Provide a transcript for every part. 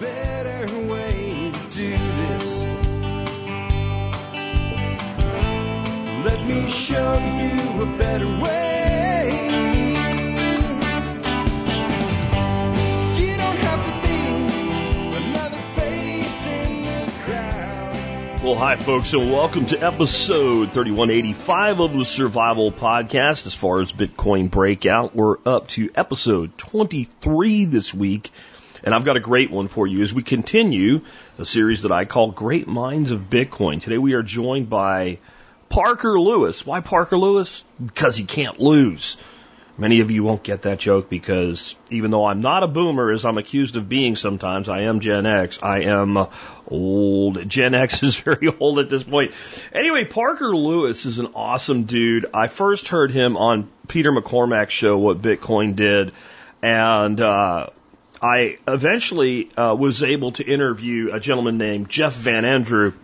better way to do this. Let me show you a better way. Well, hi, folks, and welcome to episode 3185 of the Survival Podcast. As far as Bitcoin breakout, we're up to episode 23 this week, and I've got a great one for you as we continue a series that I call Great Minds of Bitcoin. Today we are joined by Parker Lewis. Why Parker Lewis? Because he can't lose. Many of you won't get that joke because even though I'm not a boomer, as I'm accused of being sometimes, I am Gen X. I am old. Gen X is very old at this point. Anyway, Parker Lewis is an awesome dude. I first heard him on Peter McCormack's show, What Bitcoin Did, and uh, I eventually uh, was able to interview a gentleman named Jeff Van Andrew,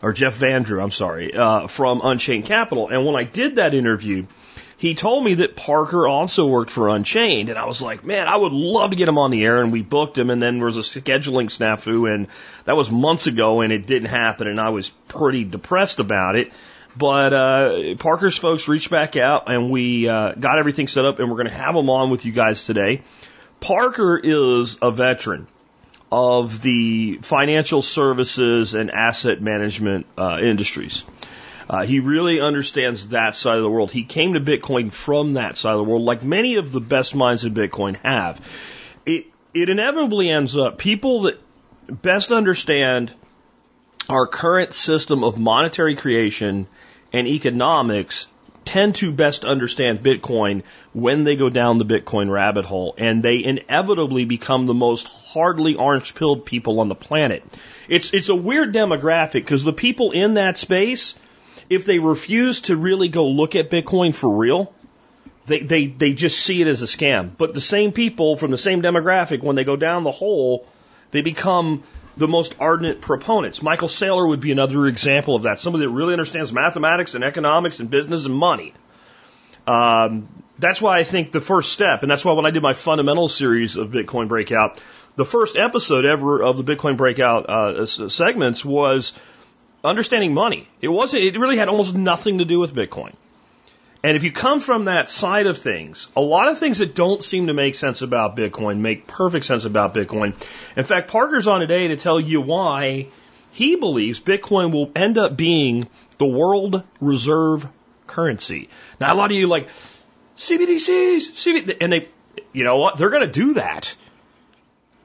or Jeff Vandrew, I'm sorry, uh, from Unchained Capital. And when I did that interview, he told me that Parker also worked for Unchained, and I was like, man, I would love to get him on the air, and we booked him, and then there was a scheduling snafu, and that was months ago, and it didn't happen, and I was pretty depressed about it. But uh, Parker's folks reached back out, and we uh, got everything set up, and we're going to have him on with you guys today. Parker is a veteran of the financial services and asset management uh, industries. Uh, he really understands that side of the world. He came to Bitcoin from that side of the world, like many of the best minds in Bitcoin have. It it inevitably ends up people that best understand our current system of monetary creation and economics tend to best understand Bitcoin when they go down the Bitcoin rabbit hole, and they inevitably become the most hardly orange pilled people on the planet. It's it's a weird demographic because the people in that space, if they refuse to really go look at Bitcoin for real, they, they, they just see it as a scam. But the same people from the same demographic, when they go down the hole, they become the most ardent proponents. Michael Saylor would be another example of that. Somebody that really understands mathematics and economics and business and money. Um, that's why I think the first step, and that's why when I did my fundamental series of Bitcoin Breakout, the first episode ever of the Bitcoin Breakout uh, segments was understanding money. It wasn't. It really had almost nothing to do with Bitcoin. And if you come from that side of things, a lot of things that don't seem to make sense about Bitcoin make perfect sense about Bitcoin. In fact, Parker's on today to tell you why he believes Bitcoin will end up being the world reserve currency. Now, a lot of you like CBDCs, CBD, and they, you know what? They're going to do that.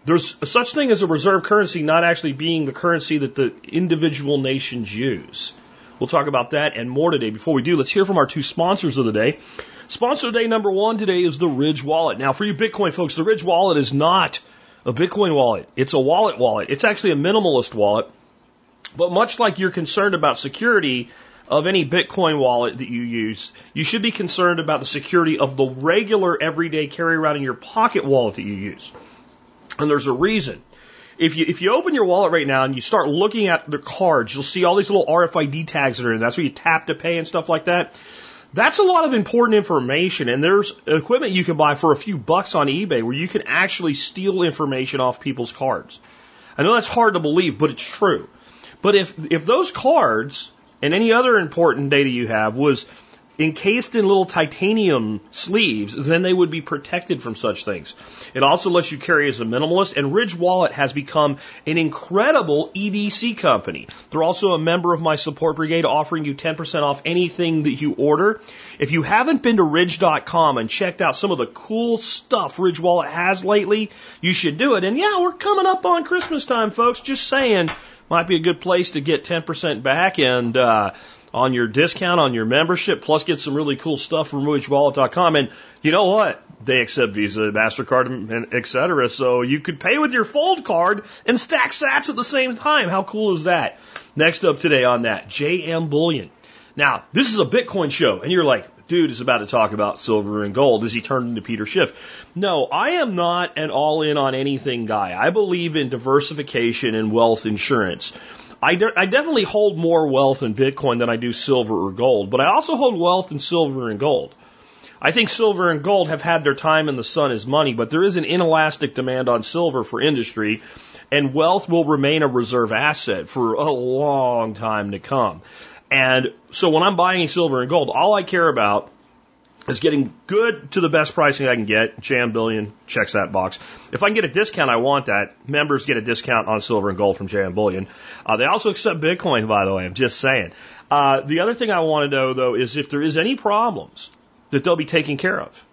There's such thing as a reserve currency not actually being the currency that the individual nations use. We'll talk about that and more today. Before we do, let's hear from our two sponsors of the day. Sponsor day number one today is the Ridge Wallet. Now, for you Bitcoin folks, the Ridge Wallet is not a Bitcoin wallet. It's a wallet wallet. It's actually a minimalist wallet. But much like you're concerned about security of any Bitcoin wallet that you use, you should be concerned about the security of the regular everyday carry around in your pocket wallet that you use. And there's a reason if you if you open your wallet right now and you start looking at the cards, you'll see all these little RFID tags that are in. That's where you tap to pay and stuff like that. That's a lot of important information, and there's equipment you can buy for a few bucks on eBay where you can actually steal information off people's cards. I know that's hard to believe, but it's true. But if if those cards and any other important data you have was encased in little titanium sleeves, then they would be protected from such things. It also lets you carry as a minimalist, and Ridge Wallet has become an incredible EDC company. They're also a member of my support brigade offering you 10% off anything that you order. If you haven't been to ridge.com and checked out some of the cool stuff Ridge Wallet has lately, you should do it. And yeah, we're coming up on Christmas time, folks. Just saying, might be a good place to get 10% back and, uh, on your discount on your membership, plus get some really cool stuff from RidgeWallet.com. And you know what? They accept Visa, MasterCard, and et cetera. So you could pay with your fold card and stack sats at the same time. How cool is that? Next up today on that, JM Bullion. Now, this is a Bitcoin show, and you're like, dude is about to talk about silver and gold as he turned into Peter Schiff. No, I am not an all in on anything guy. I believe in diversification and wealth insurance. I, de- I definitely hold more wealth in Bitcoin than I do silver or gold, but I also hold wealth in silver and gold. I think silver and gold have had their time in the sun as money, but there is an inelastic demand on silver for industry, and wealth will remain a reserve asset for a long time to come. And so when I'm buying silver and gold, all I care about is getting good to the best pricing I can get. JM Bullion checks that box. If I can get a discount, I want that. Members get a discount on silver and gold from JM Bullion. Uh, they also accept Bitcoin, by the way. I'm just saying. Uh, the other thing I want to know, though, is if there is any problems that they'll be taken care of.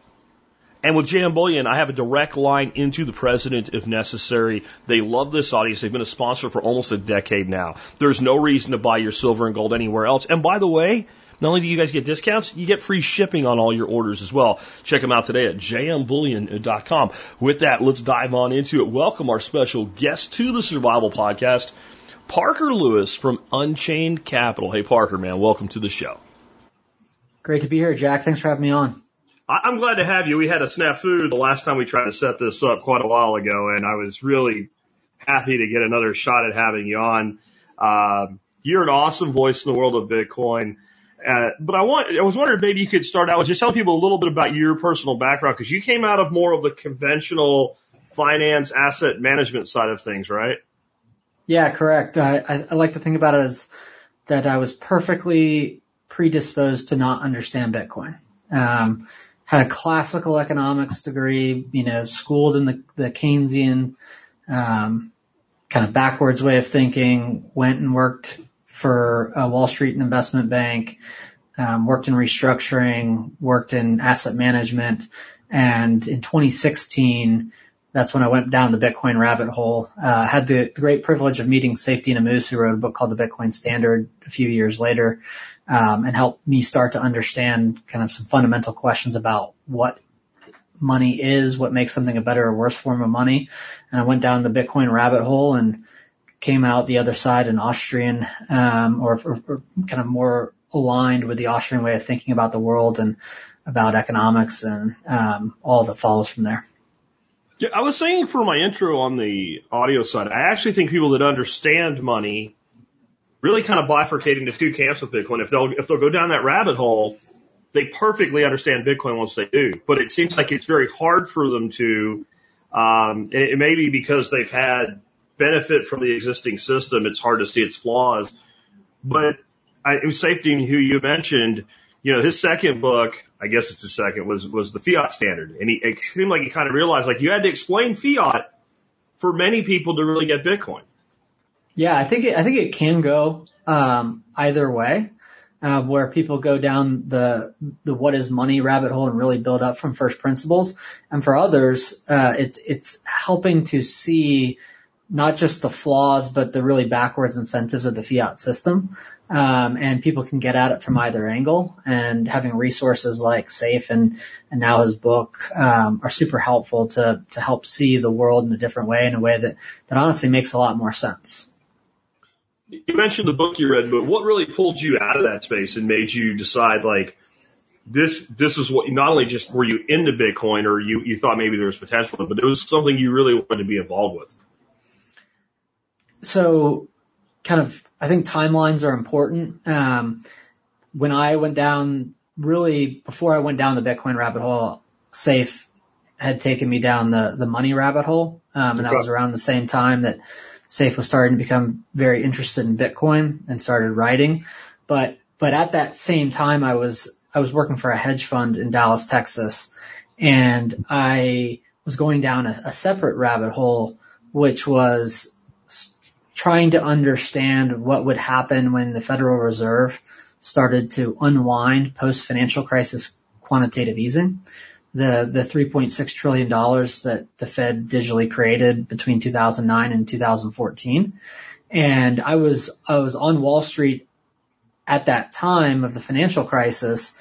And with JM Bullion, I have a direct line into the president if necessary. They love this audience. They've been a sponsor for almost a decade now. There's no reason to buy your silver and gold anywhere else. And by the way, not only do you guys get discounts, you get free shipping on all your orders as well. Check them out today at jmbullion.com. With that, let's dive on into it. Welcome our special guest to the Survival Podcast, Parker Lewis from Unchained Capital. Hey, Parker, man, welcome to the show. Great to be here, Jack. Thanks for having me on. I'm glad to have you. We had a snafu the last time we tried to set this up quite a while ago, and I was really happy to get another shot at having you on. Um, you're an awesome voice in the world of Bitcoin. Uh, but I want, I was wondering maybe you could start out with just tell people a little bit about your personal background because you came out of more of the conventional finance asset management side of things, right? Yeah, correct. I, I, I like to think about it as that I was perfectly predisposed to not understand Bitcoin. Um, had a classical economics degree, you know, schooled in the, the Keynesian, um, kind of backwards way of thinking, went and worked for a Wall Street investment bank, um, worked in restructuring, worked in asset management, and in 2016, that's when I went down the Bitcoin rabbit hole. Uh, had the, the great privilege of meeting Saifedean Ammous, who wrote a book called The Bitcoin Standard a few years later, um, and helped me start to understand kind of some fundamental questions about what money is, what makes something a better or worse form of money. And I went down the Bitcoin rabbit hole and came out the other side an Austrian, um, or, or, or kind of more aligned with the Austrian way of thinking about the world and about economics and um, all that follows from there. Yeah, I was saying for my intro on the audio side, I actually think people that understand money really kind of bifurcate into two camps with Bitcoin. If they'll if they'll go down that rabbit hole, they perfectly understand Bitcoin once they do. But it seems like it's very hard for them to. Um, it may be because they've had benefit from the existing system. It's hard to see its flaws. But I, it was Saifedean who you mentioned. You know, his second book, I guess it's his second, was was the fiat standard, and he it seemed like he kind of realized like you had to explain fiat for many people to really get Bitcoin. Yeah, I think it, I think it can go um, either way, uh, where people go down the the what is money rabbit hole and really build up from first principles, and for others, uh, it's it's helping to see not just the flaws, but the really backwards incentives of the fiat system. Um, and people can get at it from either angle and having resources like Saif and, and now his book, um, are super helpful to, to help see the world in a different way in a way that, that honestly makes a lot more sense. You mentioned the book you read, but what really pulled you out of that space and made you decide like, this this is what not only just were you into Bitcoin or you you thought maybe there was potential, but it was something you really wanted to be involved with so kind of, I think timelines are important. Um, when I went down, really before I went down the Bitcoin rabbit hole, Saif had taken me down the, the money rabbit hole. Um, and that was around the same time that Saif was starting to become very interested in Bitcoin and started writing. But, but at that same time, I was, I was working for a hedge fund in Dallas, Texas, and I was going down a, a separate rabbit hole, which was trying to understand what would happen when the Federal Reserve started to unwind post financial crisis quantitative easing. The, the $3.6 trillion that the Fed digitally created between 2009 and 2014. And I was, I was on Wall Street at that time of the financial crisis,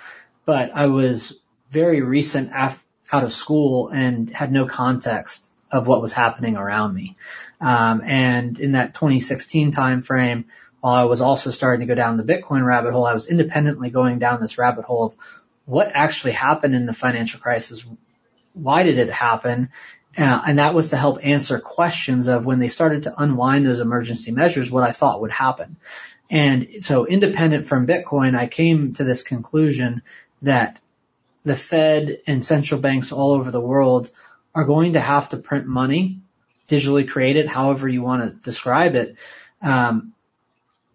but I was very recent af- out of school and had no context of what was happening around me. Um, and in that 2016 timeframe, while I was also starting to go down the Bitcoin rabbit hole, I was independently going down this rabbit hole of what actually happened in the financial crisis. Why did it happen? Uh, and that was to help answer questions of when they started to unwind those emergency measures, what I thought would happen. And so independent from Bitcoin, I came to this conclusion that the Fed and central banks all over the world are going to have to print money, digitally created, however you want to describe it, um,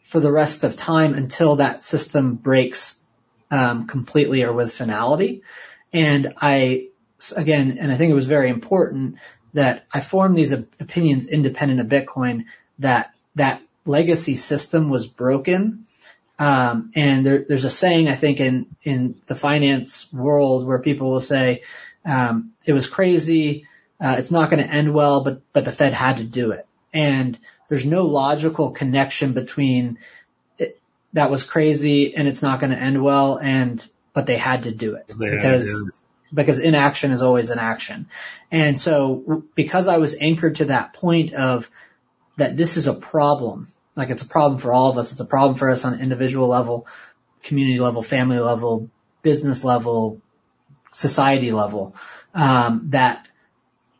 for the rest of time until that system breaks um, completely or with finality. And I, again, and I think it was very important that I formed these opinions independent of Bitcoin that that legacy system was broken. Um, and there, there's a saying I think in in the finance world where people will say um, it was crazy, uh, it's not going to end well, but but the Fed had to do it, and there's no logical connection between it, that was crazy and it's not going to end well, and but they had to do it because because inaction is always an action. And so because I was anchored to that point of that this is a problem, like it's a problem for all of us. It's a problem for us on an individual level, community level, family level, business level, society level, um, that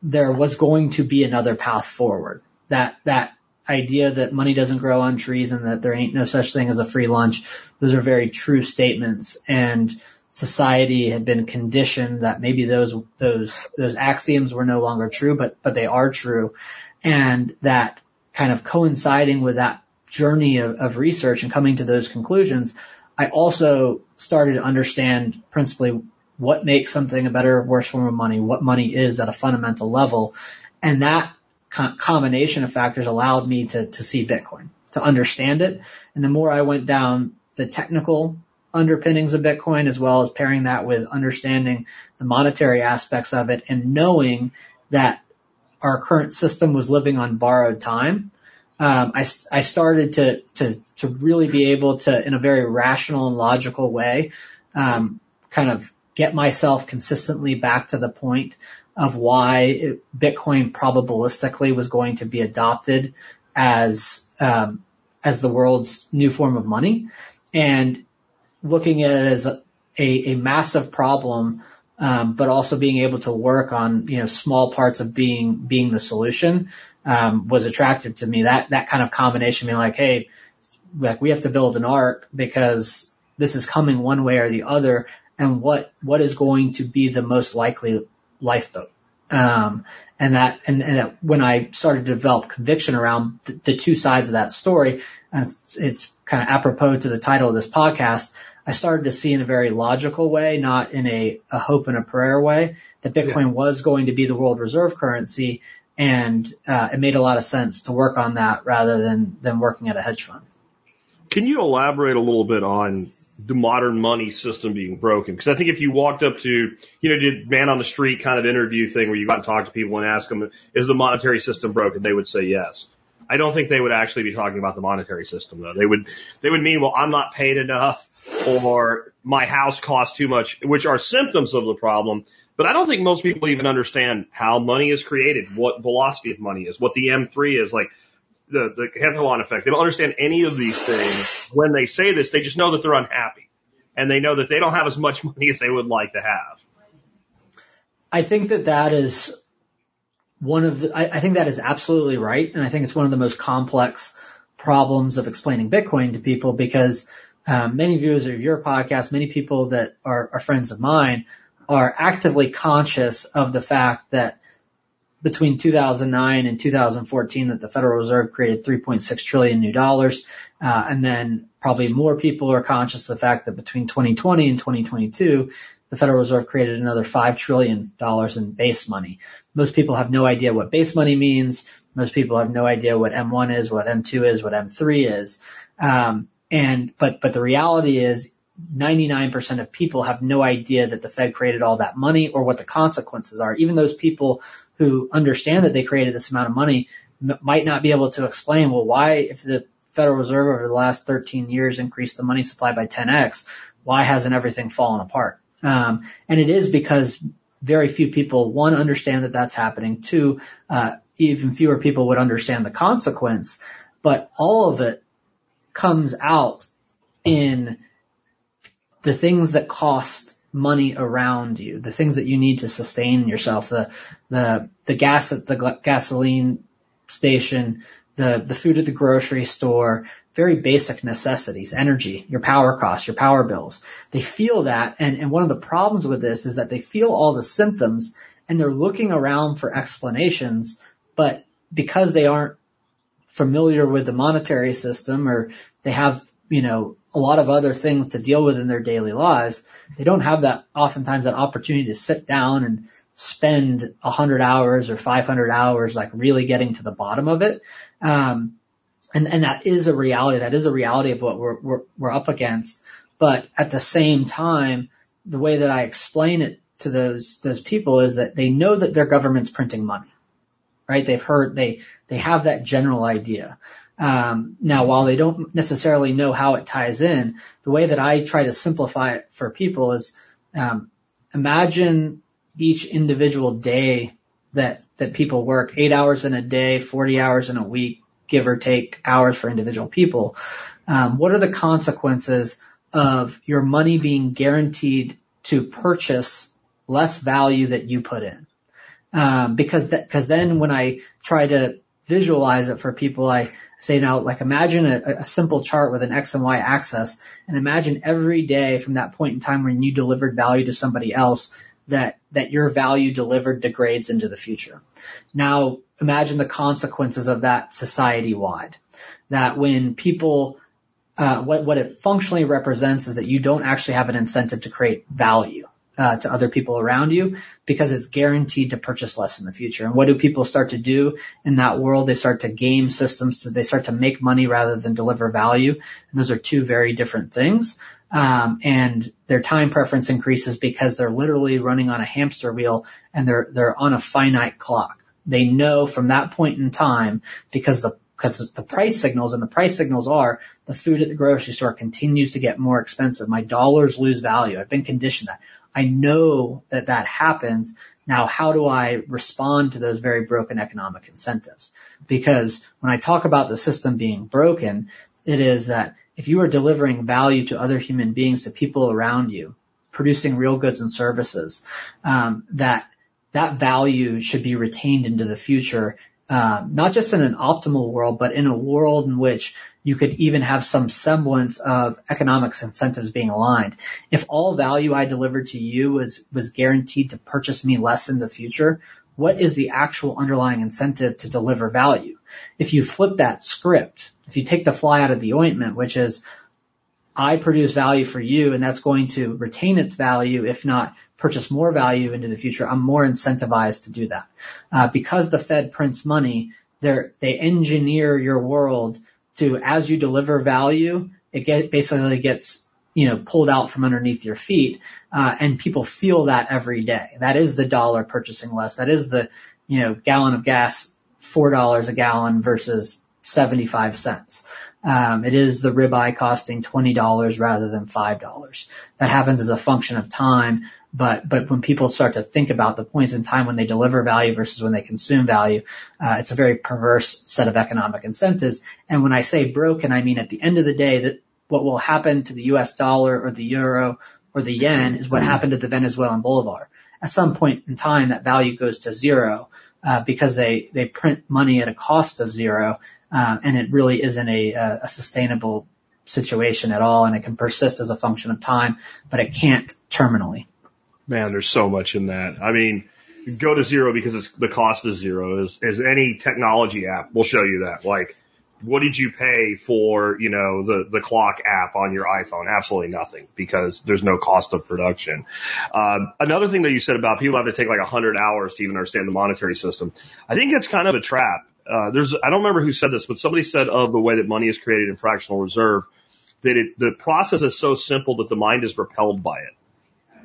there was going to be another path forward. That, that idea that money doesn't grow on trees and that there ain't no such thing as a free lunch. Those are very true statements and society had been conditioned that maybe those, those, those axioms were no longer true, but, but they are true. And that kind of coinciding with that journey of, of research and coming to those conclusions, I also started to understand principally what makes something a better or worse form of money, what money is at a fundamental level. And that co- combination of factors allowed me to, to see Bitcoin, to understand it. And the more I went down the technical underpinnings of Bitcoin as well as pairing that with understanding the monetary aspects of it and knowing that our current system was living on borrowed time. Um, I, I started to, to, to really be able to, in a very rational and logical way, um, kind of get myself consistently back to the point of why Bitcoin probabilistically was going to be adopted as, um, as the world's new form of money and looking at it as a, a, a massive problem um, but also being able to work on you know small parts of being being the solution um, was attractive to me. That that kind of combination, being like, hey, like we have to build an arc because this is coming one way or the other, and what what is going to be the most likely lifeboat. Um, and that, and, and that when I started to develop conviction around the, the two sides of that story, and it's, it's kind of apropos to the title of this podcast, I started to see in a very logical way, not in a, a hope and a prayer way, that Bitcoin yeah. was going to be the world reserve currency. And, uh, it made a lot of sense to work on that rather than, than working at a hedge fund. Can you elaborate a little bit on the modern money system being broken? Because I think if you walked up to, you know, did man on the street kind of interview thing where you got to talk to people and ask them, is the monetary system broken? They would say yes. I don't think they would actually be talking about the monetary system though. They would, they would mean, well, I'm not paid enough or my house costs too much, which are symptoms of the problem. But I don't think most people even understand how money is created, what velocity of money is, what the M3 is, like the, the Cantillon effect. They don't understand any of these things. When they say this, they just know that they're unhappy and they know that they don't have as much money as they would like to have. I think that that is one of the, I, I think that is absolutely right. And I think it's one of the most complex problems of explaining Bitcoin to people because um, many viewers of your podcast, many people that are, are friends of mine are actively conscious of the fact that between 2009 and 2014 that the Federal Reserve created 3.6 trillion new dollars. Uh, and then probably more people are conscious of the fact that between 2020 and 2022, the Federal Reserve created another $5 trillion in base money. Most people have no idea what base money means. Most people have no idea what M1 is, what M2 is, what M3 is. Um, and, but, but the reality is 99% of people have no idea that the Fed created all that money or what the consequences are. Even those people who understand that they created this amount of money m- might not be able to explain, well, why, if the Federal Reserve over the last 13 years increased the money supply by 10x, why hasn't everything fallen apart? Um, and it is because very few people, one, understand that that's happening. Two, uh, even fewer people would understand the consequence, but all of it comes out in the things that cost money around you, the things that you need to sustain yourself, the, the, the gas at the gasoline station, the, the food at the grocery store, very basic necessities, energy, your power costs, your power bills. They feel that. And, and one of the problems with this is that they feel all the symptoms and they're looking around for explanations, but because they aren't familiar with the monetary system or they have, you know, a lot of other things to deal with in their daily lives, they don't have that oftentimes that opportunity to sit down and spend a hundred hours or 500 hours like really getting to the bottom of it. Um, and, and that is a reality. That is a reality of what we're, we're, we're up against. But at the same time, the way that I explain it to those, those people is that they know that their government's printing money, right? They've heard, they, they have that general idea. Um, now, while they don't necessarily know how it ties in, the way that I try to simplify it for people is, um, imagine each individual day that, that people work eight hours in a day, 40 hours in a week, give or take hours for individual people. Um, what are the consequences of your money being guaranteed to purchase less value that you put in? Um, because that, cause then when I try to visualize it for people, I say now, like imagine a, a simple chart with an X and Y axis and imagine every day from that point in time when you delivered value to somebody else that, that your value delivered degrades into the future. Now imagine the consequences of that society wide. That when people, uh, what, what it functionally represents is that you don't actually have an incentive to create value. Uh, to other people around you because it's guaranteed to purchase less in the future. And what do people start to do in that world? They start to game systems. So they start to make money rather than deliver value. And those are two very different things. Um, and their time preference increases because they're literally running on a hamster wheel and they're they're on a finite clock. They know from that point in time because the because the price signals and the price signals are the food at the grocery store continues to get more expensive. My dollars lose value. I've been conditioned that. I know that that happens. Now, how do I respond to those very broken economic incentives? Because when I talk about the system being broken, it is that if you are delivering value to other human beings, to people around you, producing real goods and services, um, that that value should be retained into the future um, not just in an optimal world, but in a world in which you could even have some semblance of economics incentives being aligned. If all value I delivered to you was, was guaranteed to purchase me less in the future, what is the actual underlying incentive to deliver value? If you flip that script, if you take the fly out of the ointment, which is I produce value for you and that's going to retain its value, if not purchase more value into the future, I'm more incentivized to do that. Uh, because the Fed prints money, they engineer your world to, as you deliver value, it get, basically gets, you know, pulled out from underneath your feet, uh, and people feel that every day. That is the dollar purchasing less. That is the, you know, gallon of gas, $4 a gallon versus 75 cents. Um, it is the ribeye costing $20 rather than $5. That happens as a function of time, but, but when people start to think about the points in time when they deliver value versus when they consume value, uh, it's a very perverse set of economic incentives. And when I say broken, I mean at the end of the day that what will happen to the US dollar or the euro or the yen is what happened to the Venezuelan bolivar. At some point in time, that value goes to zero. Uh, because they, they print money at a cost of zero um, and it really isn't a, a sustainable situation at all, and it can persist as a function of time, but it can't terminally. Man, there's so much in that. I mean, go to zero because it's the cost is zero. As, as any technology app will show you that. Like, what did you pay for, you know, the, the clock app on your iPhone? Absolutely nothing because there's no cost of production. Um, another thing that you said about people have to take like a hundred hours to even understand the monetary system. I think it's kind of a trap uh, there's, I don't remember who said this, but somebody said of the way that money is created in fractional reserve that it, the process is so simple that the mind is repelled by it.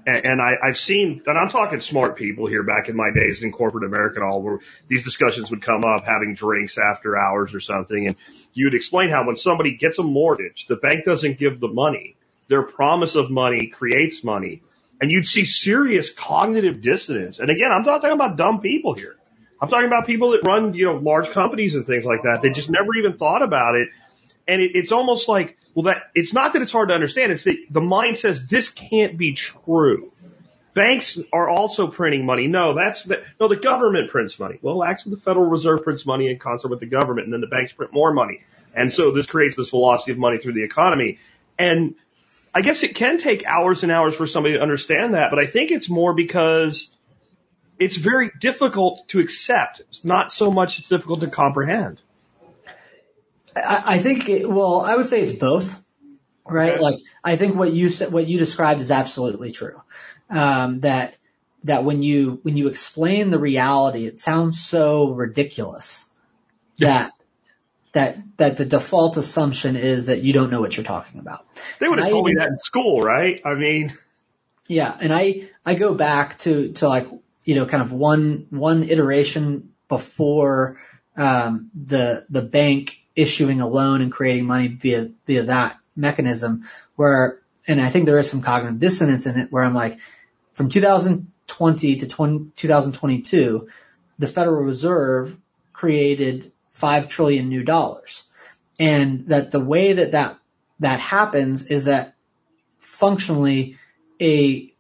And, and I, I've seen, and I'm talking smart people here back in my days in corporate America and all, where these discussions would come up having drinks after hours or something. And you would explain how when somebody gets a mortgage, the bank doesn't give the money. Their promise of money creates money. And you'd see serious cognitive dissonance. And again, I'm not talking about dumb people here. I'm talking about people that run, you know, large companies and things like that. They just never even thought about it. And it, it's almost like, well, that it's not that it's hard to understand. It's that the mind says this can't be true. banks are also printing money. No, that's the, no, the government prints money. Well, actually the Federal Reserve prints money in concert with the government and then the banks print more money. And so this creates this velocity of money through the economy. And I guess it can take hours and hours for somebody to understand that, but I think it's more because it's very difficult to accept. It's not so much it's difficult to comprehend. I, I think, it, well, I would say it's both, right? Okay. Like, I think what you said, what you described is absolutely true. Um, that, that when you, when you explain the reality, it sounds so ridiculous that, that, that the default assumption is that you don't know what you're talking about. They would have told me that in school, right? I mean, Yeah, and I I go back to to like you know kind of one one iteration before um, the the bank issuing a loan and creating money via via that mechanism where and I think there is some cognitive dissonance in it where I'm like from 2020 to 20, 2022 the Federal Reserve created 5 trillion new dollars. And that the way that that that happens is that functionally a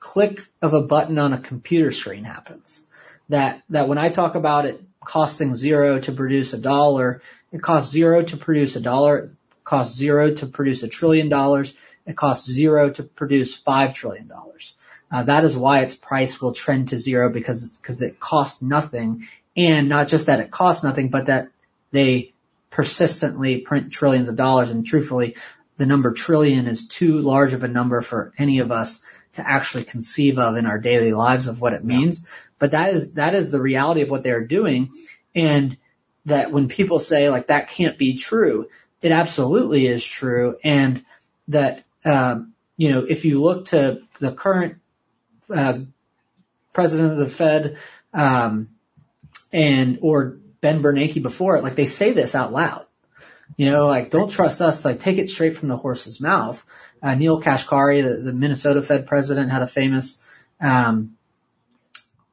click of a button on a computer screen happens. That, that when I talk about it costing zero to produce a dollar, it costs zero to produce a dollar, it costs zero to produce a trillion dollars, it costs zero to produce five trillion dollars. Uh, that is why its price will trend to zero because, because it costs nothing. And not just that it costs nothing, but that they persistently print trillions of dollars. And truthfully, the number trillion is too large of a number for any of us to actually conceive of in our daily lives of what it means. But that is, that is the reality of what they're doing. And that when people say like that can't be true, it absolutely is true. And that, um, you know, if you look to the current, uh, president of the Fed, um, and, or Ben Bernanke before it, like they say this out loud. You know, like don't trust us, like take it straight from the horse's mouth. Uh, Neel Kashkari, the, the Minnesota Fed president, had a famous um,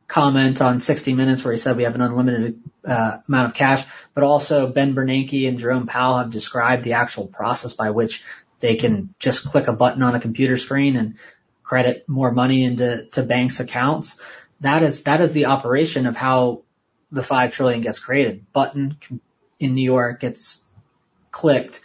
comment on 60 Minutes where he said we have an unlimited uh, amount of cash, but also Ben Bernanke and Jerome Powell have described the actual process by which they can just click a button on a computer screen and credit more money into to banks' accounts. That is that is the operation of how the five trillion gets created. Button in New York gets clicked,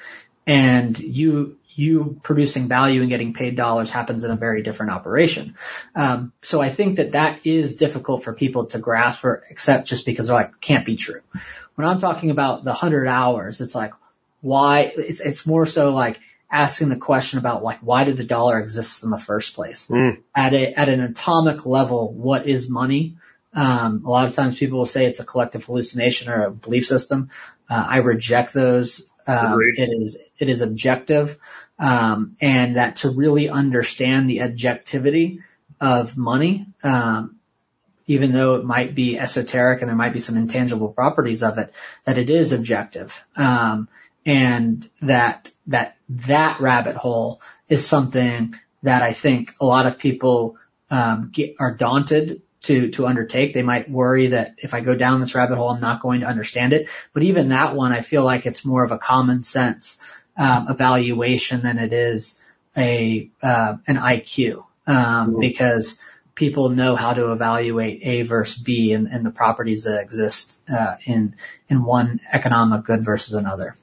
and you you producing value and getting paid dollars happens in a very different operation. Um, so I think that that is difficult for people to grasp or accept just because they're like can't be true. When I'm talking about the hundred hours, it's like why it's it's more so like asking the question about like why did the dollar exist in the first place? Mm. At a at an atomic level, what is money? Um, a lot of times people will say it's a collective hallucination or a belief system. Uh, I reject those. Um, it is it is objective, um, and that to really understand the objectivity of money, um, even though it might be esoteric and there might be some intangible properties of it, that it is objective, um, and that that that rabbit hole is something that I think a lot of people um, get, are daunted to to undertake. They might worry that if I go down this rabbit hole, I'm not going to understand it. But even that one, I feel like it's more of a common sense um, evaluation than it is a uh, an IQ um, Mhm. because people know how to evaluate A versus B and, and the properties that exist uh, in in one economic good versus another.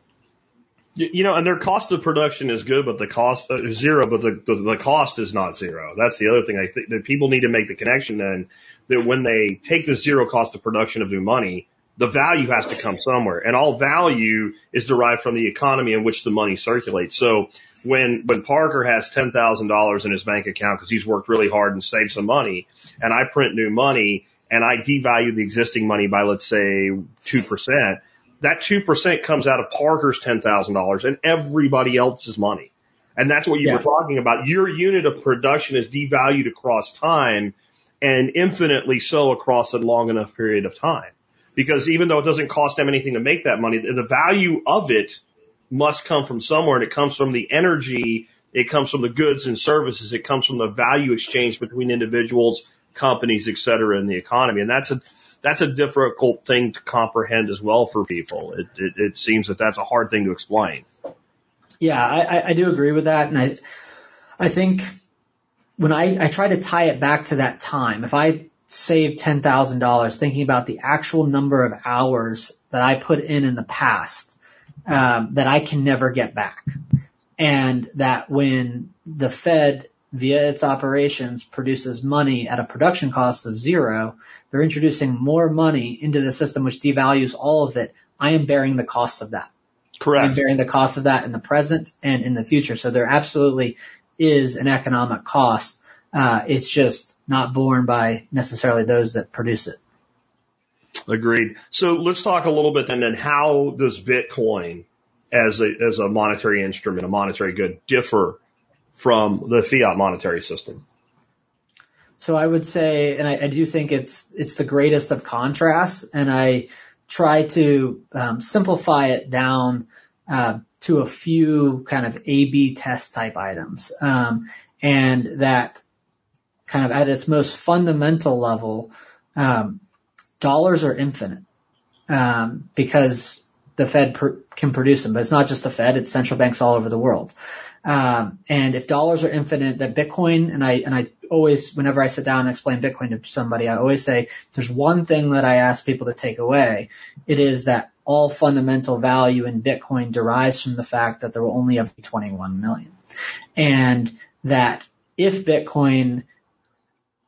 You know, and their cost of production is good, but the cost uh, is zero, but the, the the cost is not zero. That's the other thing. I think that people need to make the connection then that when they take the zero cost of production of new money, the value has to come somewhere, and all value is derived from the economy in which the money circulates. So when when Parker has ten thousand dollars in his bank account because he's worked really hard and saved some money, and I print new money and I devalue the existing money by let's say two percent that 2% comes out of Parker's $10,000 and everybody else's money. And that's what you Yeah. were talking about. Your unit of production is devalued across time and infinitely so across a long enough period of time. Because even though it doesn't cost them anything to make that money, the value of it must come from somewhere and it comes from the energy, it comes from the goods and services, it comes from the value exchange between individuals, companies, et cetera, in the economy. And that's a, that's a difficult thing to comprehend as well for people. It, it, it seems that that's a hard thing to explain. Yeah, I, I- do agree with that, and I I think when I, I try to tie it back to that time, if I save $10,000 thinking about the actual number of hours that I put in in the past, um, that I can never get back. And that when the Fed via its operations produces money at a production cost of zero, they're introducing more money into the system which devalues all of it. I am bearing the cost of that. Correct. I'm bearing the cost of that in the present and in the future. So there absolutely is an economic cost. Uh, it's just not borne by necessarily those that produce it. Agreed. So let's talk a little bit then. Then how does Bitcoin, as a as a monetary instrument, a monetary good, differ from the fiat monetary system? So I would say, and I, I do think it's it's the greatest of contrasts, and I try to um, simplify it down uh, to a few kind of A/B test type items, um, and that kind of at its most fundamental level, um, dollars are infinite um, because the Fed can produce them, but it's not just the Fed; it's central banks all over the world. Um, and if dollars are infinite, that Bitcoin, and I, and I always, whenever I sit down and explain Bitcoin to somebody, I always say, there's one thing that I ask people to take away. It is that all fundamental value in Bitcoin derives from the fact that there will only ever be 21 million. And that if Bitcoin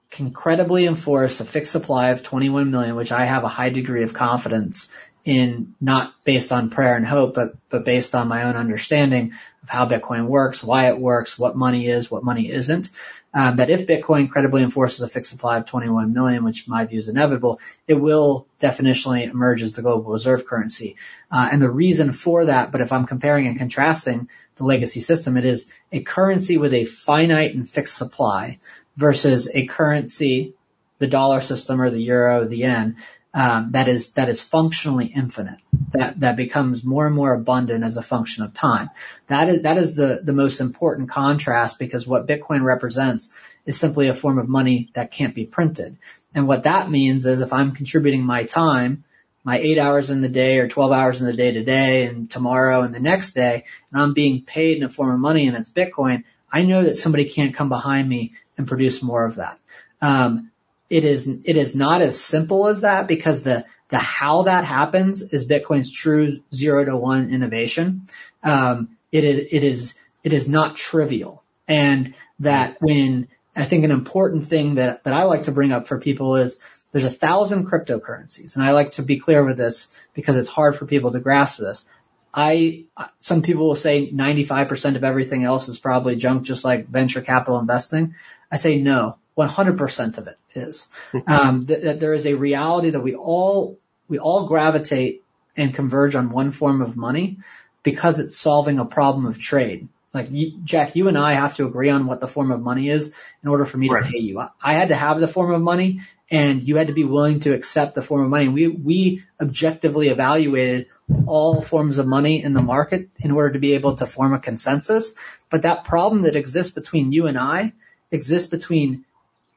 can credibly enforce a fixed supply of 21 million, which I have a high degree of confidence in not based on prayer and hope, but, but based on my own understanding of how Bitcoin works, why it works, what money is, what money isn't. Um, that if Bitcoin credibly enforces a fixed supply of 21 million, which my view is inevitable, it will definitionally emerge as the global reserve currency. Uh, and the reason for that, but if I'm comparing and contrasting the legacy system, it is a currency with a finite and fixed supply versus a currency, the dollar system or the euro, the yen, um, that is that is functionally infinite. That that becomes more and more abundant as a function of time. That is that is the the most important contrast because what Bitcoin represents is simply a form of money that can't be printed. And what that means is if I'm contributing my time, my eight hours in the day or 12 hours in the day today and tomorrow and the next day, and I'm being paid in a form of money and it's Bitcoin, I know that somebody can't come behind me and produce more of that. Um, it is it is not as simple as that because the the how that happens is Bitcoin's true zero to one innovation. Um, it is it is it is not trivial, and that when I think an important thing that that I like to bring up for people is there's a thousand cryptocurrencies, and I like to be clear with this because it's hard for people to grasp this. I some people will say 95% of everything else is probably junk, just like venture capital investing. I say no. 100% of it is. Um, that, that there is a reality that we all, we all gravitate and converge on one form of money because it's solving a problem of trade. Like you, Jack, you and I have to agree on what the form of money is in order for me Right. to pay you. I, I had to have the form of money and you had to be willing to accept the form of money. We, we objectively evaluated all forms of money in the market in order to be able to form a consensus. But that problem that exists between you and I exists between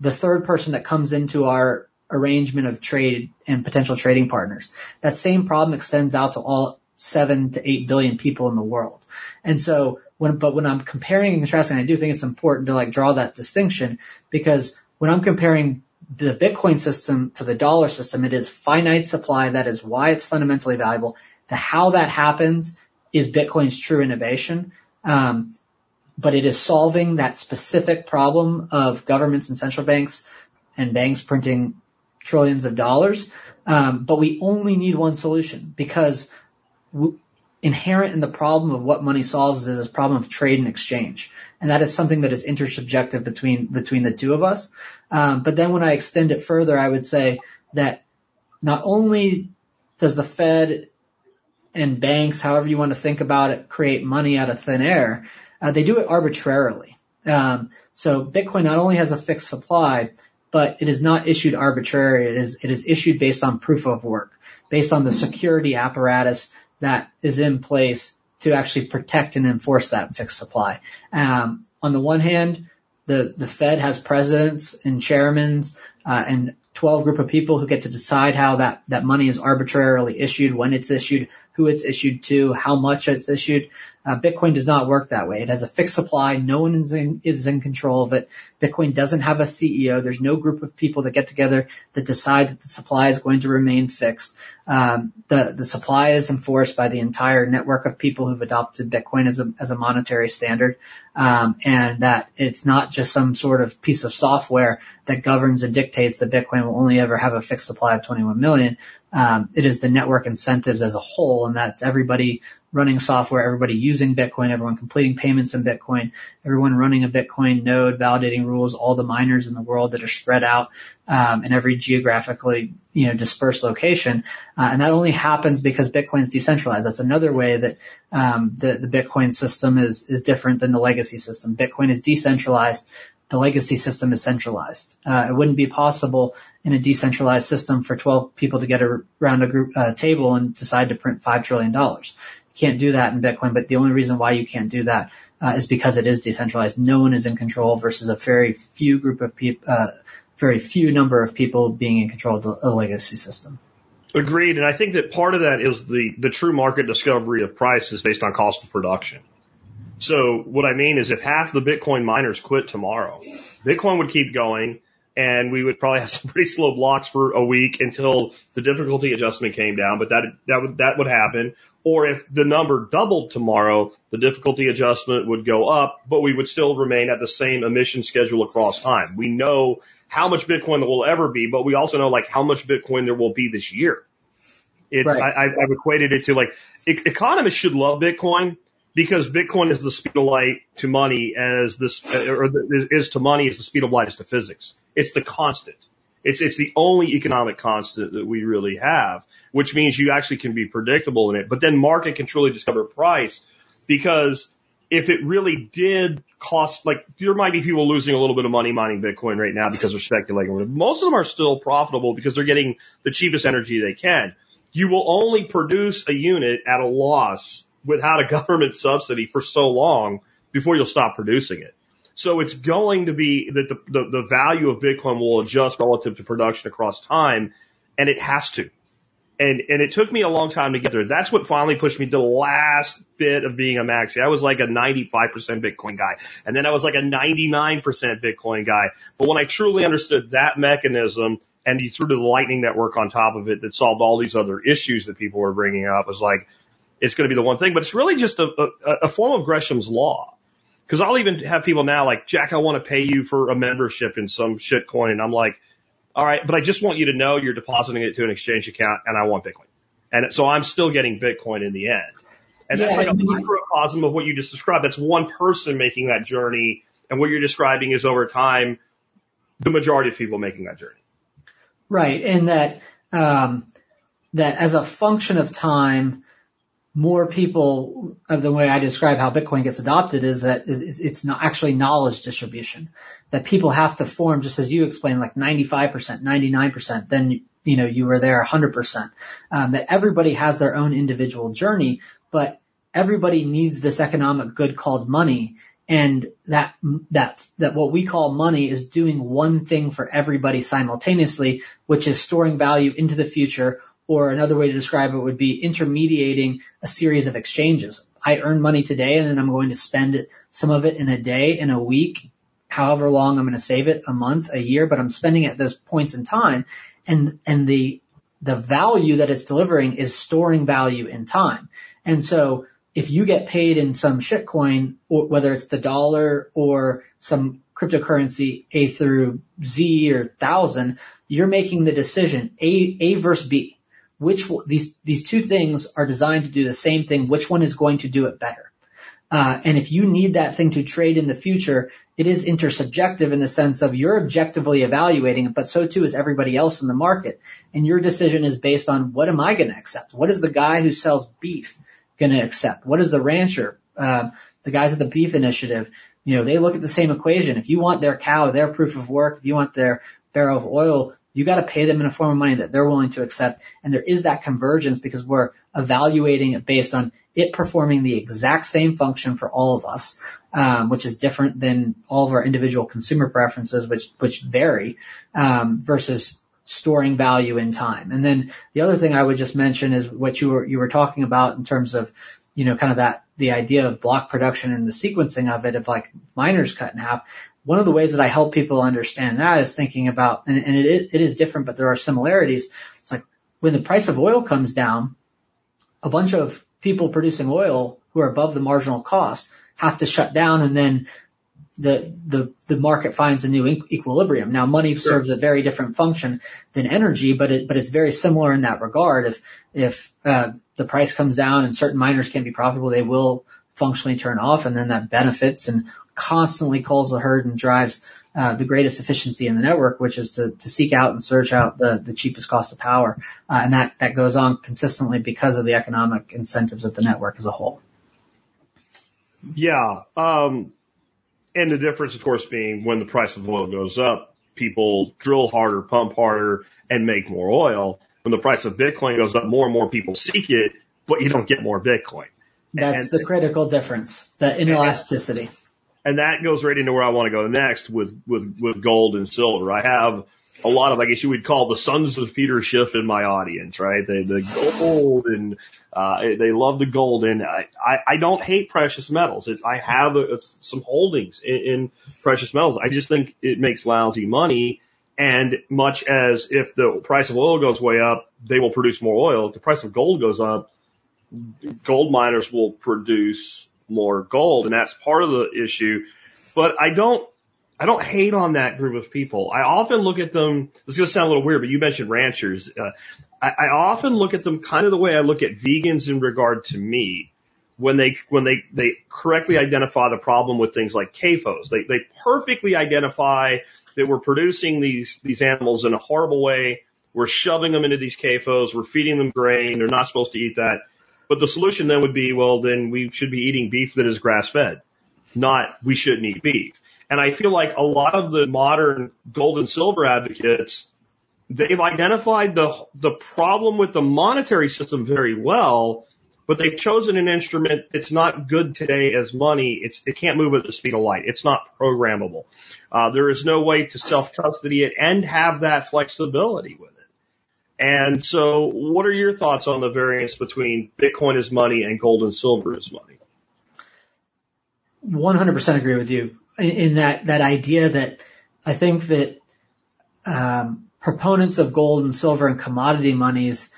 the third person that comes into our arrangement of trade and potential trading partners. That same problem extends out to all seven to eight billion people in the world. And so when, but when I'm comparing and contrasting, I do think it's important to like draw that distinction because when I'm comparing the Bitcoin system to the dollar system, it is finite supply. That is why it's fundamentally valuable. To how that happens is Bitcoin's true innovation. Um, but it is solving that specific problem of governments and central banks and banks printing trillions of dollars. Um, but we only need one solution because inherent in the problem of what money solves is this problem of trade and exchange. And that is something that is intersubjective between, between the two of us. Um, but then when I extend it further, I would say that not only does the Fed and banks, however you want to think about it, create money out of thin air, uh, they do it arbitrarily. Um, so Bitcoin not only has a fixed supply, but it is not issued arbitrarily. It is it is issued based on proof of work, based on the security apparatus that is in place to actually protect and enforce that fixed supply. Um, on the one hand, the the Fed has presidents and chairmen uh, and 12 group of people who get to decide how that that money is arbitrarily issued, when it's issued, who it's issued to, how much it's issued. Uh, Bitcoin does not work that way. It has a fixed supply. No one is in, is in control of it. Bitcoin doesn't have a CEO. There's no group of people that get together that decide that the supply is going to remain fixed. Um, the the supply is enforced by the entire network of people who've adopted Bitcoin as a as a monetary standard, um, and that it's not just some sort of piece of software that governs and dictates that Bitcoin will only ever have a fixed supply of 21 million. Um, it is the network incentives as a whole, and that's everybody running software, everybody using Bitcoin, everyone completing payments in Bitcoin, everyone running a Bitcoin node, validating rules, all the miners in the world that are spread out um, in every geographically you know dispersed location, uh, and that only happens because Bitcoin is decentralized. That's another way that um, the the Bitcoin system is is different than the legacy system. Bitcoin is decentralized the legacy system is centralized. Uh, it wouldn't be possible in a decentralized system for 12 people to get around a group uh, table and decide to print $5 trillion. You can't do that in Bitcoin, but the only reason why you can't do that uh, is because it is decentralized. No one is in control versus a very few group of people, uh, very few number of people being in control of the, the legacy system. Agreed. And I think that part of that is the, the true market discovery of prices based on cost of production. So what I mean is if half the Bitcoin miners quit tomorrow, Bitcoin would keep going and we would probably have some pretty slow blocks for a week until the difficulty adjustment came down, but that, that would, that would happen. Or if the number doubled tomorrow, the difficulty adjustment would go up, but we would still remain at the same emission schedule across time. We know how much Bitcoin there will ever be, but we also know like how much Bitcoin there will be this year. It's, right. I, I've equated it to like, economists should love Bitcoin because Bitcoin is the speed of light to money as this, or is to money as the speed of light is to physics. It's the constant. It's, it's the only economic constant that we really have, which means you actually can be predictable in it. But then market can truly discover price because if it really did cost, like there might be people losing a little bit of money mining Bitcoin right now because they're speculating. Most of them are still profitable because they're getting the cheapest energy they can. You will only produce a unit at a loss without a government subsidy for so long before you'll stop producing it. So it's going to be that the, the, the value of Bitcoin will adjust relative to production across time, and it has to. And, and it took me a long time to get there. That's what finally pushed me to the last bit of being a maxi. I was like a 95% Bitcoin guy. And then I was like a 99% Bitcoin guy. But when I truly understood that mechanism and you threw the lightning network on top of it that solved all these other issues that people were bringing up, was like, it's going to be the one thing, but it's really just a, a, a form of Gresham's law. Cause I'll even have people now like, Jack, I want to pay you for a membership in some shit coin. And I'm like, all right, but I just want you to know you're depositing it to an exchange account and I want Bitcoin. And so I'm still getting Bitcoin in the end. And that's like a microcosm of what you just described. That's one person making that journey. And what you're describing is over time, the majority of people making that journey. Right. And that, um, that as a function of time, more people of the way I describe how Bitcoin gets adopted is that it's not actually knowledge distribution that people have to form just as you explained like 95%, 99%, then you know you were there 100%. Um, that everybody has their own individual journey, but everybody needs this economic good called money and that that that what we call money is doing one thing for everybody simultaneously, which is storing value into the future or another way to describe it would be intermediating a series of exchanges. I earn money today and then I'm going to spend some of it in a day, in a week, however long I'm going to save it, a month, a year, but I'm spending it at those points in time and, and the, the value that it's delivering is storing value in time. And so if you get paid in some shitcoin, whether it's the dollar or some cryptocurrency A through Z or thousand, you're making the decision A, A versus B which these these two things are designed to do the same thing. Which one is going to do it better? Uh, and if you need that thing to trade in the future, it is intersubjective in the sense of you're objectively evaluating it, but so too is everybody else in the market. And your decision is based on what am I going to accept? What is the guy who sells beef going to accept? What is the rancher, uh, the guys at the beef initiative? You know, they look at the same equation. If you want their cow, their proof of work, if you want their barrel of oil, you got to pay them in a form of money that they're willing to accept. And there is that convergence because we're evaluating it based on it performing the exact same function for all of us, um, which is different than all of our individual consumer preferences, which which vary, um, versus storing value in time. And then the other thing I would just mention is what you were you were talking about in terms of you know, kind of that, the idea of block production and the sequencing of it, of like miners cut in half. One of the ways that I help people understand that is thinking about, and, and it, is, it is different, but there are similarities. It's like when the price of oil comes down, a bunch of people producing oil who are above the marginal cost have to shut down and then the the the market finds a new equilibrium. Now, money sure. serves a very different function than energy, but it but it's very similar in that regard. If if uh, the price comes down and certain miners can't be profitable, they will functionally turn off, and then that benefits and constantly calls the herd and drives uh, the greatest efficiency in the network, which is to to seek out and search out the the cheapest cost of power, uh, and that that goes on consistently because of the economic incentives of the network as a whole. Yeah. Um, and the difference, of course, being when the price of oil goes up, people drill harder, pump harder, and make more oil. When the price of Bitcoin goes up, more and more people seek it, but you don't get more Bitcoin. That's and, the critical difference, the inelasticity. And that goes right into where I want to go next with, with, with gold and silver. I have a lot of, I guess you would call the sons of Peter Schiff in my audience, right? They, the gold and, uh, they love the gold and I, I, I don't hate precious metals. It, I have a, a, some holdings in, in precious metals. I just think it makes lousy money. And much as if the price of oil goes way up, they will produce more oil. If the price of gold goes up, gold miners will produce more gold. And that's part of the issue. But I don't, I don't hate on that group of people. I often look at them. This is going to sound a little weird, but you mentioned ranchers. Uh, I, I often look at them kind of the way I look at vegans in regard to meat. When they when they they correctly identify the problem with things like CAFOs, they they perfectly identify that we're producing these these animals in a horrible way. We're shoving them into these CAFOs. We're feeding them grain. They're not supposed to eat that. But the solution then would be, well, then we should be eating beef that is grass fed, not we shouldn't eat beef. And I feel like a lot of the modern gold and silver advocates, they've identified the, the problem with the monetary system very well, but they've chosen an instrument that's not good today as money. It's, it can't move at the speed of light. It's not programmable. Uh, there is no way to self custody it and have that flexibility with it. And so what are your thoughts on the variance between Bitcoin as money and gold and silver as money? 100% agree with you in that that idea that I think that um, proponents of gold and silver and commodity monies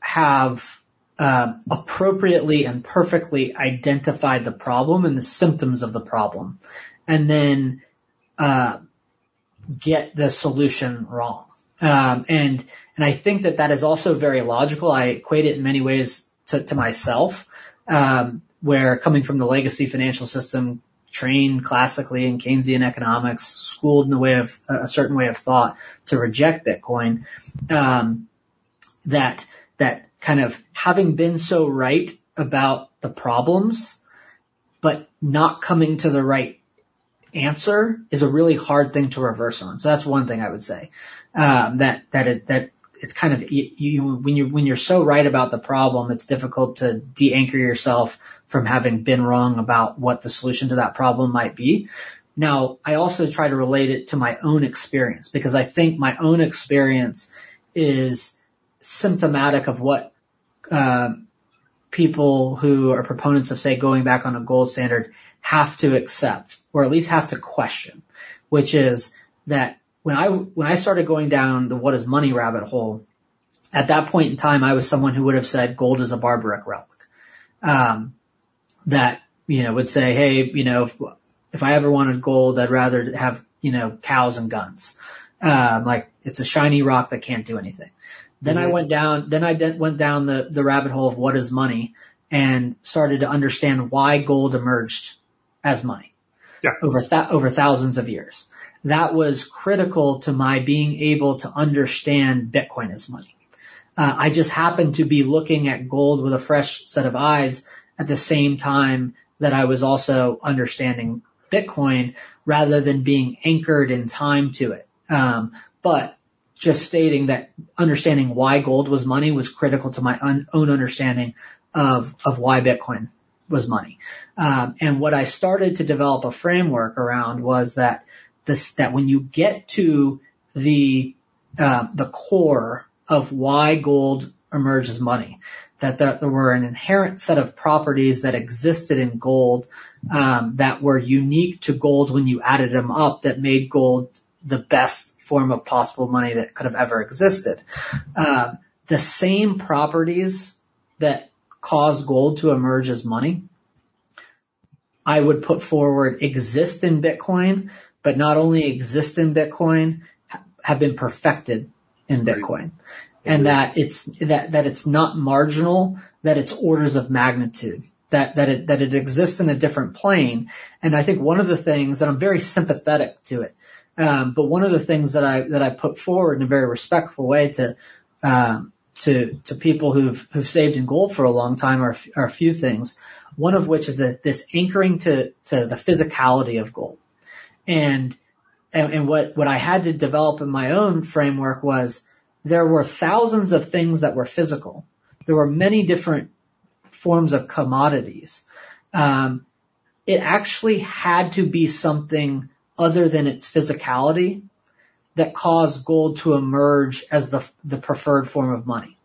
have uh, appropriately and perfectly identified the problem and the symptoms of the problem, and then uh, get the solution wrong. Um, and and I think that that is also very logical. I equate it in many ways to, to myself, um, where coming from the legacy financial system, trained classically in Keynesian economics, schooled in a way of a certain way of thought to reject Bitcoin. Um, that that kind of having been so right about the problems, but not coming to the right answer is a really hard thing to reverse on. So that's one thing I would say. Um, that that it, that it's kind of you, you when you when you're so right about the problem, it's difficult to de-anchor yourself from having been wrong about what the solution to that problem might be. Now, I also try to relate it to my own experience because I think my own experience is symptomatic of what uh, people who are proponents of, say, going back on a gold standard have to accept, or at least have to question, which is that when I when I started going down the what is money rabbit hole, at that point in time, I was someone who would have said gold is a barbaric relic. Um, that you know would say, hey, you know, if, if I ever wanted gold, I'd rather have you know cows and guns. Um, like it's a shiny rock that can't do anything. Then mm-hmm. I went down. Then I went down the the rabbit hole of what is money and started to understand why gold emerged as money yeah. over th- over thousands of years that was critical to my being able to understand Bitcoin as money. Uh, I just happened to be looking at gold with a fresh set of eyes at the same time that I was also understanding Bitcoin rather than being anchored in time to it. Um, but just stating that understanding why gold was money was critical to my un- own understanding of, of why Bitcoin was money. Um, and what I started to develop a framework around was that this, that when you get to the, uh, the core of why gold emerges money, that there, there were an inherent set of properties that existed in gold um, that were unique to gold when you added them up that made gold the best form of possible money that could have ever existed. Uh, the same properties that cause gold to emerge as money, I would put forward exist in Bitcoin, but not only exist in Bitcoin, have been perfected in Bitcoin. And that it's, that, that it's not marginal, that it's orders of magnitude that that it that it exists in a different plane. And I think one of the things, and I'm very sympathetic to it, um, but one of the things that I that I put forward in a very respectful way to um, to to people who've who've saved in gold for a long time are, are a few things. One of which is that this anchoring to to the physicality of gold, and and, and what what I had to develop in my own framework was there were thousands of things that were physical. There were many different forms of commodities. Um, it actually had to be something other than its physicality that caused gold to emerge as the, the preferred form of money.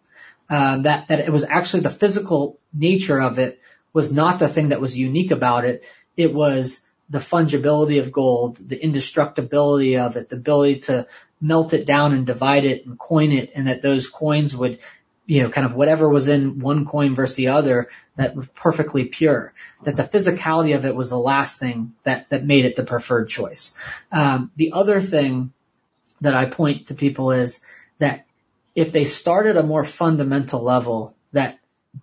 Um, that, that it was actually the physical nature of it was not the thing that was unique about it. It was the fungibility of gold, the indestructibility of it, the ability to melt it down and divide it and coin it and that those coins would you know, kind of whatever was in one coin versus the other that was perfectly pure. That the physicality of it was the last thing that, that made it the preferred choice. Um, the other thing that I point to people is that if they start at a more fundamental level that,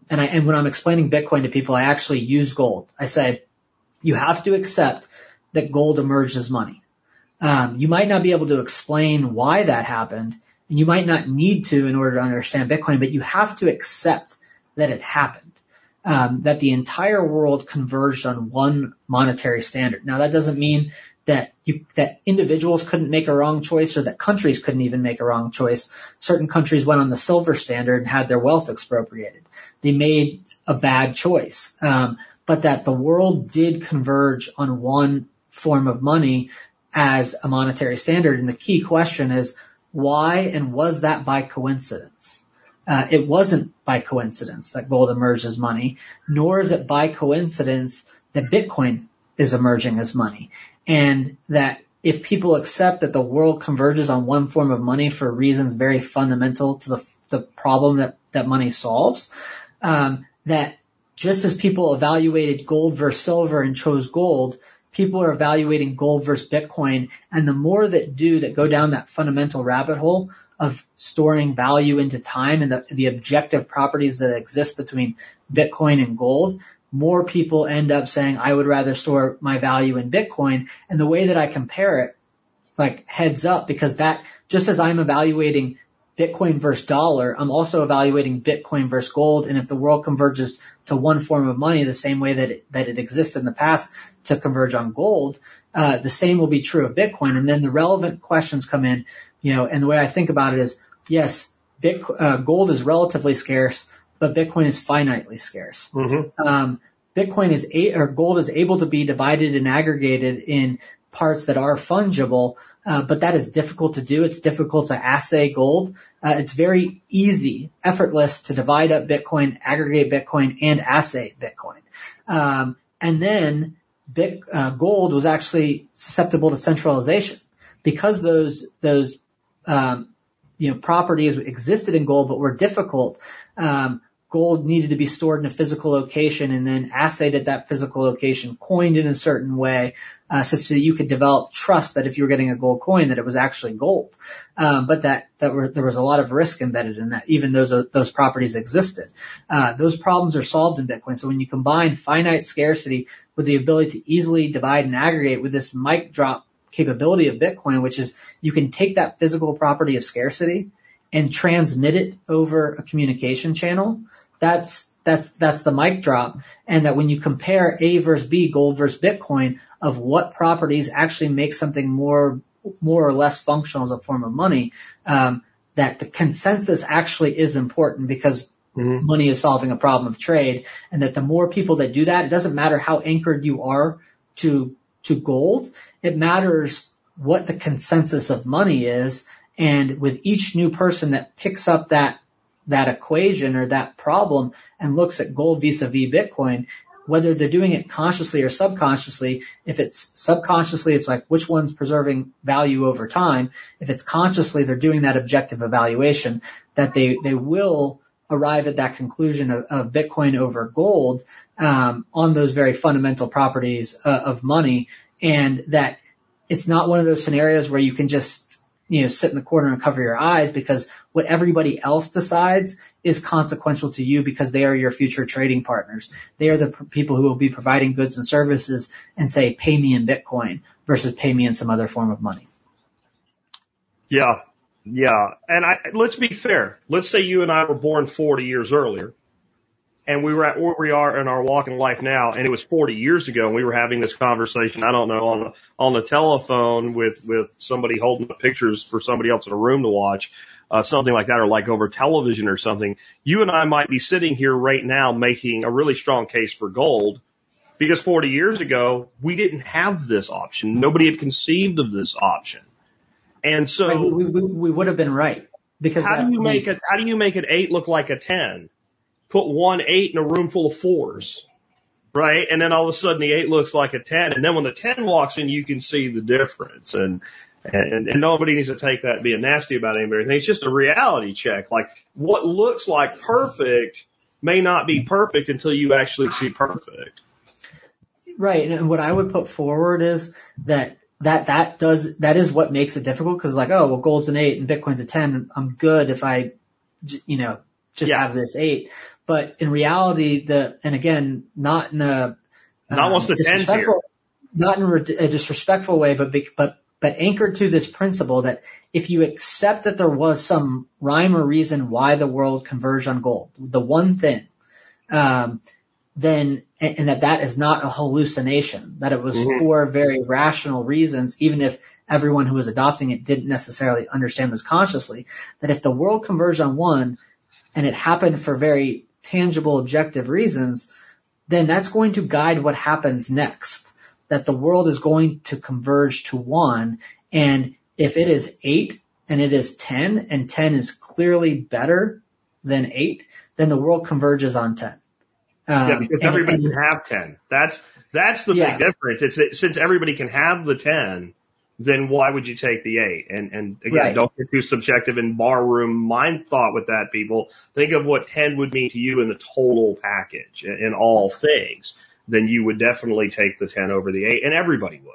and I, and when I'm explaining Bitcoin to people, I actually use gold. I say, you have to accept that gold emerged as money. Um, you might not be able to explain why that happened and you might not need to in order to understand Bitcoin, but you have to accept that it happened. Um, that the entire world converged on one monetary standard. Now that doesn't mean that you, that individuals couldn't make a wrong choice or that countries couldn't even make a wrong choice. Certain countries went on the silver standard and had their wealth expropriated. They made a bad choice. Um, but that the world did converge on one form of money as a monetary standard. And the key question is, why and was that by coincidence? Uh, it wasn't by coincidence that gold emerged as money, nor is it by coincidence that Bitcoin is emerging as money. And that if people accept that the world converges on one form of money for reasons very fundamental to the, the problem that, that money solves, um, that just as people evaluated gold versus silver and chose gold, people are evaluating gold versus Bitcoin. And the more that do that go down that fundamental rabbit hole of storing value into time and the, the objective properties that exist between Bitcoin and gold, more people end up saying, I would rather store my value in Bitcoin. And the way that I compare it, like heads up, because that, just as I'm evaluating Bitcoin versus dollar, I'm also evaluating Bitcoin versus gold. And if the world converges to one form of money the same way that it, that it existed in the past to converge on gold, uh, the same will be true of Bitcoin. And then the relevant questions come in, you know, and the way I think about it is, yes, Bitcoin, uh, gold is relatively scarce, but Bitcoin is finitely scarce. Mm-hmm. Um, Bitcoin is a, or gold is able to be divided and aggregated in parts that are fungible, uh, but that is difficult to do. It's difficult to assay gold. Uh, it's very easy, effortless to divide up Bitcoin, aggregate Bitcoin, and assay Bitcoin. Um, and then Bit, uh, gold was actually susceptible to centralization because those those um, you know properties existed in gold but were difficult. Um, gold needed to be stored in a physical location and then assayed at that physical location, coined in a certain way, uh, such that you could develop trust that if you were getting a gold coin, that it was actually gold. Um, but that that were, there was a lot of risk embedded in that, even those those properties existed. Uh, those problems are solved in Bitcoin. So when you combine finite scarcity with the ability to easily divide and aggregate with this mic drop capability of Bitcoin, which is you can take that physical property of scarcity and transmit it over a communication channel, that's that's that's the mic drop. And that when you compare A versus B, gold versus Bitcoin, of what properties actually make something more more or less functional as a form of money, um, that the consensus actually is important because mm-hmm. money is solving a problem of trade, and that the more people that do that, it doesn't matter how anchored you are to to gold, it matters what the consensus of money is, and with each new person that picks up that that equation or that problem and looks at gold vis-a-vis Bitcoin, whether they're doing it consciously or subconsciously, if it's subconsciously, it's like which one's preserving value over time. If it's consciously, they're doing that objective evaluation that they, they will arrive at that conclusion of, of Bitcoin over gold, um, on those very fundamental properties uh, of money and that it's not one of those scenarios where you can just you know, sit in the corner and cover your eyes because what everybody else decides is consequential to you because they are your future trading partners. They are the people who will be providing goods and services and say, pay me in Bitcoin versus pay me in some other form of money. Yeah. Yeah. And I, let's be fair. Let's say you and I were born 40 years earlier and we were at where we are in our walk in life now, and it was 40 years ago, and we were having this conversation. I don't know on the, on the telephone with with somebody holding up pictures for somebody else in a room to watch, uh, something like that, or like over television or something. You and I might be sitting here right now making a really strong case for gold, because 40 years ago we didn't have this option. Nobody had conceived of this option, and so we, we, we would have been right. Because how do you make it? How do you make an eight look like a ten? Put one eight in a room full of fours, right? And then all of a sudden the eight looks like a 10. And then when the 10 walks in, you can see the difference. And, and, and nobody needs to take that being nasty about anybody. It's just a reality check. Like what looks like perfect may not be perfect until you actually see perfect. Right. And what I would put forward is that that that does that is what makes it difficult because like oh well gold's an eight and bitcoin's a ten i'm good if i you know just yeah. have this eight but in reality, the and again, not in a not um, disrespectful, not in a disrespectful way, but but but anchored to this principle that if you accept that there was some rhyme or reason why the world converged on gold, the one thing, um, then and, and that that is not a hallucination, that it was mm-hmm. for very rational reasons, even if everyone who was adopting it didn't necessarily understand this consciously, that if the world converged on one and it happened for very tangible, objective reasons, then that's going to guide what happens next. That the world is going to converge to one. And if it is eight and it is 10 and 10 is clearly better than eight, then the world converges on 10. Um, yeah, because everybody and, can have 10. That's, that's the yeah. big difference. It's that since everybody can have the 10, then why would you take the eight? And, and again, right. don't get too subjective and barroom mind thought with that, people. Think of what 10 would mean to you in the total package in all things. Then you would definitely take the 10 over the eight and everybody would.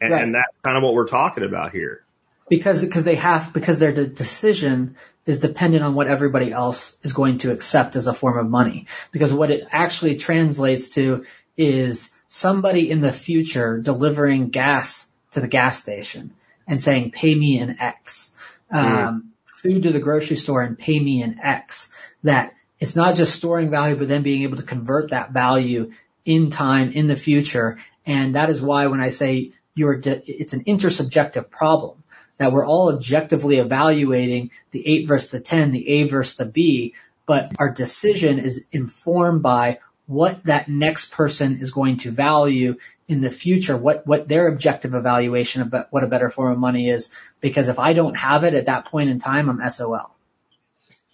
And, right. and that's kind of what we're talking about here. Because, because they have, because their decision is dependent on what everybody else is going to accept as a form of money. Because what it actually translates to is somebody in the future delivering gas to the gas station and saying, pay me an X. Um, food to the grocery store and pay me an X. That it's not just storing value, but then being able to convert that value in time in the future. And that is why when I say you're, it's an intersubjective problem that we're all objectively evaluating the eight versus the 10, the A versus the B, but our decision is informed by what that next person is going to value in the future, what, what their objective evaluation of what a better form of money is. Because if I don't have it at that point in time, I'm SOL.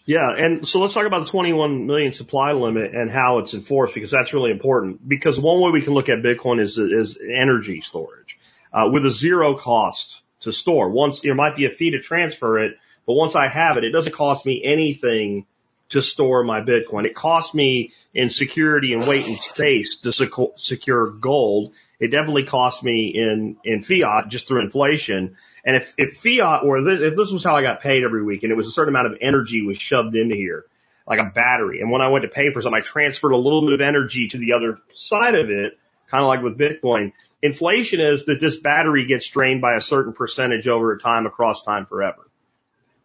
Yeah, and so let's talk about the 21 million supply limit and how it's enforced because that's really important. Because one way we can look at Bitcoin is is energy storage uh, with a zero cost to store. Once there might be a fee to transfer it, but once I have it, it doesn't cost me anything to store my Bitcoin. It cost me in security and weight and space to secure gold. It definitely cost me in, in fiat just through inflation. And if, if fiat or this, if this was how I got paid every week and it was a certain amount of energy was shoved into here, like a battery. And when I went to pay for something, I transferred a little bit of energy to the other side of it, kind of like with Bitcoin. Inflation is that this battery gets drained by a certain percentage over time across time forever.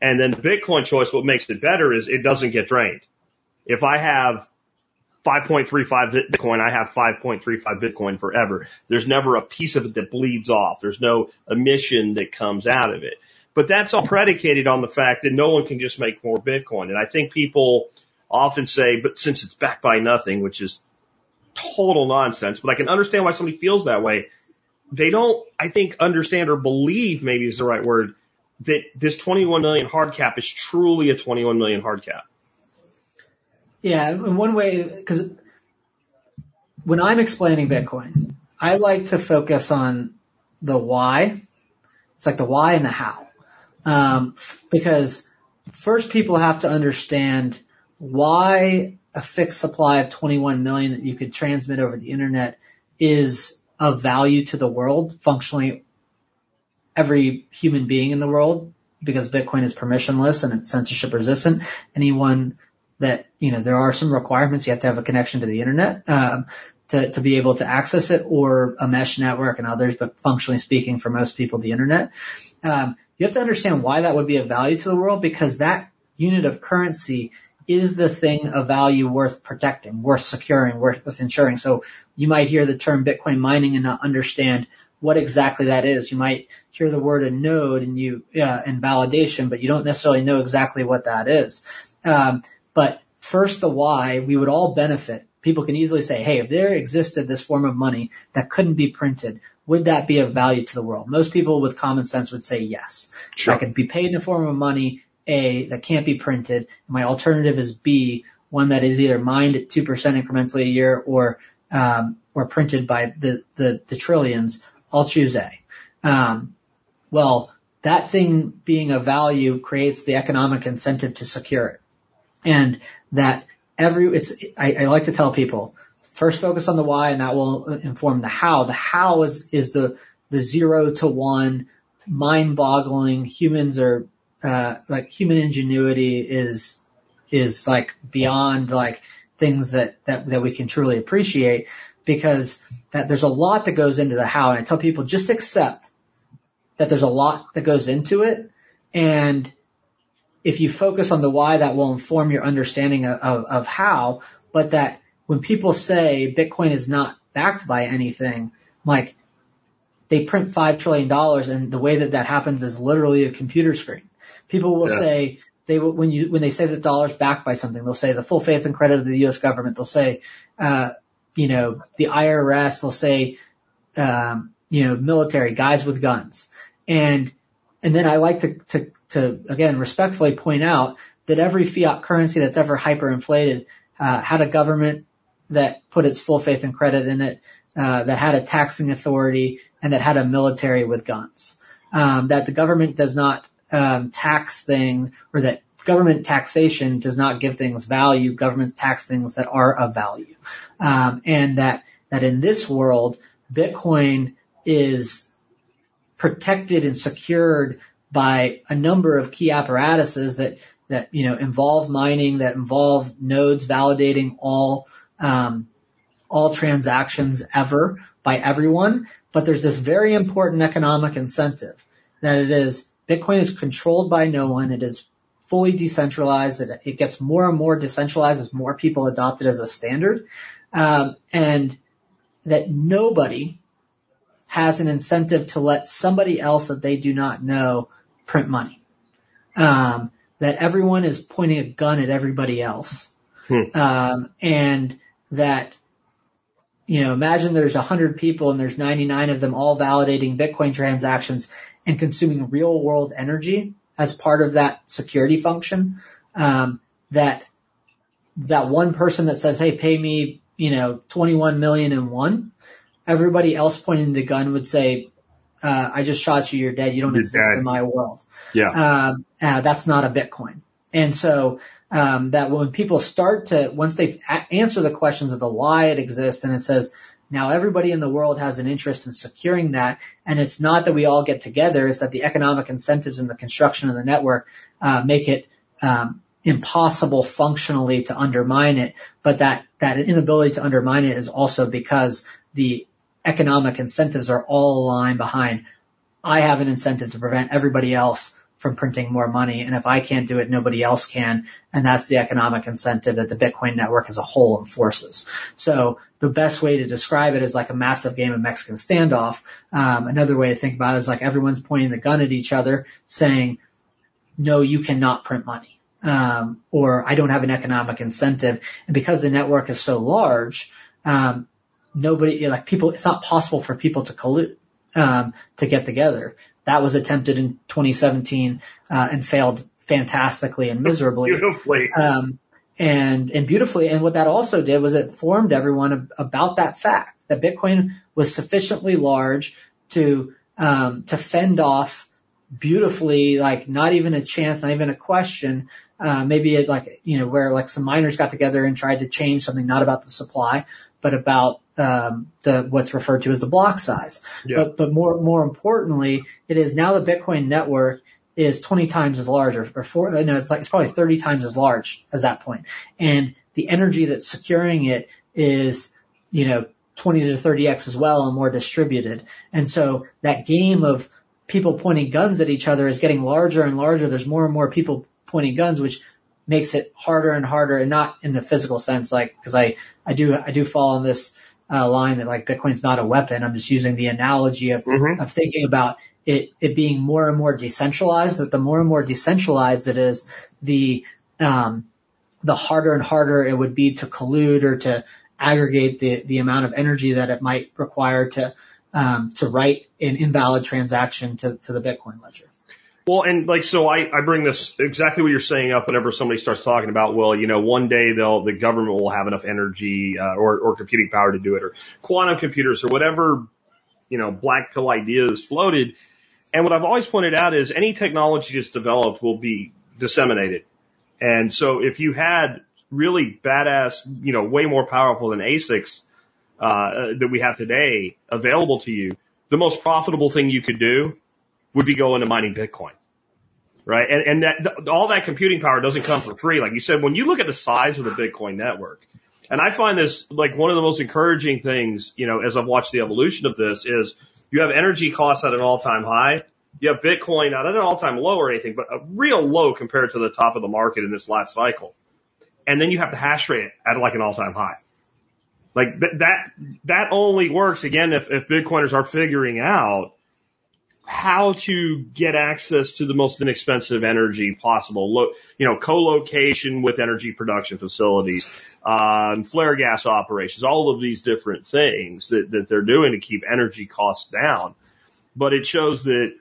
And then the Bitcoin choice, what makes it better is it doesn't get drained. If I have 5.35 Bitcoin, I have 5.35 Bitcoin forever. There's never a piece of it that bleeds off. There's no emission that comes out of it. But that's all predicated on the fact that no one can just make more Bitcoin. And I think people often say, but since it's backed by nothing, which is total nonsense, but I can understand why somebody feels that way. They don't, I think, understand or believe maybe is the right word that this 21 million hard cap is truly a 21 million hard cap. Yeah, in one way, because when I'm explaining Bitcoin, I like to focus on the why. It's like the why and the how. Um, because first people have to understand why a fixed supply of 21 million that you could transmit over the internet is of value to the world, functionally every human being in the world, because Bitcoin is permissionless and it's censorship resistant. Anyone that, you know, there are some requirements. You have to have a connection to the internet, um, to, to be able to access it or a mesh network and others, but functionally speaking for most people, the internet. Um, you have to understand why that would be of value to the world because that unit of currency is the thing of value worth protecting, worth securing, worth ensuring. So you might hear the term Bitcoin mining and not understand what exactly that is. You might hear the word a node and you uh, and validation, but you don't necessarily know exactly what that is. Um, but first, the why we would all benefit. People can easily say, "Hey, if there existed this form of money that couldn't be printed, would that be of value to the world?" Most people with common sense would say yes. Sure. That could be paid in a form of money a that can't be printed. My alternative is B, one that is either mined at 2% incrementally a year or, um, or printed by the, the, the trillions. I'll choose A. Um, well, that thing being of value creates the economic incentive to secure it. And that every, it's, I, I like to tell people, first focus on the why and that will inform the how. The how is, is the, the zero to one mind boggling. Humans are uh, like human ingenuity is is like beyond like things that that that we can truly appreciate because that there's a lot that goes into the how and I tell people just accept that there's a lot that goes into it and if you focus on the why that will inform your understanding of, of, of how but that when people say Bitcoin is not backed by anything like they print five trillion dollars and the way that that happens is literally a computer screen People will Yeah. say they will, when you when they say the dollar's backed by something, they'll say the full faith and credit of the U.S. government. They'll say, uh, you know, the IRS. They'll say, um, you know, military guys with guns, and and then I like to to to again respectfully point out that every fiat currency that's ever hyperinflated uh, had a government that put its full faith and credit in it, uh, that had a taxing authority, and that had a military with guns. Um, that the government does not um, tax thing, or that government taxation does not give things value. Governments tax things that are of value, um, and that that in this world, Bitcoin is protected and secured by a number of key apparatuses that that you know involve mining, that involve nodes validating all um, all transactions ever by everyone. But there's this very important economic incentive that it is Bitcoin is controlled by no one. It is fully decentralized. It, it gets more and more decentralized as more people adopt it as a standard, um, and that nobody has an incentive to let somebody else that they do not know print money. Um, that everyone is pointing a gun at everybody else. Hmm. Um, and that, you know, imagine there's a hundred people and there's 99 of them all validating Bitcoin transactions and consuming real world energy as part of that security function. Um, that, that one person that says, Hey, pay me, you know, 21 million and one, everybody else pointing the gun would say, uh, I just shot you, you're dead. You don't You're exist dead. in my world Yeah. um, uh, that's not a Bitcoin. And so um, that when people start to once they answer the questions of the why it exists, and it says now everybody in the world has an interest in securing that, and it's not that we all get together; it's that the economic incentives in the construction of the network uh, make it um, impossible functionally to undermine it. But that that an inability to undermine it is also because the economic incentives are all aligned behind I have an incentive to prevent everybody else from printing more money. And if I can't do it, nobody else can. And that's the economic incentive that the Bitcoin network as a whole enforces. So the best way to describe it is like a massive game of Mexican standoff. Um, another way to think about it is like everyone's pointing the gun at each other saying, no, you cannot print money. Um, or I don't have an economic incentive. And because the network is so large, um, nobody, like people, it's not possible for people to collude um, to get together. That was attempted in 2017 uh, and failed fantastically and miserably. Beautifully. Um, and, and beautifully. And what that also did was it formed everyone about that fact that Bitcoin was sufficiently large to, um, to fend off beautifully, like not even a chance, not even a question. Uh, maybe it like, you know, where like some miners got together and tried to change something, not about the supply, but about, um, the, what's referred to as the block size. Yeah. But, but more, more importantly, it is now the Bitcoin network is 20 times as large or, or four, no, it's like, it's probably 30 times as large as that point. And the energy that's securing it is, you know, 20 to 30x as well and more distributed. And so that game of people pointing guns at each other is getting larger and larger. There's more and more people pointing guns, which makes it harder and harder and not in the physical sense, like, cause I, I do, I do fall on this uh, line that like Bitcoin's not a weapon. I'm just using the analogy of, Mhm. of thinking about it, it being more and more decentralized, that the more and more decentralized it is, the, um, the harder and harder it would be to collude or to aggregate the, the amount of energy that it might require to, um, to write an invalid transaction to, to the Bitcoin ledger. Well, and like, so I, I bring this exactly what you're saying up whenever somebody starts talking about, well, you know, one day they'll, the government will have enough energy, uh, or, or computing power to do it or quantum computers or whatever, you know, black pill idea is floated. And what I've always pointed out is any technology that's developed will be disseminated. And so if you had really badass, you know, way more powerful than ASICs, uh, that we have today available to you, the most profitable thing you could do would be going to mining Bitcoin. Right. And, and that, th- all that computing power doesn't come for free. Like you said, when you look at the size of the Bitcoin network, and I find this like one of the most encouraging things, you know, as I've watched the evolution of this is you have energy costs at an all time high. You have Bitcoin not at an all time low or anything, but a real low compared to the top of the market in this last cycle. And then you have the hash rate at like an all time high. Like th- that, that only works again if, if Bitcoiners are figuring out how to get access to the most inexpensive energy possible. Lo- you know, co-location with energy production facilities, um, flare gas operations, all of these different things that, that they're doing to keep energy costs down. But it shows that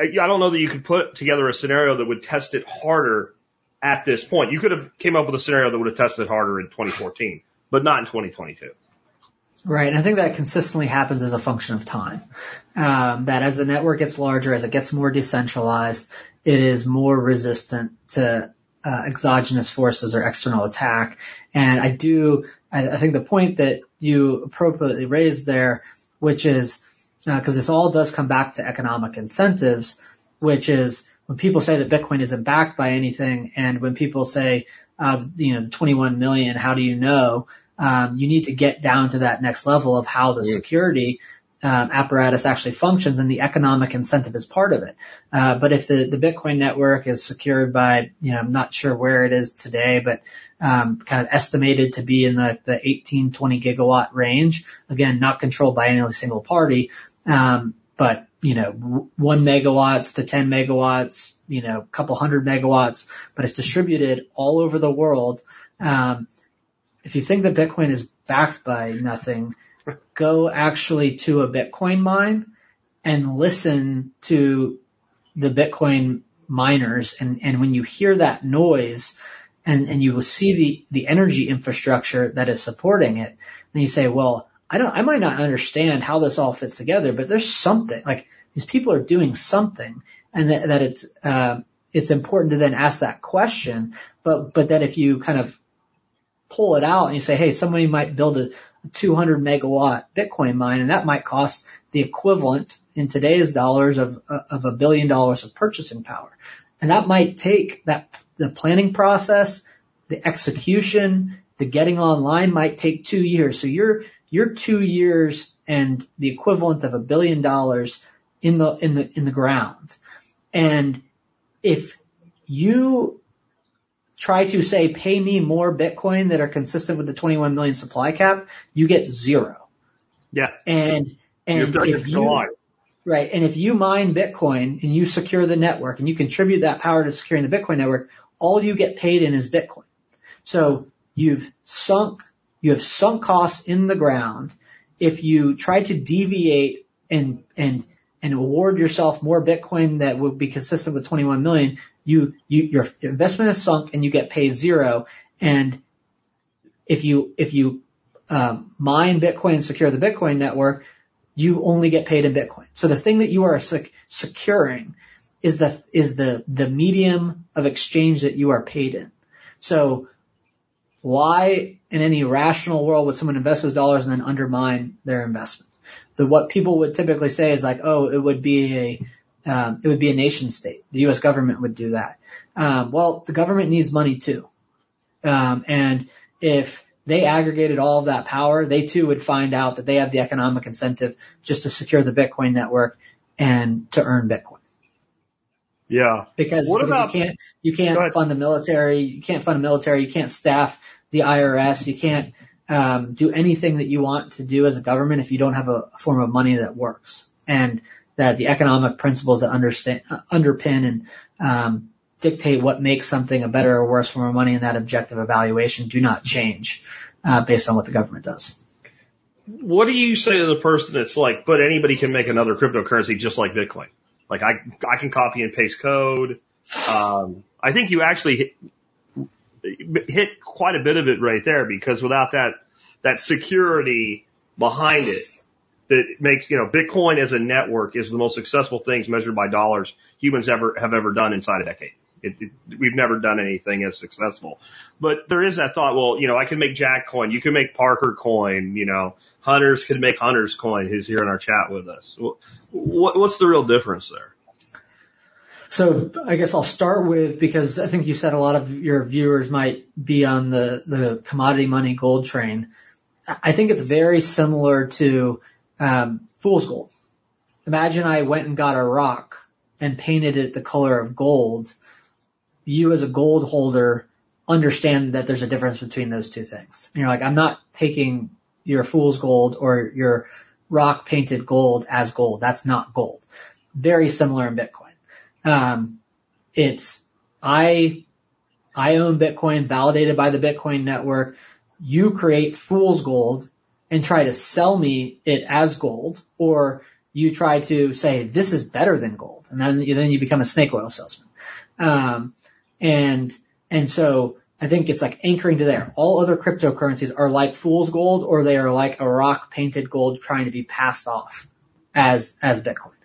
I don't know that you could put together a scenario that would test it harder at this point. You could have came up with a scenario that would have tested harder in 2014, but not in 2022. Right. I think that consistently happens as a function of time. Um, that as the network gets larger, as it gets more decentralized, it is more resistant to uh, exogenous forces or external attack. And I do, I, I think the point that you appropriately raised there, which is, because this all does come back to economic incentives, which is when people say that Bitcoin isn't backed by anything, and when people say, uh, you know, the 21 million, how do you know? Um, you need to get down to that next level of how the security um, apparatus actually functions, and the economic incentive is part of it. Uh, but if the the Bitcoin network is secured by, you know, I'm not sure where it is today, but um, kind of estimated to be in the the 18, 20 gigawatt range. Again, not controlled by any single party, um, but you know, one megawatts to 10 megawatts, you know, a couple hundred megawatts, but it's distributed all over the world. Um, if you think that Bitcoin is backed by nothing, go actually to a Bitcoin mine and listen to the Bitcoin miners. And, and when you hear that noise and, and you will see the, the energy infrastructure that is supporting it, then you say, well, I don't, I might not understand how this all fits together, but there's something like these people are doing something and that, that it's, uh, it's important to then ask that question, but, but that if you kind of pull it out and you say, hey, somebody might build a, a 200 megawatt Bitcoin mine and that might cost the equivalent in today's dollars of, of a billion dollars of purchasing power. And that might take that, the planning process, the execution, the getting online might take two years. So you're, you're two years and the equivalent of a billion dollars in the, in the, in the ground. And if you try to say, pay me more Bitcoin that are consistent with the 21 million supply cap, you get zero. Yeah. And, and if you, right. And if you mine Bitcoin and you secure the network and you contribute that power to securing the Bitcoin network, all you get paid in is Bitcoin. So you've sunk, you have sunk costs in the ground. If you try to deviate and, and and award yourself more Bitcoin that would be consistent with 21 million, you, you, your investment is sunk and you get paid zero. And if you, if you, um, mine Bitcoin and secure the Bitcoin network, you only get paid in Bitcoin. So the thing that you are sec- securing is the, is the, the medium of exchange that you are paid in. So why in any rational world would someone invest those dollars and then undermine their investment? The, what people would typically say is like, oh, it would be a, um, it would be a nation state. The U.S. government would do that. Um, well, the government needs money too. Um, and if they aggregated all of that power, they too would find out that they have the economic incentive just to secure the Bitcoin network and to earn Bitcoin. Yeah. Because, What because about- you can't you can't fund the military, you can't fund the military, you can't staff the IRS, you can't um, do anything that you want to do as a government if you don't have a form of money that works and that the economic principles that understand uh, underpin and um, dictate what makes something a better or worse form of money and that objective evaluation do not change uh, based on what the government does. What do you say to the person that's like, but anybody can make another cryptocurrency just like Bitcoin? Like I, I can copy and paste code. Um, I think you actually hit, quite a bit of it right there because without that, that security behind it that makes, you know, Bitcoin as a network is the most successful things measured by dollars humans ever have ever done inside a decade. It, it, we've never done anything as successful. But there is that thought, well, you know, I can make Jack coin, you can make Parker coin, you know, Hunters could make Hunters coin who's here in our chat with us. What, what's the real difference there? So I guess I'll start with because I think you said a lot of your viewers might be on the, the commodity money gold train. I think it's very similar to um, fool's gold. Imagine I went and got a rock and painted it the color of gold. You as a gold holder understand that there's a difference between those two things. You're like, I'm not taking your fool's gold or your rock painted gold as gold. That's not gold. Very similar in Bitcoin. Um, it's I I own Bitcoin validated by the Bitcoin network. You create fool's gold and try to sell me it as gold, or you try to say this is better than gold, and then then you become a snake oil salesman. Um, and and so I think it's like anchoring to there. All other cryptocurrencies are like fool's gold, or they are like a rock painted gold trying to be passed off as as Bitcoin.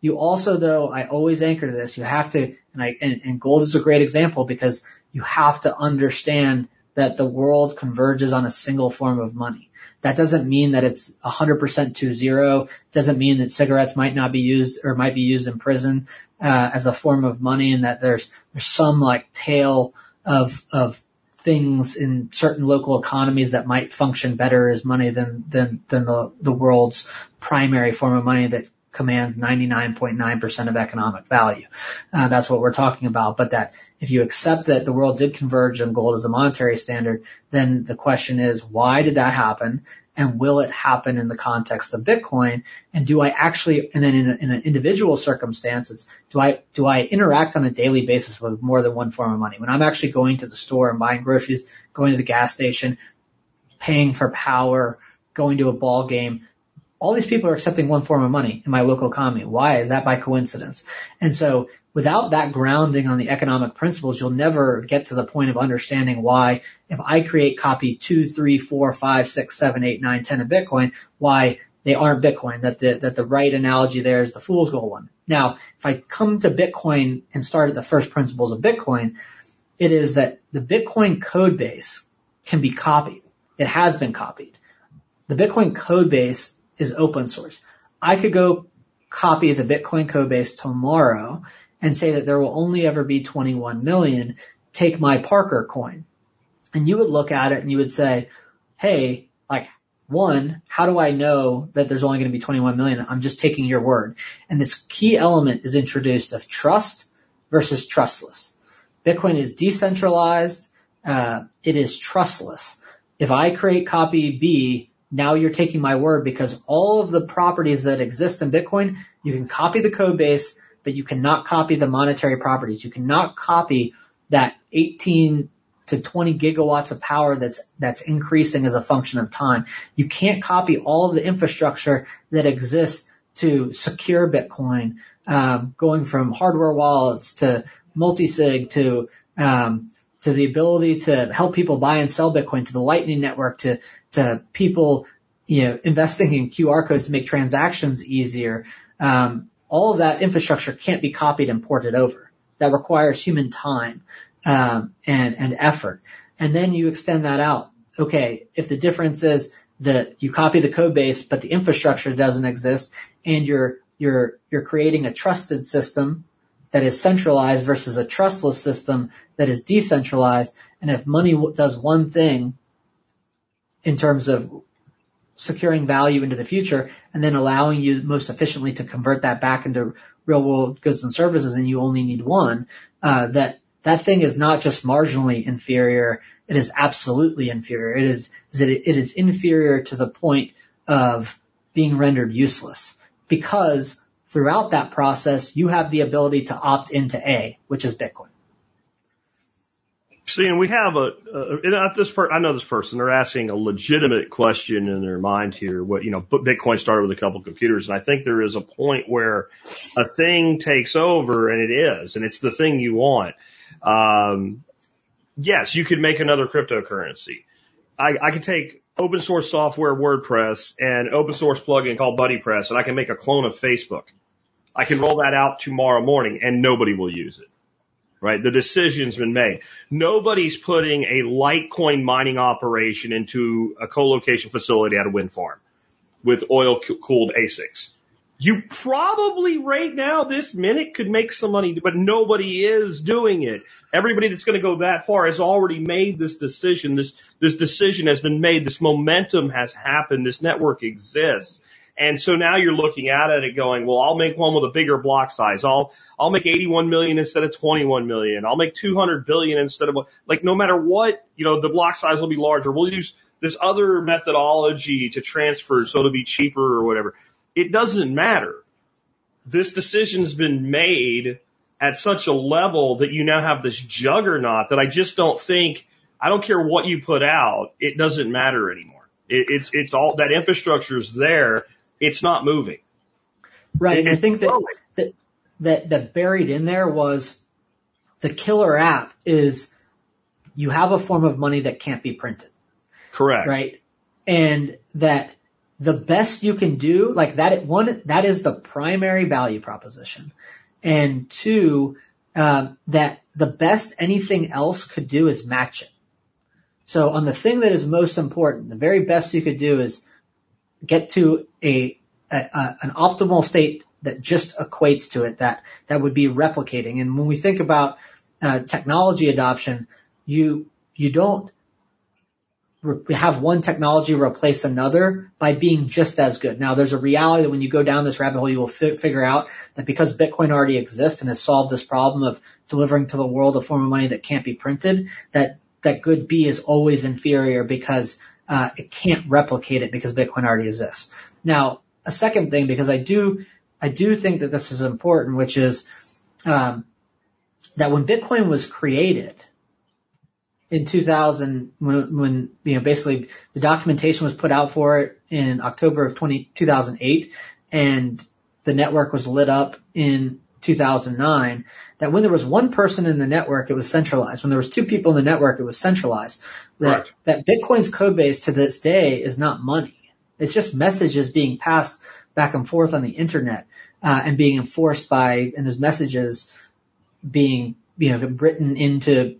You also, though, I always anchor to this. You have to, and I, and, and gold is a great example because you have to understand that the world converges on a single form of money. That doesn't mean that it's 100% to zero. Doesn't mean that cigarettes might not be used or might be used in prison uh, as a form of money, and that there's there's some like tail of of things in certain local economies that might function better as money than than than the the world's primary form of money that commands 99.9% of economic value. Uh, that's what we're talking about. But that if you accept that the world did converge on gold as a monetary standard, then the question is, why did that happen? And will it happen in the context of Bitcoin? And do I actually, and then in, a, in an individual circumstances, do I, do I interact on a daily basis with more than one form of money? When I'm actually going to the store and buying groceries, going to the gas station, paying for power, going to a ball game, all these people are accepting one form of money in my local economy. Why? Is that by coincidence? And so without that grounding on the economic principles, you'll never get to the point of understanding why if I create copy two, three, four, five, six, seven, eight, nine, ten of Bitcoin, why they aren't Bitcoin, that the, that the right analogy there is the fool's gold one. Now, if I come to Bitcoin and start at the first principles of Bitcoin, it is that the Bitcoin code base can be copied. It has been copied. The Bitcoin code base is open source. I could go copy the Bitcoin code base tomorrow and say that there will only ever be 21 million. Take my Parker coin. And you would look at it and you would say, Hey, like one, how do I know that there's only going to be 21 million? I'm just taking your word. And this key element is introduced of trust versus trustless. Bitcoin is decentralized. Uh, it is trustless. If I create copy B, now you're taking my word because all of the properties that exist in Bitcoin, you can copy the code base, but you cannot copy the monetary properties. You cannot copy that 18 to 20 gigawatts of power that's, that's increasing as a function of time. You can't copy all of the infrastructure that exists to secure Bitcoin, um, going from hardware wallets to multi-sig to um, to the ability to help people buy and sell Bitcoin to the Lightning Network to to people you know investing in QR codes to make transactions easier. Um, all of that infrastructure can't be copied and ported over. That requires human time um, and and effort. And then you extend that out. Okay, if the difference is that you copy the code base, but the infrastructure doesn't exist, and you're you're you're creating a trusted system that is centralized versus a trustless system that is decentralized. And if money does one thing in terms of securing value into the future and then allowing you most efficiently to convert that back into real world goods and services and you only need one, uh, that that thing is not just marginally inferior, it is absolutely inferior. It is, it is inferior to the point of being rendered useless because throughout that process, you have the ability to opt into A, which is Bitcoin. See, and we have a, a this per, I know this person. They're asking a legitimate question in their mind here. What you know, Bitcoin started with a couple of computers, and I think there is a point where a thing takes over, and it is, and it's the thing you want. Um, yes, you could make another cryptocurrency. I, I could take open source software WordPress and open source plugin called BuddyPress, and I can make a clone of Facebook. I can roll that out tomorrow morning, and nobody will use it right? The decision's been made. Nobody's putting a Litecoin mining operation into a co-location facility at a wind farm with oil cooled ASICs. You probably right now, this minute could make some money, but nobody is doing it. Everybody that's going to go that far has already made this decision. This, this decision has been made. This momentum has happened. This network exists. And so now you're looking at it and going, well, I'll make one with a bigger block size. I'll, I'll make 81 million instead of 21 million. I'll make 200 billion instead of, like, no matter what, you know, the block size will be larger. We'll use this other methodology to transfer so it'll be cheaper or whatever. It doesn't matter. This decision's been made at such a level that you now have this juggernaut that I just don't think, I don't care what you put out, it doesn't matter anymore. It, it's, it's all, that infrastructure is there it's not moving. Right. And I think that, that, that, that buried in there was the killer app is you have a form of money that can't be printed. Correct. Right. And that the best you can do, like that, one, that is the primary value proposition. And two, um, that the best anything else could do is match it. So on the thing that is most important, the very best you could do is get to a, a, a, an optimal state that just equates to it that that would be replicating. And when we think about uh, technology adoption, you you don't re- have one technology replace another by being just as good. Now, there's a reality that when you go down this rabbit hole, you will fi- figure out that because Bitcoin already exists and has solved this problem of delivering to the world a form of money that can't be printed, that that good B is always inferior because uh, it can't replicate it because Bitcoin already exists. Now, a second thing, because I do, I do think that this is important, which is um, that when Bitcoin was created in 2000, when, when you know basically the documentation was put out for it in October of 20, 2008, and the network was lit up in 2009 that when there was one person in the network, it was centralized. When there was two people in the network, it was centralized. That, right. that Bitcoin's code base to this day is not money. It's just messages being passed back and forth on the internet, uh, and being enforced by, and those messages being, you know, written into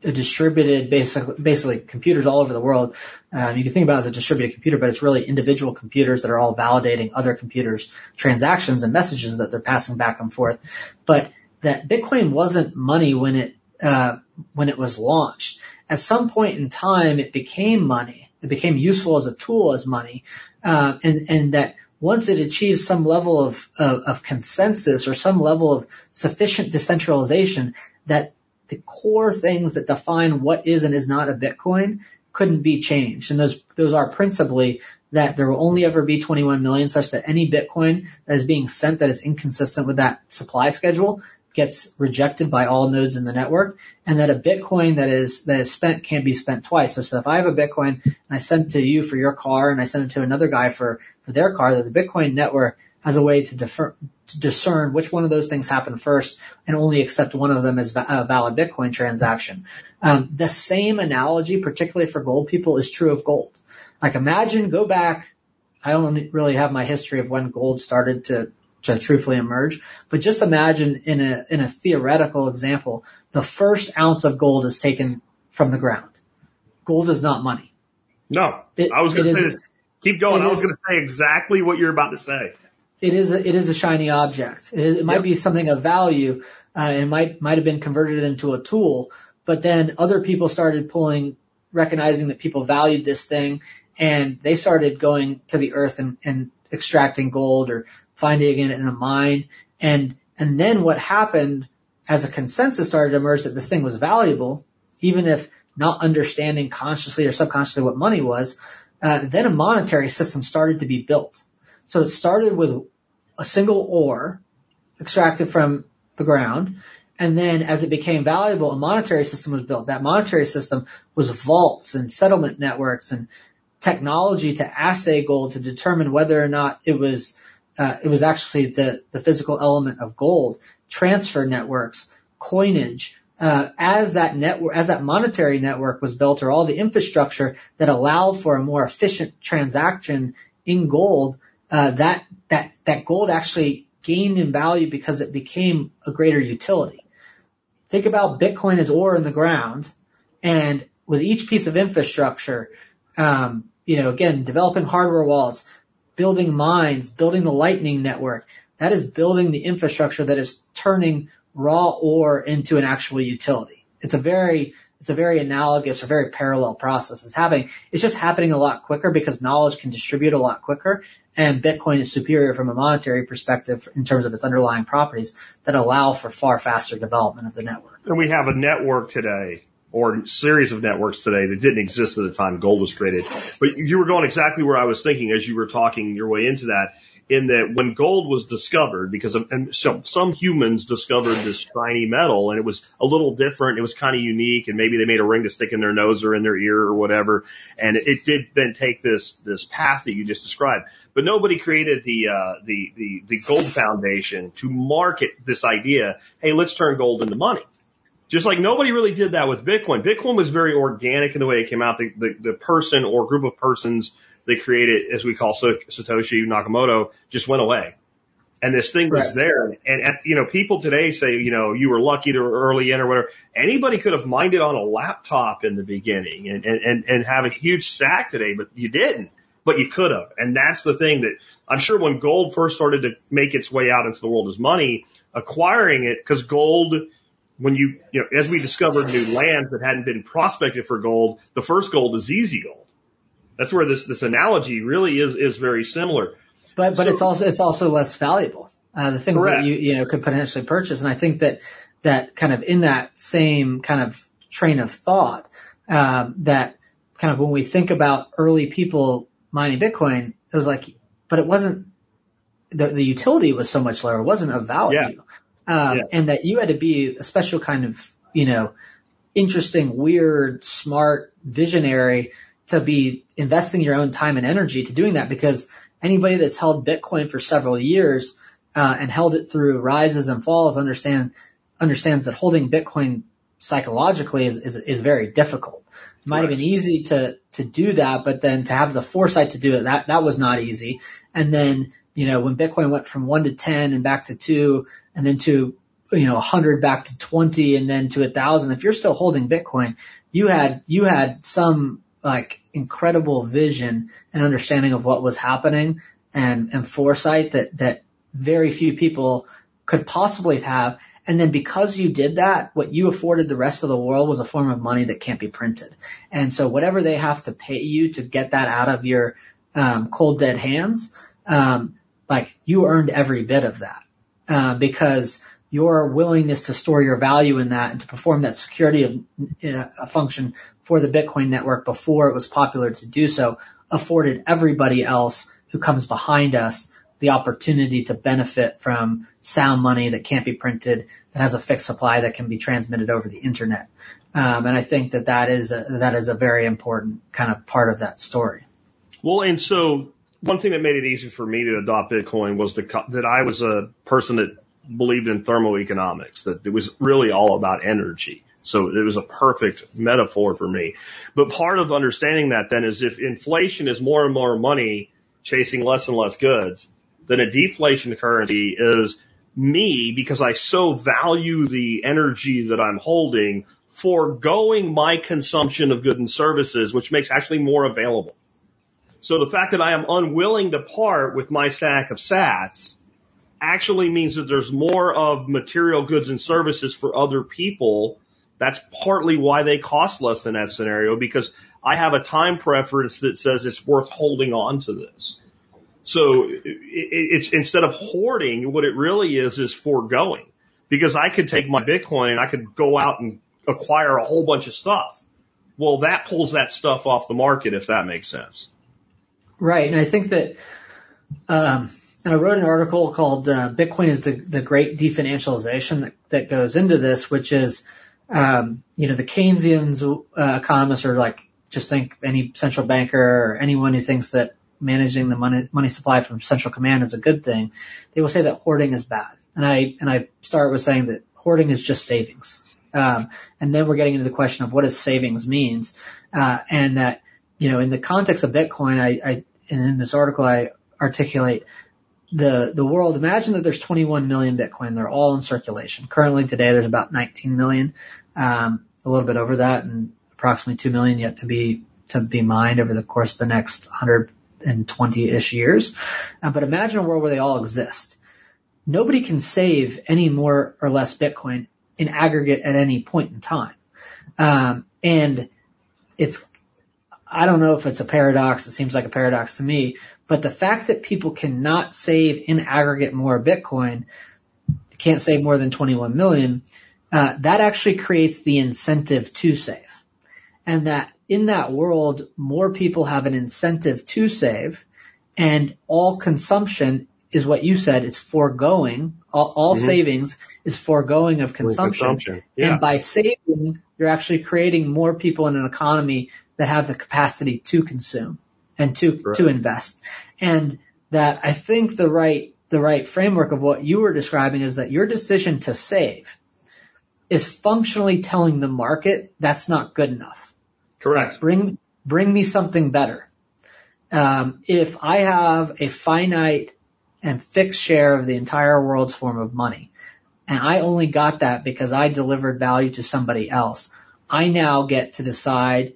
distributed, basically, basically computers all over the world. Um, you can think about it as a distributed computer, but it's really individual computers that are all validating other computers' transactions and messages that they're passing back and forth. But that Bitcoin wasn't money when it uh, when it was launched. At some point in time, it became money. It became useful as a tool as money, uh, and and that once it achieves some level of, of, of consensus or some level of sufficient decentralization, that the core things that define what is and is not a Bitcoin couldn't be changed. And those, those are principally that there will only ever be 21 million such that any Bitcoin that is being sent that is inconsistent with that supply schedule gets rejected by all nodes in the network and that a Bitcoin that is, that is spent can't be spent twice. So, so if I have a Bitcoin and I send to you for your car and I send it to another guy for, for their car, that the Bitcoin network as a way to, defer, to discern which one of those things happened first and only accept one of them as a valid Bitcoin transaction. Um, the same analogy, particularly for gold people, is true of gold. Like imagine, go back. I don't really have my history of when gold started to to truthfully emerge, but just imagine in a in a theoretical example, the first ounce of gold is taken from the ground. Gold is not money. No, it, I was going to say this. Keep going. I was going to say exactly what you're about to say. It is a, it is a shiny object. It, is, it might yep. be something of value. Uh, it might might have been converted into a tool, but then other people started pulling, recognizing that people valued this thing, and they started going to the earth and, and extracting gold or finding it in a mine. And, and then what happened as a consensus started to emerge that this thing was valuable, even if not understanding consciously or subconsciously what money was, uh, then a monetary system started to be built. So it started with a single ore extracted from the ground. And then as it became valuable, a monetary system was built. That monetary system was vaults and settlement networks and technology to assay gold to determine whether or not it was uh, it was actually the the physical element of gold. Transfer networks, coinage. Uh, as that network, as that monetary network was built, or all the infrastructure that allowed for a more efficient transaction in gold, uh, that that that gold actually gained in value because it became a greater utility. Think about Bitcoin as ore in the ground, and with each piece of infrastructure, um, you know, again, developing hardware wallets, building mines, building the lightning network. That is building the infrastructure that is turning raw ore into an actual utility. It's a very, it's a very analogous or very parallel process. It's happening, it's just happening a lot quicker because knowledge can distribute a lot quicker and Bitcoin is superior from a monetary perspective in terms of its underlying properties that allow for far faster development of the network. And we have a network today or series of networks today that didn't exist at the time gold was created. But you were going exactly where I was thinking as you were talking your way into that, in that when gold was discovered, because of, and so some humans discovered this shiny metal and it was a little different, it was kind of unique, and maybe they made a ring to stick in their nose or in their ear or whatever, and it, it did then take this this path that you just described. But nobody created the uh, the the the gold foundation to market this idea. Hey, let's turn gold into money. Just like nobody really did that with Bitcoin. Bitcoin was very organic in the way it came out. The, the, the person or group of persons they created, as we call Satoshi Nakamoto, just went away. And this thing was right. there. And, and, you know, people today say, you know, you were lucky to early in or whatever. Anybody could have mined it on a laptop in the beginning and, and, and have a huge stack today, but you didn't. But you could have. And that's the thing that I'm sure when gold first started to make its way out into the world as money, acquiring it, because gold, when you, you know, as we discovered new lands that hadn't been prospected for gold, the first gold is easy gold. That's where this, this analogy really is, is very similar. But, but so, it's also, it's also less valuable. Uh, the things correct. that you, you know, could potentially purchase. And I think that, that kind of in that same kind of train of thought, um, that kind of when we think about early people mining Bitcoin, it was like, but it wasn't, the, the utility was so much lower. It wasn't of value. Yeah. Um, yeah. and that you had to be a special kind of, you know, interesting, weird, smart, visionary to be investing your own time and energy to doing that because anybody that's held Bitcoin for several years, uh, and held it through rises and falls understand, understands that holding Bitcoin psychologically is, is, is very difficult. It might right. have been easy to, to do that, but then to have the foresight to do it, that, that was not easy. And then you know, when Bitcoin went from one to 10 and back to two and then to, you know, 100 back to 20 and then to a thousand, if you're still holding Bitcoin, you had, you had some like incredible vision and understanding of what was happening and, and foresight that, that very few people could possibly have. And then because you did that, what you afforded the rest of the world was a form of money that can't be printed. And so whatever they have to pay you to get that out of your um, cold dead hands, um, like you earned every bit of that, uh, because your willingness to store your value in that and to perform that security of uh, function for the Bitcoin network before it was popular to do so afforded everybody else who comes behind us the opportunity to benefit from sound money that can't be printed, that has a fixed supply that can be transmitted over the internet. Um, and I think that that is a, that is a very important kind of part of that story. Well, and so one thing that made it easy for me to adopt Bitcoin was the, that I was a person that believed in thermoeconomics, that it was really all about energy. So it was a perfect metaphor for me. But part of understanding that then is if inflation is more and more money chasing less and less goods, then a deflation currency is me because I so value the energy that I'm holding foregoing my consumption of goods and services, which makes actually more available. So the fact that I am unwilling to part with my stack of sats actually means that there's more of material goods and services for other people. That's partly why they cost less in that scenario because I have a time preference that says it's worth holding on to this. So it's instead of hoarding, what it really is is foregoing because I could take my Bitcoin and I could go out and acquire a whole bunch of stuff. Well, that pulls that stuff off the market if that makes sense. Right. And I think that, um, and I wrote an article called uh, Bitcoin is the, the great definancialization that, that goes into this, which is, um, you know, the Keynesians, uh, economists are like, just think any central banker or anyone who thinks that managing the money, money supply from central command is a good thing. They will say that hoarding is bad. And I, and I start with saying that hoarding is just savings. Um, and then we're getting into the question of what does savings means. Uh, and that, you know, in the context of Bitcoin, I, I, and in this article, I articulate the, the world. Imagine that there's 21 million Bitcoin. They're all in circulation. Currently today, there's about 19 million, um, a little bit over that and approximately 2 million yet to be, to be mined over the course of the next 120-ish years. Uh, but imagine a world where they all exist. Nobody can save any more or less Bitcoin in aggregate at any point in time. Um, and it's, I don't know if it's a paradox. It seems like a paradox to me, but the fact that people cannot save in aggregate more Bitcoin, can't save more than 21 million, uh, that actually creates the incentive to save. And that in that world, more people have an incentive to save and all consumption is what you said, it's foregoing, all, all mm-hmm. savings is foregoing of consumption. consumption. Yeah. And by saving, you're actually creating more people in an economy that have the capacity to consume and to, right. to invest. And that I think the right, the right framework of what you were describing is that your decision to save is functionally telling the market that's not good enough. Correct. Like bring, bring me something better. Um, if I have a finite and fixed share of the entire world's form of money. And I only got that because I delivered value to somebody else. I now get to decide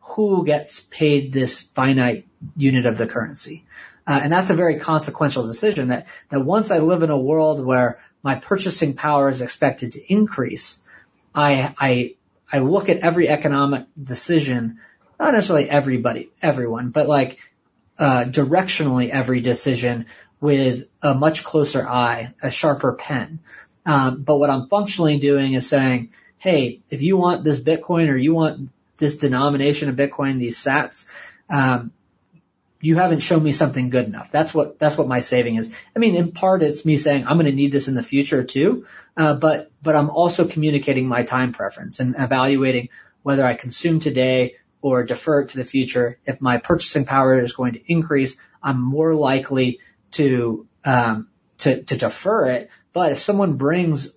who gets paid this finite unit of the currency. Uh, and that's a very consequential decision that, that once I live in a world where my purchasing power is expected to increase, I, I, I look at every economic decision, not necessarily everybody, everyone, but like uh, directionally every decision with a much closer eye, a sharper pen. Um, but what I'm functionally doing is saying, hey, if you want this Bitcoin or you want this denomination of Bitcoin, these sats, um, you haven't shown me something good enough. That's what that's what my saving is. I mean, in part, it's me saying I'm going to need this in the future too, uh, but but I'm also communicating my time preference and evaluating whether I consume today or defer it to the future. If my purchasing power is going to increase, I'm more likely to, um, to, to defer it. But if someone brings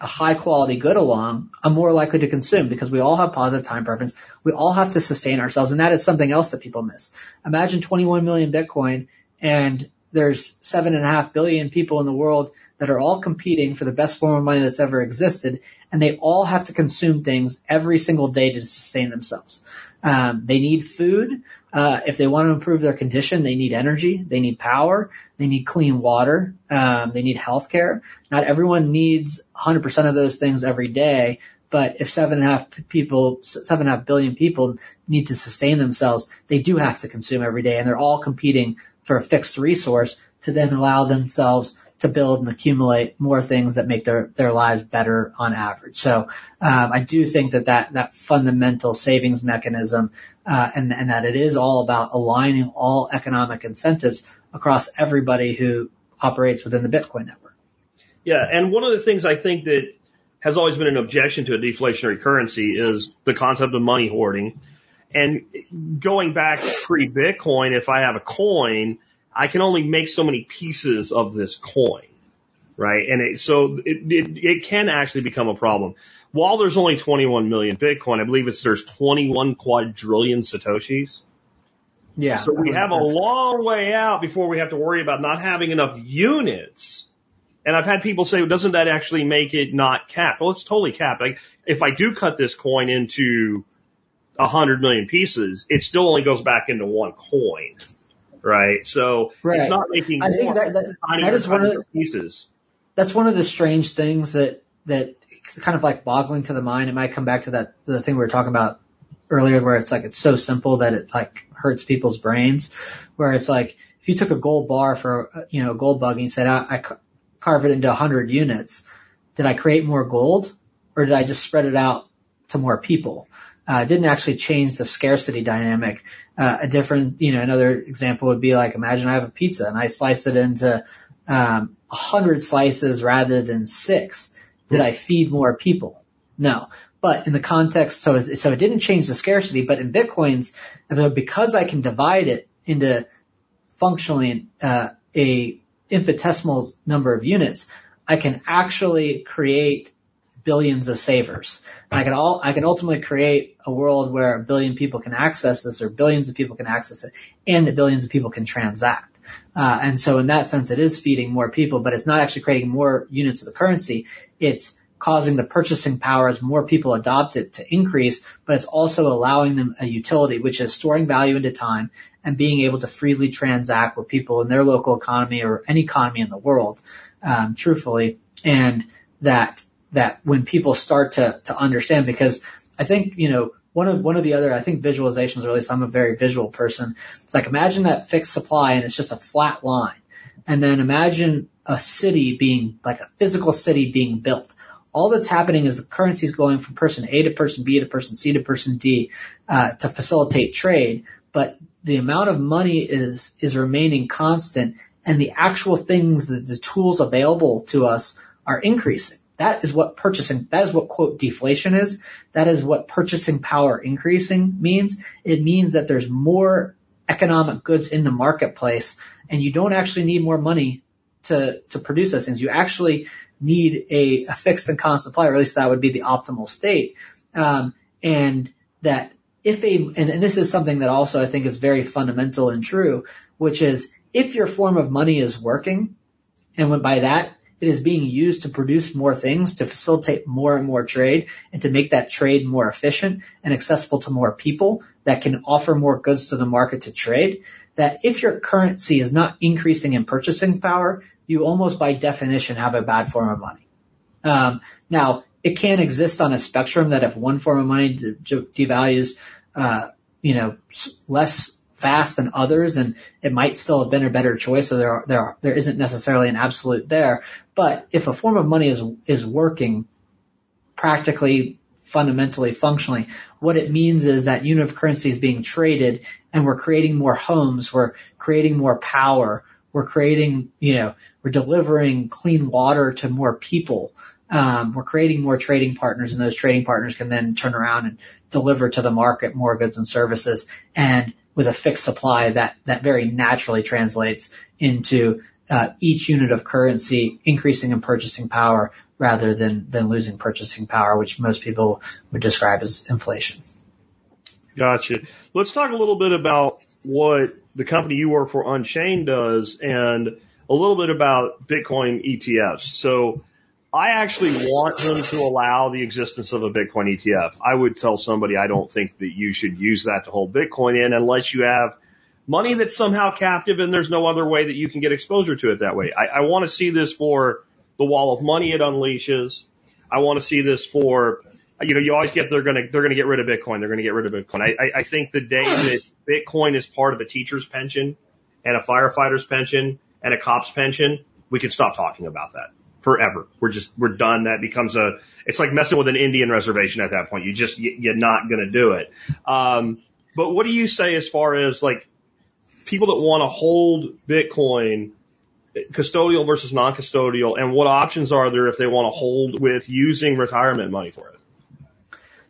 a high quality good along, I'm more likely to consume because we all have positive time preference. We all have to sustain ourselves. And that is something else that people miss. Imagine 21 million Bitcoin and there's seven and a half billion people in the world that are all competing for the best form of money that's ever existed, and they all have to consume things every single day to sustain themselves. Um, they need food. Uh, if they want to improve their condition, they need energy. They need power. They need clean water. Um, they need health care. Not everyone needs 100% of those things every day, but if seven and a half people, seven and a half billion people need to sustain themselves, they do have to consume every day, and they're all competing for a fixed resource to then allow themselves to build and accumulate more things that make their, their lives better on average. So, um, I do think that that, that fundamental savings mechanism, uh, and, and that it is all about aligning all economic incentives across everybody who operates within the Bitcoin network. Yeah. And one of the things I think that has always been an objection to a deflationary currency is the concept of money hoarding. And going back pre-Bitcoin, if I have a coin, I can only make so many pieces of this coin, right? And it, so it, it, it can actually become a problem. While there's only 21 million Bitcoin, I believe it's there's 21 quadrillion Satoshis. Yeah. So we have a long way out before we have to worry about not having enough units. And I've had people say, well, doesn't that actually make it not capped? Well, it's totally capped. Like, if I do cut this coin into a hundred million pieces, it still only goes back into one coin, right? So Right. it's not making I think that, that that is one of the pieces. that's one of the strange things that that it's kind of like boggling to the mind. It might come back to that the thing we were talking about earlier, where it's like it's so simple that it like hurts people's brains. Where it's like if you took a gold bar for uh, you know a gold bug and you said I, I ca- carve it into 100 units, did I create more gold or did I just spread it out to more people? Uh, didn't actually change the scarcity dynamic. Uh, a different, you know, another example would be like, imagine I have a pizza and I slice it into, um, a hundred slices rather than six. Did I feed more people? No. But in the context, so, it- so it didn't change the scarcity, but in Bitcoins, because I can divide it into functionally, uh, a infinitesimal number of units, I can actually create billions of savers. And I can all, I can ultimately create a world where a billion people can access this or billions of people can access it and that billions of people can transact. Uh, and so in that sense, it is feeding more people, but it's not actually creating more units of the currency. It's causing the purchasing power as more people adopt it to increase, but it's also allowing them a utility, which is storing value into time and being able to freely transact with people in their local economy or any economy in the world, um, truthfully. And that, that when people start to, to understand, because I think, you know, one of, one of the other, I think visualizations, or at I'm a very visual person. It's like imagine that fixed supply and it's just a flat line. And then imagine a city being, like a physical city being built. All that's happening is the currency is going from person A to person B to person C to person D, uh, to facilitate trade. But the amount of money is, is remaining constant and the actual things, the, the tools available to us are increasing. That is what purchasing, that is what quote deflation is. That is what purchasing power increasing means. It means that there's more economic goods in the marketplace and you don't actually need more money to, to produce those things. You actually need a, a fixed and constant supply, or at least that would be the optimal state. Um, and that if a, and, and this is something that also I think is very fundamental and true, which is if your form of money is working, and when by that it is being used to produce more things, to facilitate more and more trade, and to make that trade more efficient and accessible to more people that can offer more goods to the market to trade, that if your currency is not increasing in purchasing power, you almost by definition have a bad form of money. Um, now, it can exist on a spectrum that if one form of money de- de- devalues, uh, you know, less fast than others, and it might still have been a better choice. So there are, there are, there isn't necessarily an absolute there. But if a form of money is is working practically, fundamentally, functionally, what it means is that unit of currency is being traded, and we're creating more homes, we're creating more power, we're creating, you know, we're delivering clean water to more people. Um, we're creating more trading partners, and those trading partners can then turn around and deliver to the market more goods and services. And with a fixed supply, that that very naturally translates into uh, each unit of currency increasing in purchasing power rather than than losing purchasing power, which most people would describe as inflation. Gotcha. Let's talk a little bit about what the company you work for, Unchained, does, and a little bit about Bitcoin ETFs. So, I actually want them to allow the existence of a Bitcoin ETF. I would tell somebody I don't think that you should use that to hold Bitcoin in unless you have money that's somehow captive and there's no other way that you can get exposure to it that way. I, I want to see this for the wall of money it unleashes. I want to see this for you know, you always get they're gonna they're gonna get rid of Bitcoin. They're gonna get rid of Bitcoin. I, I, I think the day that Bitcoin is part of a teacher's pension and a firefighter's pension and a cop's pension, we can stop talking about that forever. We're just we're done. That becomes a it's like messing with an Indian reservation at that point. You just you, you're not gonna do it. Um, but what do you say as far as like people that want to hold Bitcoin? Custodial versus non-custodial, and what options are there if they want to hold with using retirement money for it?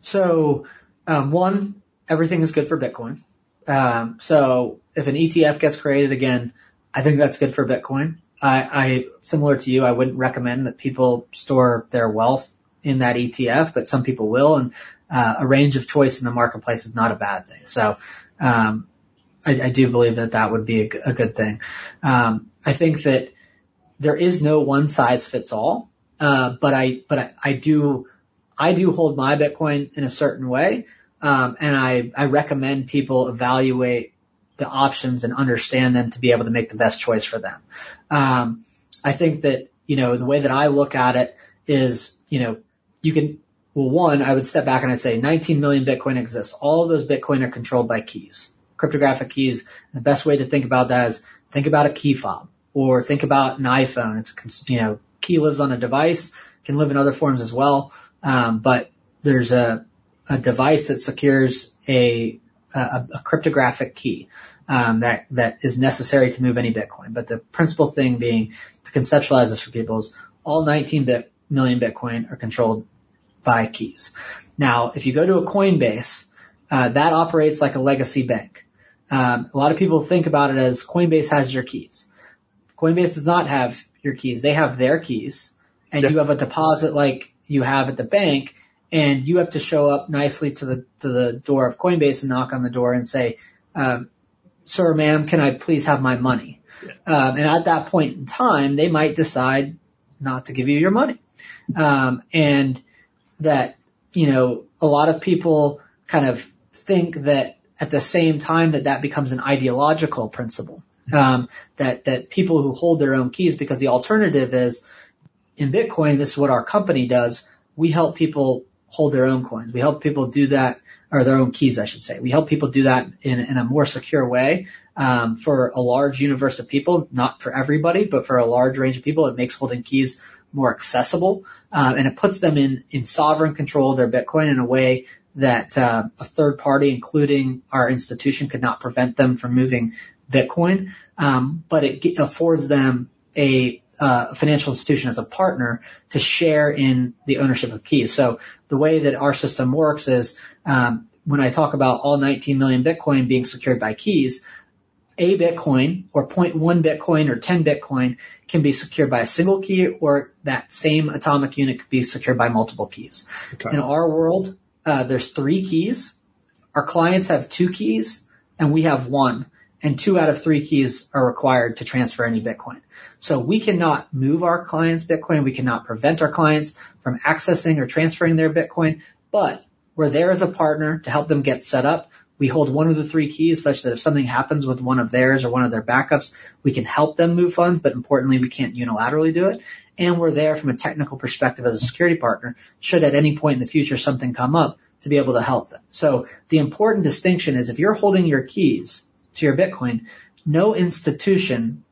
So, um, one, everything is good for Bitcoin. Um, so if an ETF gets created again, I think that's good for Bitcoin. I, I, similar to you, I wouldn't recommend that people store their wealth in that ETF, but some people will, and uh, a range of choice in the marketplace is not a bad thing. So, um, I, I do believe that that would be a, a good thing. Um, I think that there is no one size fits all, uh, but I, but I, I do, I do hold my Bitcoin in a certain way, um, and I, I recommend people evaluate the options and understand them to be able to make the best choice for them. Um, I think that, you know, the way that I look at it is, you know, you can, well, one, I would step back and I'd say 19 million Bitcoin exists. All of those Bitcoin are controlled by keys, cryptographic keys. The best way to think about that is think about a key fob or think about an iPhone. It's, you know, key lives on a device, can live in other forms as well. Um, but there's a, a device that secures a, a, a cryptographic key um, that that is necessary to move any Bitcoin. But the principal thing being to conceptualize this for people is all 19 bit, million Bitcoin are controlled by keys. Now, if you go to a Coinbase, uh, that operates like a legacy bank. Um, a lot of people think about it as Coinbase has your keys. Coinbase does not have your keys; they have their keys, and yeah. you have a deposit like you have at the bank, and you have to show up nicely to the to the door of Coinbase and knock on the door and say, um, sir, ma'am, can I please have my money? Yeah. Um, and at that point in time, they might decide not to give you your money. Um, and that, you know, a lot of people kind of think that at the same time that that becomes an ideological principle. Um, that, that people who hold their own keys because the alternative is in Bitcoin, this is what our company does. We help people hold their own coins. We help people do that or their own keys, I should say. We help people do that in, in a more secure way um, for a large universe of people, not for everybody, but for a large range of people. It makes holding keys more accessible, um, and it puts them in in sovereign control of their Bitcoin in a way that uh, a third party, including our institution, could not prevent them from moving Bitcoin. Um, but it affords them a uh, financial institution as a partner to share in the ownership of keys. So the way that our system works is um, when I talk about all 19 million Bitcoin being secured by keys, a Bitcoin or 0.1 Bitcoin or 10 Bitcoin can be secured by a single key or that same atomic unit could be secured by multiple keys. Okay. In our world, uh, there's three keys. Our clients have two keys and we have one and two out of three keys are required to transfer any Bitcoin. So we cannot move our clients Bitcoin. We cannot prevent our clients from accessing or transferring their Bitcoin, but we're there as a partner to help them get set up. We hold one of the three keys such that if something happens with one of theirs or one of their backups, we can help them move funds, but importantly, we can't unilaterally do it. And we're there from a technical perspective as a security partner should at any point in the future something come up to be able to help them. So the important distinction is if you're holding your keys to your Bitcoin, no institution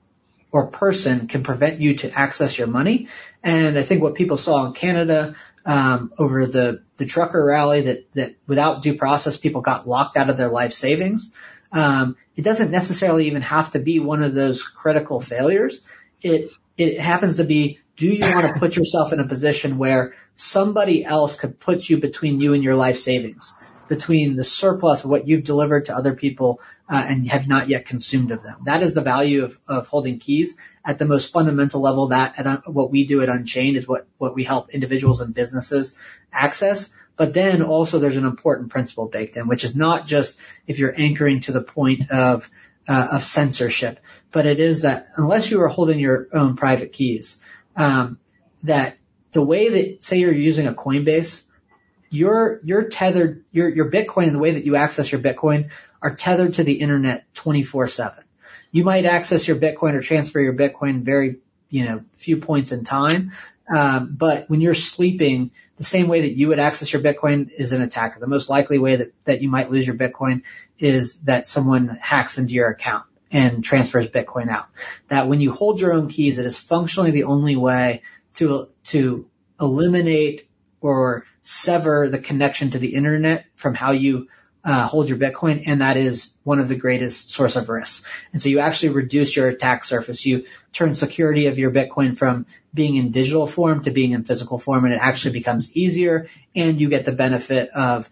or person can prevent you to access your money. And I think what people saw in Canada um, over the the trucker rally that that without due process people got locked out of their life savings. Um, it doesn't necessarily even have to be one of those critical failures. It it happens to be do you want to put yourself in a position where somebody else could put you between you and your life savings? Between the surplus of what you've delivered to other people uh, and have not yet consumed of them. That is the value of, of holding keys at the most fundamental level. That at, uh, what we do at Unchained is what what we help individuals and businesses access. But then also there's an important principle baked in, which is not just if you're anchoring to the point of uh, of censorship, but it is that unless you are holding your own private keys, um, that the way that say you're using a Coinbase you're you're tethered your your Bitcoin and the way that you access your Bitcoin are tethered to the internet 24/7. You might access your Bitcoin or transfer your Bitcoin very you know few points in time, um, but when you're sleeping, the same way that you would access your Bitcoin is an attacker. The most likely way that that you might lose your Bitcoin is that someone hacks into your account and transfers Bitcoin out. That when you hold your own keys, it is functionally the only way to to eliminate or sever the connection to the internet from how you uh, hold your Bitcoin, and that is one of the greatest source of risks. And so you actually reduce your attack surface. You turn security of your Bitcoin from being in digital form to being in physical form, and it actually becomes easier, and you get the benefit of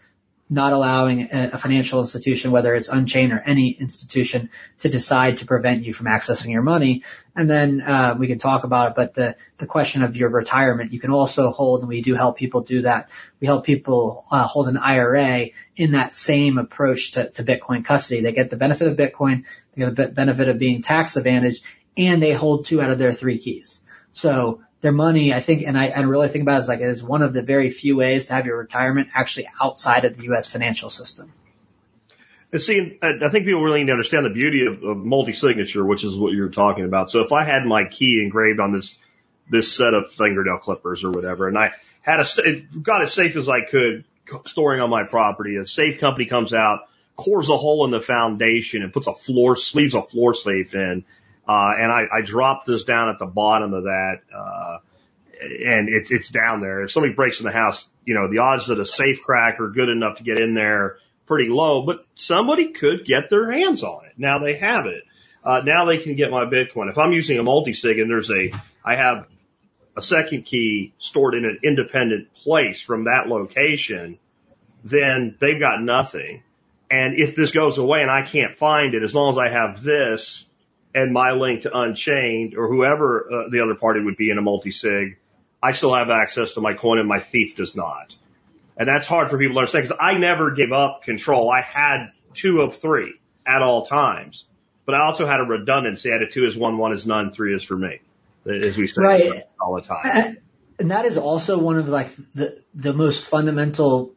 not allowing a, financial institution, whether it's Unchained or any institution, to decide to prevent you from accessing your money. And then uh, we can talk about it, but the the question of your retirement, you can also hold, and we do help people do that. We help people uh, hold an IRA in that same approach to, to Bitcoin custody. They get the benefit of Bitcoin, they get the benefit of being tax advantaged, and they hold two out of their three keys. So their money, I think, and I, I really think about it as like it is one of the very few ways to have your retirement actually outside of the U.S. financial system. And see, I think people really need to understand the beauty of, of multi-signature, which is what you're talking about. So if I had my key engraved on this this set of fingernail clippers or whatever, and I had a got as safe as I could storing on my property, a safe company comes out, cores a hole in the foundation, and puts a floor leaves a floor safe in, uh, and I, I dropped this down at the bottom of that, uh, and it's, it's down there. If somebody breaks in the house, you know, the odds that a safe crack are good enough to get in there pretty low, but somebody could get their hands on it. Now they have it. Uh, now they can get my Bitcoin. If I'm using a multi-sig and there's a, I have a second key stored in an independent place from that location, then they've got nothing. And if this goes away and I can't find it, as long as I have this, and my link to Unchained or whoever uh, the other party would be in a multi-sig, I still have access to my coin and my thief does not. And that's hard for people to understand because I never gave up control. I had two of three at all times, but I also had a redundancy. I had a two is one, one is none, three is for me, as we say right. all the time. And that is also one of like the, the most fundamental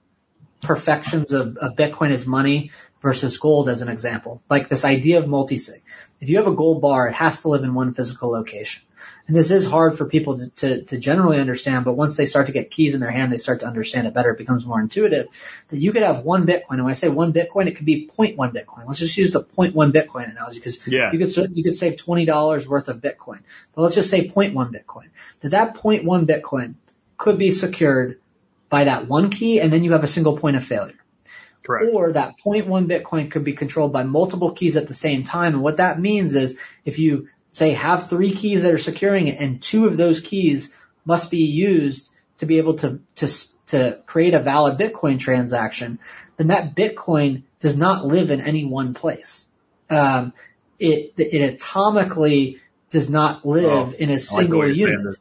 perfections of, of Bitcoin as money versus gold as an example. Like this idea of multi-sig. If you have a gold bar, it has to live in one physical location. And this is hard for people to, to, to, generally understand, but once they start to get keys in their hand, they start to understand it better. It becomes more intuitive that you could have one Bitcoin. And when I say one Bitcoin, it could be 0.1 Bitcoin. Let's just use the 0.1 Bitcoin analogy because yeah. you could, you could save $20 worth of Bitcoin. But let's just say 0.1 Bitcoin. That that 0.1 Bitcoin could be secured by that one key and then you have a single point of failure. Correct. Or that 0.1 Bitcoin could be controlled by multiple keys at the same time. And what that means is if you say have three keys that are securing it and two of those keys must be used to be able to, to, to create a valid Bitcoin transaction, then that Bitcoin does not live in any one place. Um, it, it atomically does not live oh, in a single like unit.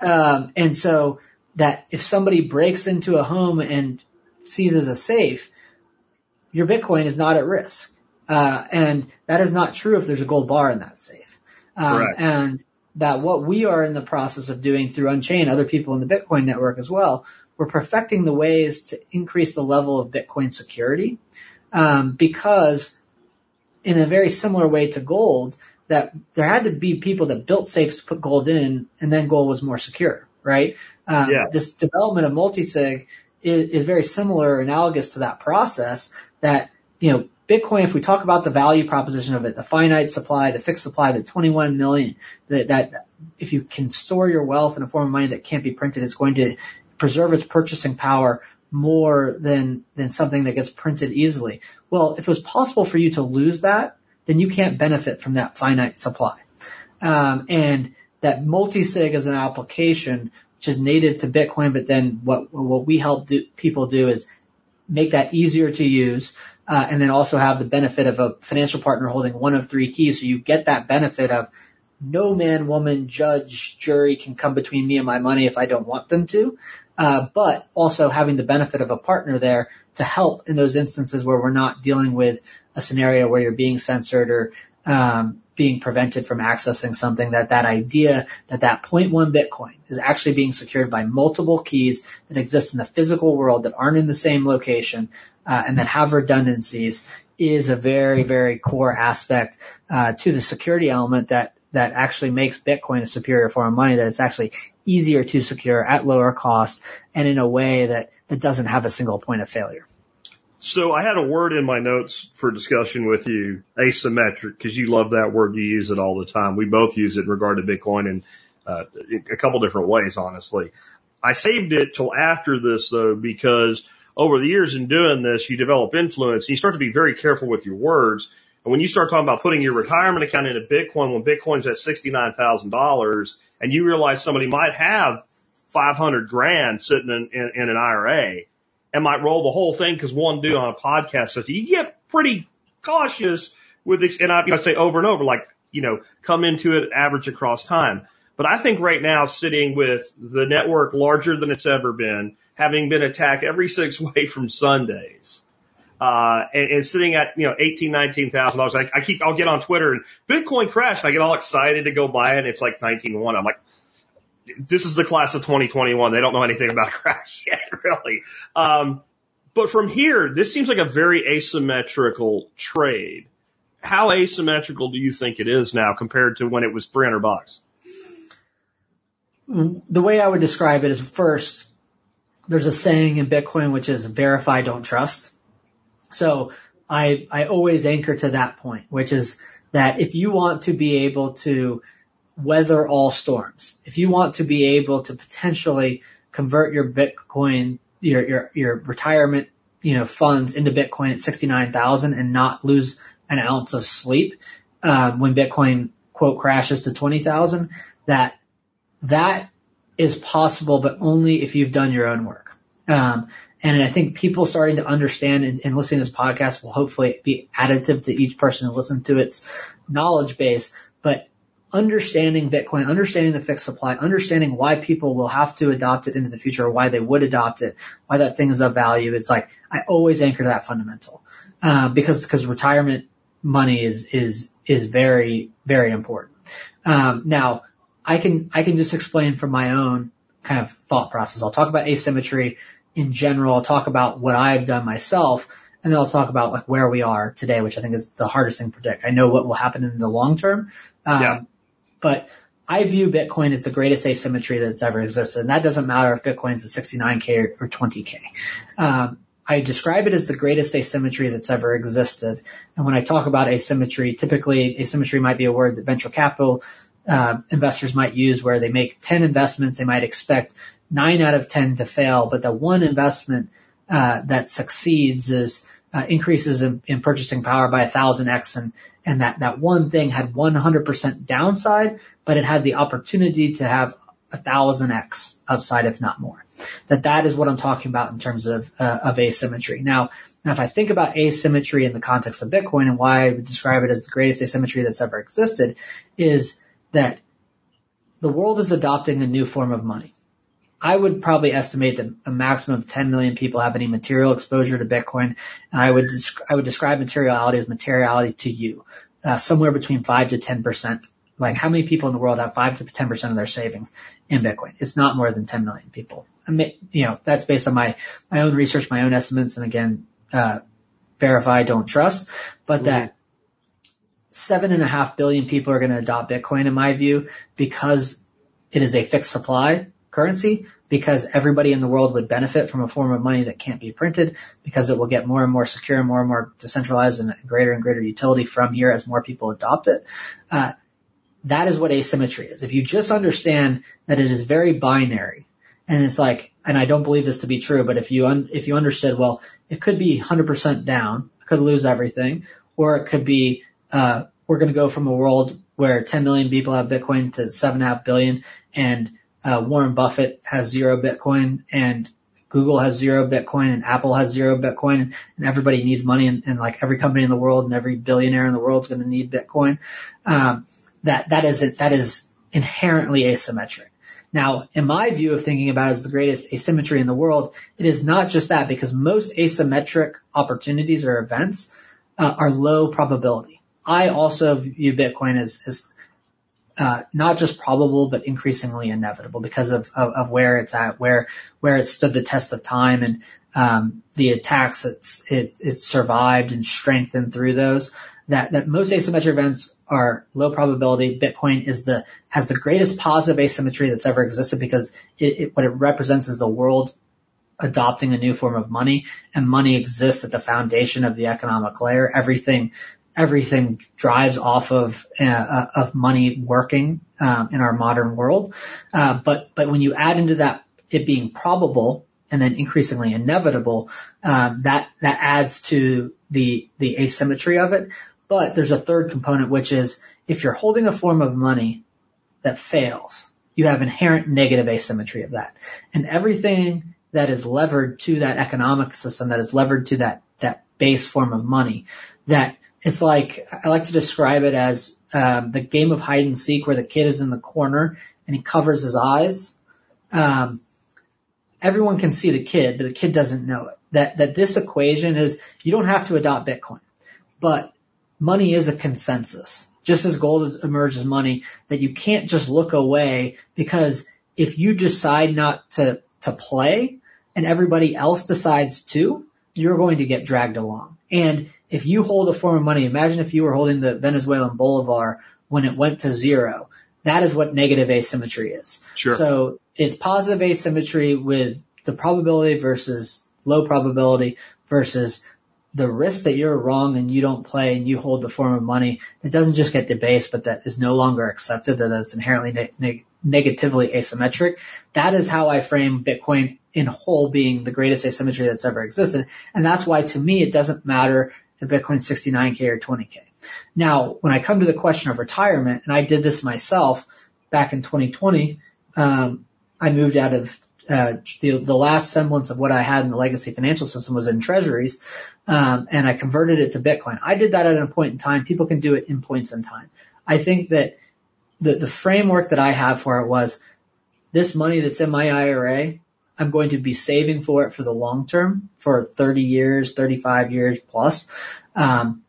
Um, and so that if somebody breaks into a home and seizes a safe, your Bitcoin is not at risk. Uh, and that is not true if there's a gold bar in that safe. Um, and that what we are in the process of doing through Unchained, other people in the Bitcoin network as well, we're perfecting the ways to increase the level of Bitcoin security. Um, because in a very similar way to gold, that there had to be people that built safes to put gold in and then gold was more secure, right? Um, yeah. this development of multisig is, is very similar, analogous to that process that, you know, Bitcoin, if we talk about the value proposition of it, the finite supply, the fixed supply, the 21 million, that, that if you can store your wealth in a form of money that can't be printed, it's going to preserve its purchasing power more than, than something that gets printed easily. Well, if it was possible for you to lose that, then you can't benefit from that finite supply. Um, and that multi-sig as an application, which is native to Bitcoin, but then what, what we help do, people do is make that easier to use, uh, and then also have the benefit of a financial partner holding one of three keys. So you get that benefit of no man, woman, judge, jury can come between me and my money if I don't want them to. Uh, but also having the benefit of a partner there to help in those instances where we're not dealing with a scenario where you're being censored or um, being prevented from accessing something that that idea that that 0.1 Bitcoin is actually being secured by multiple keys that exist in the physical world that aren't in the same location uh, and that have redundancies is a very very core aspect uh, to the security element that that actually makes Bitcoin a superior form of money that it's actually easier to secure at lower cost and in a way that that doesn't have a single point of failure. So I had a word in my notes for discussion with you, asymmetric, because you love that word. You use it all the time. We both use it in regard to Bitcoin in uh, a couple different ways, honestly. I saved it till after this though, because over the years in doing this, you develop influence and you start to be very careful with your words. And when you start talking about putting your retirement account into Bitcoin when Bitcoin's at $69,000 and you realize somebody might have 500 grand sitting in, in, in an IRA, and might roll the whole thing because one dude on a podcast says you get pretty cautious with this, and I, I say over and over, like, you know, come into it average across time. But I think right now, sitting with the network larger than it's ever been, having been attacked every six way from Sundays, uh, and, and sitting at, you know, eighteen, nineteen thousand dollars. I, I keep, I'll get on Twitter and Bitcoin crashed. I get all excited to go buy it. And it's like nineteen one. I'm like, this is the class of 2021. They don't know anything about crash yet, really. Um, but from here, this seems like a very asymmetrical trade. How asymmetrical do you think it is now compared to when it was 300 bucks? The way I would describe it is first, there's a saying in Bitcoin which is verify, don't trust. So I, I always anchor to that point, which is that if you want to be able to weather all storms, if you want to be able to potentially convert your Bitcoin, your, your, your retirement, you know, funds into Bitcoin at 69,000 and not lose an ounce of sleep, uh, when Bitcoin quote crashes to 20,000, that, that is possible, but only if you've done your own work. Um, and I think people starting to understand and, and listening to this podcast will hopefully be additive to each person who listens to its knowledge base. But understanding Bitcoin, understanding the fixed supply, understanding why people will have to adopt it into the future or why they would adopt it, why that thing is of value. It's like, I always anchor that fundamental, uh, because, because retirement money is, is, is very, very important. Um, now I can, I can just explain from my own kind of thought process. I'll talk about asymmetry in general. I'll talk about what I've done myself and then I'll talk about like where we are today, which I think is the hardest thing to predict. I know what will happen in the long term. Um, Yeah. But I view Bitcoin as the greatest asymmetry that's ever existed. And that doesn't matter if Bitcoin's at 69K or 20K. Um, I describe it as the greatest asymmetry that's ever existed. And when I talk about asymmetry, typically asymmetry might be a word that venture capital uh, investors might use where they make 10 investments, they might expect nine out of 10 to fail, but the one investment uh, that succeeds is uh, increases in, in purchasing power by a thousand x, and and that that one thing had 100% downside, but it had the opportunity to have a thousand x upside, if not more. That that is what I'm talking about in terms of uh, of asymmetry. Now, now if I think about asymmetry in the context of Bitcoin and why I would describe it as the greatest asymmetry that's ever existed, is that the world is adopting a new form of money. I would probably estimate that a maximum of 10 million people have any material exposure to Bitcoin, and I would desc- I would describe materiality as materiality to you, uh, somewhere between five to 10 percent. Like how many people in the world have five to 10 percent of their savings in Bitcoin? It's not more than 10 million people. I mean, you know, that's based on my my own research, my own estimates, and again, uh, verify, don't trust, but that seven and a half billion people are going to adopt Bitcoin in my view because it is a fixed supply currency because everybody in the world would benefit from a form of money that can't be printed because it will get more and more secure and more and more decentralized and greater and greater utility from here as more people adopt it. Uh, that is what asymmetry is. If you just understand that it is very binary and it's like, and I don't believe this to be true, but if you, un, if you understood, well, it could be 100% down, I could lose everything, or it could be, uh, we're going to go from a world where 10 million people have Bitcoin to seven and a half billion and uh, Warren Buffett has zero Bitcoin and Google has zero Bitcoin and Apple has zero Bitcoin and everybody needs money and, and like every company in the world and every billionaire in the world is going to need Bitcoin. Um, that, that is, that is inherently asymmetric. Now, in my view of thinking about it as the greatest asymmetry in the world, it is not just that because most asymmetric opportunities or events uh, are low probability. I also view Bitcoin as, as uh, not just probable, but increasingly inevitable because of, of, of, where it's at, where where it stood the test of time, and um, the attacks it's it, it survived and strengthened through those. That that most asymmetric events are low probability. Bitcoin is the has the greatest positive asymmetry that's ever existed because it, it what it represents is the world adopting a new form of money, and money exists at the foundation of the economic layer. Everything everything drives off of uh, of money working um, in our modern world. Uh, but but when you add into that it being probable and then increasingly inevitable, um, that that adds to the the asymmetry of it. But there's a third component, which is if you're holding a form of money that fails, you have inherent negative asymmetry of that, and everything that is levered to that economic system, that is levered to that, that base form of money. That it's like, I like to describe it as um, the game of hide and seek where the kid is in the corner and he covers his eyes. Um, everyone can see the kid, but the kid doesn't know it. That, that this equation is, you don't have to adopt Bitcoin, but money is a consensus. Just as gold emerges money, that you can't just look away because if you decide not to, to play and everybody else decides to, you're going to get dragged along. And if you hold a form of money, imagine if you were holding the Venezuelan bolivar when it went to zero. That is what negative asymmetry is. Sure. So it's positive asymmetry with the probability versus low probability versus the risk that you're wrong and you don't play and you hold the form of money that doesn't just get debased, but that is no longer accepted, that it's inherently ne- ne- negatively asymmetric. That is how I frame Bitcoin in whole being the greatest asymmetry that's ever existed. And that's why to me, it doesn't matter if Bitcoin's 69K or 20K. Now, when I come to the question of retirement, and I did this myself back in 2020, um, I moved out of uh, the, the last semblance of what I had in the legacy financial system was in treasuries, um, and I converted it to Bitcoin. I did that at a point in time. People can do it in points in time. I think that the, the framework that I have for it was this money that's in my IRA, I'm going to be saving for it for the long term for 30 years, 35 years plus. Um,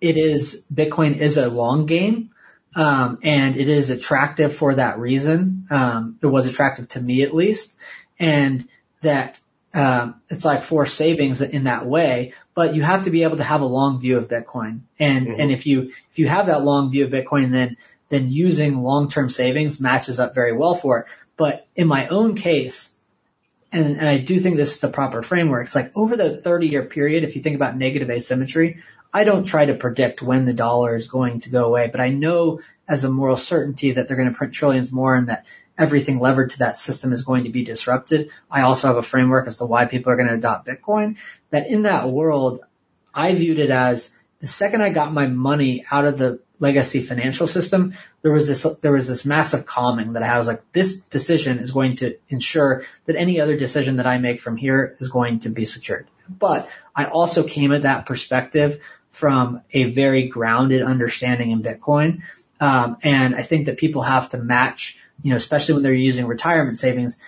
it is Bitcoin is a long game. Um, and it is attractive for that reason. Um, it was attractive to me at least, and that um, it's like for savings in that way. But you have to be able to have a long view of Bitcoin, and Mhm. and if you if you have that long view of Bitcoin, then then using long term savings matches up very well for it. But in my own case, and, and I do think this is the proper framework. It's like over the 30 year period, if you think about negative asymmetry, I don't try to predict when the dollar is going to go away, but I know as a moral certainty that they're going to print trillions more and that everything levered to that system is going to be disrupted. I also have a framework as to why people are going to adopt Bitcoin. That in that world, I viewed it as the second I got my money out of the legacy financial system, there was this there was this massive calming that I was like, this decision is going to ensure that any other decision that I make from here is going to be secured. But I also came at that perspective from a very grounded understanding in Bitcoin. Um, and I think that people have to match, you know, especially when they're using retirement savings,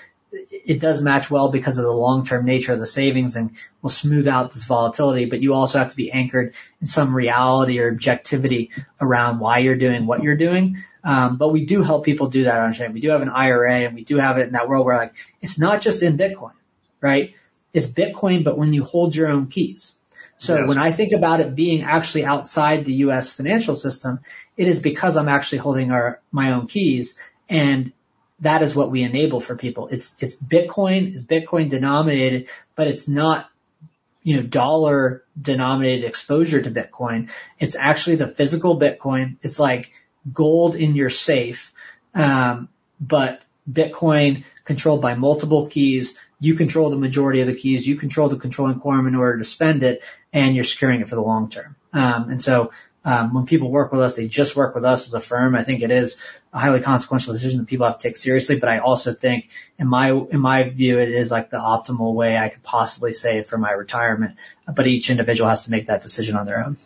it does match well because of the long-term nature of the savings and will smooth out this volatility, but you also have to be anchored in some reality or objectivity around why you're doing what you're doing. Um, but we do help people do that on chain. We do have an IRA and we do have it in that world where like, it's not just in Bitcoin, right? It's Bitcoin, but when you hold your own keys. So Yes. when I think about it being actually outside the U.S. financial system, it is because I'm actually holding our, my own keys and that is what we enable for people. It's, it's Bitcoin, it's Bitcoin denominated, but it's not, you know, dollar denominated exposure to Bitcoin. It's actually the physical Bitcoin. It's like gold in your safe. Um, but Bitcoin controlled by multiple keys. You control the majority of the keys. You control the controlling quorum in order to spend it and you're securing it for the long term. Um, and so, um, when people work with us, they just work with us as a firm. I think it is a highly consequential decision that people have to take seriously, but I also think in my, in my view, it is like the optimal way I could possibly save for my retirement. But each individual has to make that decision on their own.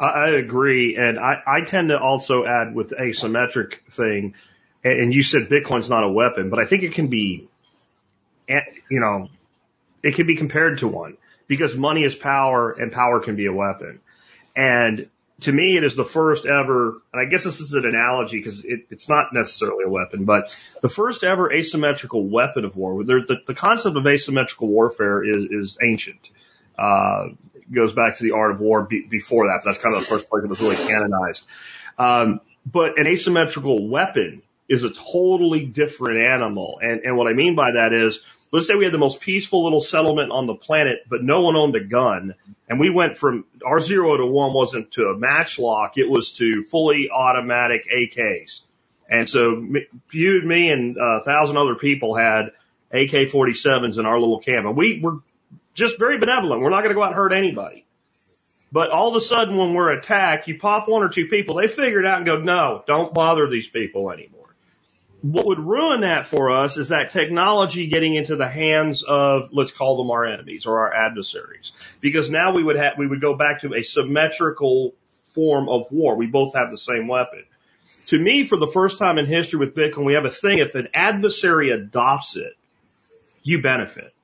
I, agree, and I, I tend to also add with the asymmetric thing. And, you said Bitcoin's not a weapon, but I think it can be, you know, it can be compared to one because money is power, and power can be a weapon. And to me, it is the first ever, and I guess this is an analogy because it, it's not necessarily a weapon, but the first ever asymmetrical weapon of war. The, the concept of asymmetrical warfare is, is ancient. Uh, it goes back to the art of war be, before that. That's kind of the first place it was really canonized. Um, but an asymmetrical weapon is a totally different animal. And, and what I mean by that is, let's say we had the most peaceful little settlement on the planet, but no one owned a gun. And we went from our zero to one wasn't to a matchlock. It was to fully automatic AKs. And so you and me and a thousand other people had AK-47s in our little camp. And we were just very benevolent. We're not going to go out and hurt anybody. But all of a sudden when we're attacked, you pop one or two people, they figure it out and go, no, don't bother these people anymore. What would ruin that for us is that technology getting into the hands of, let's call them our enemies or our adversaries. Because now we would have, we would go back to a symmetrical form of war. We both have the same weapon. To me, for the first time in history with Bitcoin, we have a thing, if an adversary adopts it, you benefit.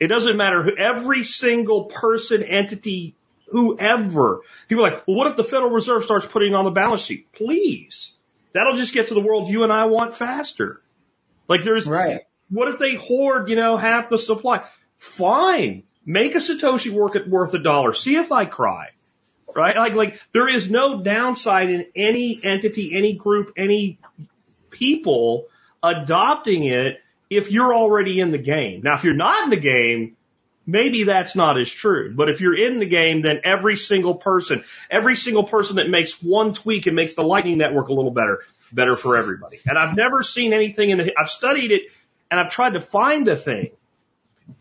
It doesn't matter who, every single person, entity, whoever. People are like, well, what if the Federal Reserve starts putting on the balance sheet? Please. That'll just get to the world you and I want faster. Like there's, Right. what if they hoard, you know, half the supply? Fine. Make a Satoshi work at worth a dollar. See if I cry. Right? Like, like there is no downside in any entity, any group, any people adopting it if you're already in the game. Now, if you're not in the game, maybe that's not as true. But if you're in the game, then every single person, every single person that makes one tweak and makes the Lightning Network a little better, better for everybody. And I've never seen anything in the, I've studied it and I've tried to find a thing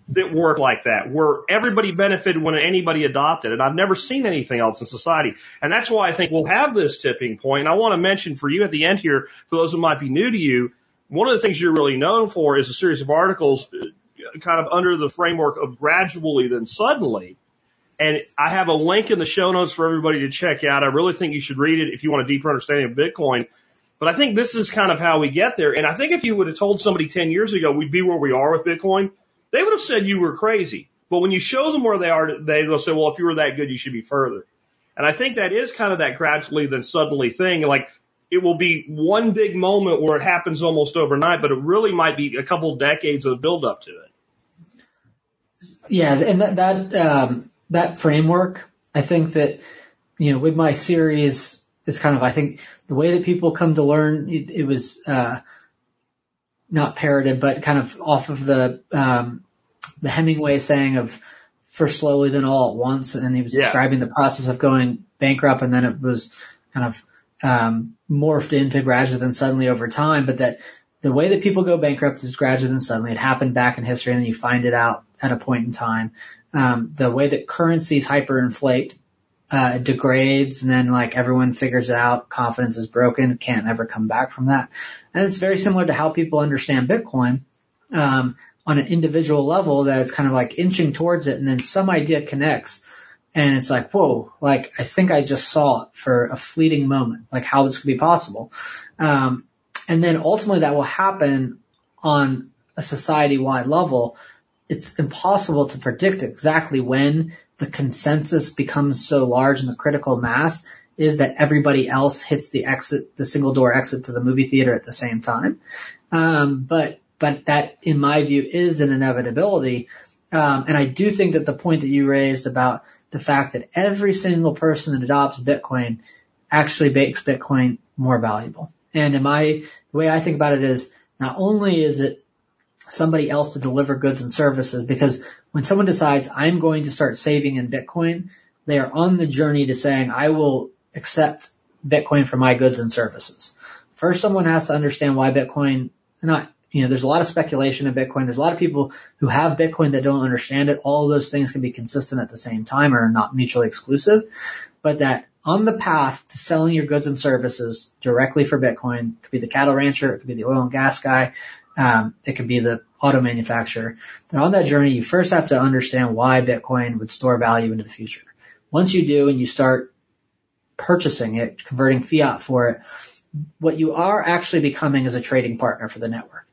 that worked like that, where everybody benefited when anybody adopted it. I've never seen anything else in society. And that's why I think we'll have this tipping point. And I want to mention for you at the end here, for those who might be new to you, one of the things you're really known for is a series of articles kind of under the framework of gradually then suddenly. And I have a link in the show notes for everybody to check out. I really think you should read it if you want a deeper understanding of Bitcoin. But I think this is kind of how we get there. And I think if you would have told somebody 10 years ago we'd be where we are with Bitcoin, they would have said you were crazy. But when you show them where they are, they will say, well, if you were that good, you should be further. And I think that is kind of that gradually then suddenly thing. Like it will be one big moment where it happens almost overnight, but it really might be a couple decades of build up to it. Yeah, and that that um, that framework, I think that you know, with my series, is kind of I think the way that people come to learn. It, it was uh, not parroted, but kind of off of the um, the Hemingway saying of first slowly, then all at once, and he was Yeah. describing the process of going bankrupt, and then it was kind of um, morphed into gradually, then suddenly over time, but that the way that people go bankrupt is gradually and suddenly. It happened back in history, and then you find it out at a point in time. Um, the way that currencies hyperinflate, uh, degrades, and then like everyone figures out, confidence is broken, can't ever come back from that. And it's very similar to how people understand Bitcoin. Um, on an individual level that it's kind of like inching towards it and then some idea connects and it's like, whoa, like I think I just saw it for a fleeting moment, like how this could be possible. Um, and then ultimately that will happen on a society wide level. It's impossible to predict exactly when the consensus becomes so large and the critical mass is that everybody else hits the exit, the single door exit to the movie theater at the same time. Um, but, but that in my view is an inevitability. Um, and I do think that the point that you raised about the fact that every single person that adopts Bitcoin actually makes Bitcoin more valuable. And in my, the way I think about it is not only is it somebody else to deliver goods and services because when someone decides I'm going to start saving in Bitcoin, they are on the journey to saying I will accept Bitcoin for my goods and services. First, someone has to understand why Bitcoin, not, you know, there's a lot of speculation in Bitcoin. There's a lot of people who have Bitcoin that don't understand it. All of those things can be consistent at the same time or not mutually exclusive, but that on the path to selling your goods and services directly for Bitcoin, it could be the cattle rancher, it could be the oil and gas guy, um, it could be the auto manufacturer. And on that journey, you first have to understand why Bitcoin would store value into the future. Once you do and you start purchasing it, converting fiat for it, what you are actually becoming is a trading partner for the network.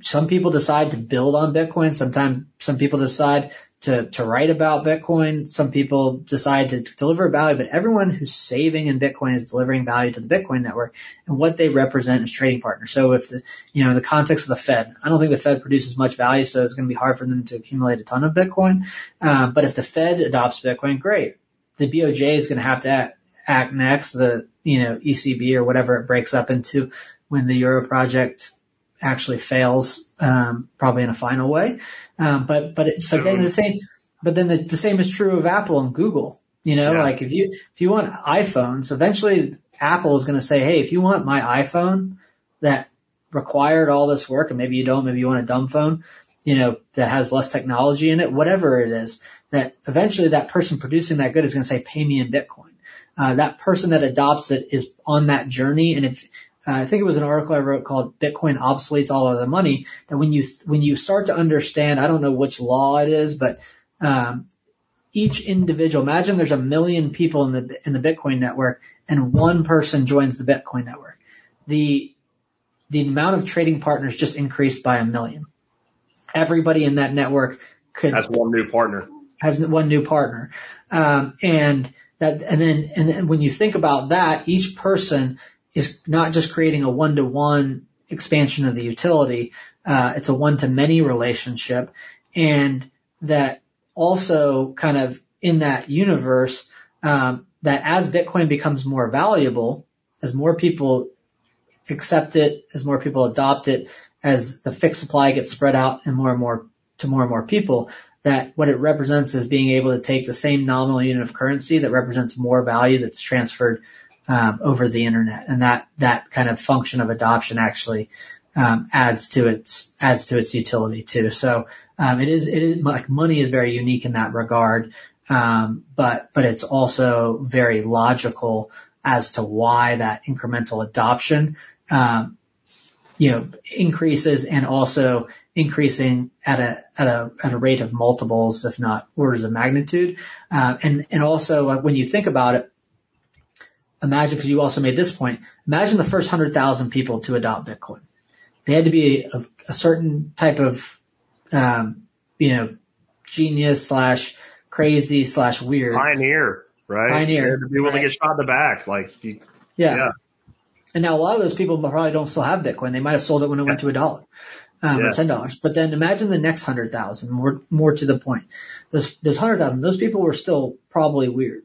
Some people decide to build on Bitcoin. Sometimes some people decide to, to write about Bitcoin. Some people decide to deliver value, but everyone who's saving in Bitcoin is delivering value to the Bitcoin network and what they represent is trading partners. So if the, you know, the context of the Fed, I don't think the Fed produces much value, so it's going to be hard for them to accumulate a ton of Bitcoin. Um, but if the Fed adopts Bitcoin, great. The BOJ is going to have to act, act next, the, you know, ECB or whatever it breaks up into when the Euro project actually fails, um, probably in a final way. Um, but, but it, so then the same, but then the, the same is true of Apple and Google. You know, Yeah. like if you, if you want iPhones, eventually Apple is going to say, Hey, if you want my iPhone that required all this work and maybe you don't, maybe you want a dumb phone, you know, that has less technology in it, whatever it is, that eventually that person producing that good is going to say, pay me in Bitcoin. Uh, that person that adopts it is on that journey. And if I think it was an article I wrote called Bitcoin obsoletes all of the money that when you, when you start to understand, I don't know which law it is, but, um, each individual, imagine there's a million people in the, in the Bitcoin network and one person joins the Bitcoin network. The, the amount of trading partners just increased by a million. Everybody in that network could That's one new partner. has one new partner. Um, and that, and then, and then when you think about that, each person is not just creating a one to one expansion of the utility. Uh, it's a one to many relationship and that also kind of in that universe, um, that as Bitcoin becomes more valuable, as more people accept it, as more people adopt it, as the fixed supply gets spread out and more and more to more and more people, that what it represents is being able to take the same nominal unit of currency that represents more value that's transferred um, over the internet, and that that kind of function of adoption actually um, adds to its adds to its utility too. So um, it is it is like money is very unique in that regard, um, but but it's also very logical as to why that incremental adoption um, you know increases and also increasing at a at a at a rate of multiples, if not orders of magnitude. Uh, and and also like when you think about it, imagine because you also made this point. Imagine the first hundred thousand people to adopt Bitcoin. They had to be a, a certain type of um, you know genius slash crazy slash weird Pioneer, right? Pioneer, To be able to get shot in the back. Like, you, Yeah. Yeah. And now a lot of those people probably don't still have Bitcoin. They might have sold it when it went to a dollar. Um, Yeah. or ten dollars. But then imagine the next hundred thousand, more more to the point. Those those hundred thousand, those people were still probably weird.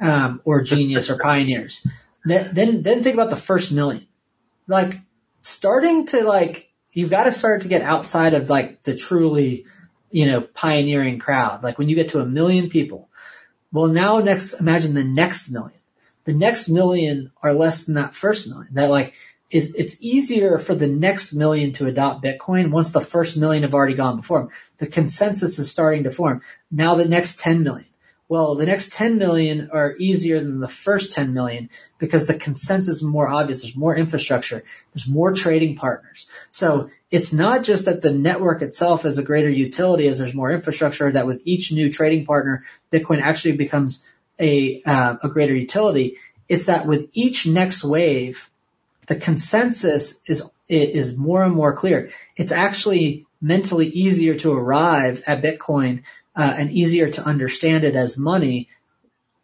Um, or genius or pioneers. Then then think about the first million. Like starting to like you've got to start to get outside of like the truly, you know, pioneering crowd. Like when you get to a million people. Well now next imagine the next million the next million are less than that first million. That like it, it's easier for the next million to adopt Bitcoin once the first million have already gone before them. The consensus is starting to form. Now the next 10 million. Well, the next 10 million are easier than the first 10 million because the consensus is more obvious. There's more infrastructure. There's more trading partners. So it's not just that the network itself is a greater utility as there's more infrastructure that with each new trading partner, Bitcoin actually becomes a, uh, a greater utility. It's that with each next wave, the consensus is, is more and more clear. It's actually mentally easier to arrive at Bitcoin, uh, and easier to understand it as money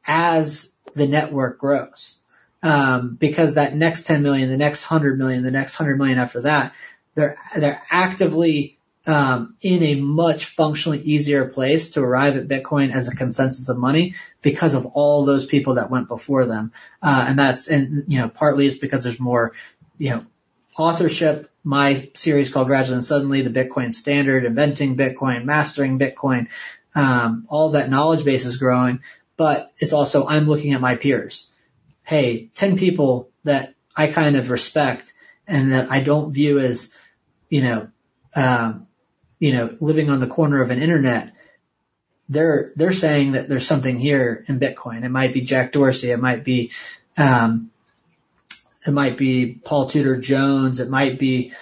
as the network grows. Um, because that next 10 million, the next 100 million, the next 100 million after that, they're, they're actively, um, in a much functionally easier place to arrive at Bitcoin as a consensus of money because of all those people that went before them. Uh, and that's, and, you know, partly it's because there's more, you know, authorship, my series called Gradually and Suddenly, the Bitcoin Standard, Inventing Bitcoin, Mastering Bitcoin, um, all that knowledge base is growing, but it's also, I'm looking at my peers. Hey, 10 people that I kind of respect and that I don't view as, you know, um, you know, living on the corner of an internet, they're, they're saying that there's something here in Bitcoin. It might be Jack Dorsey. It might be, um, it might be Paul Tudor Jones. It might be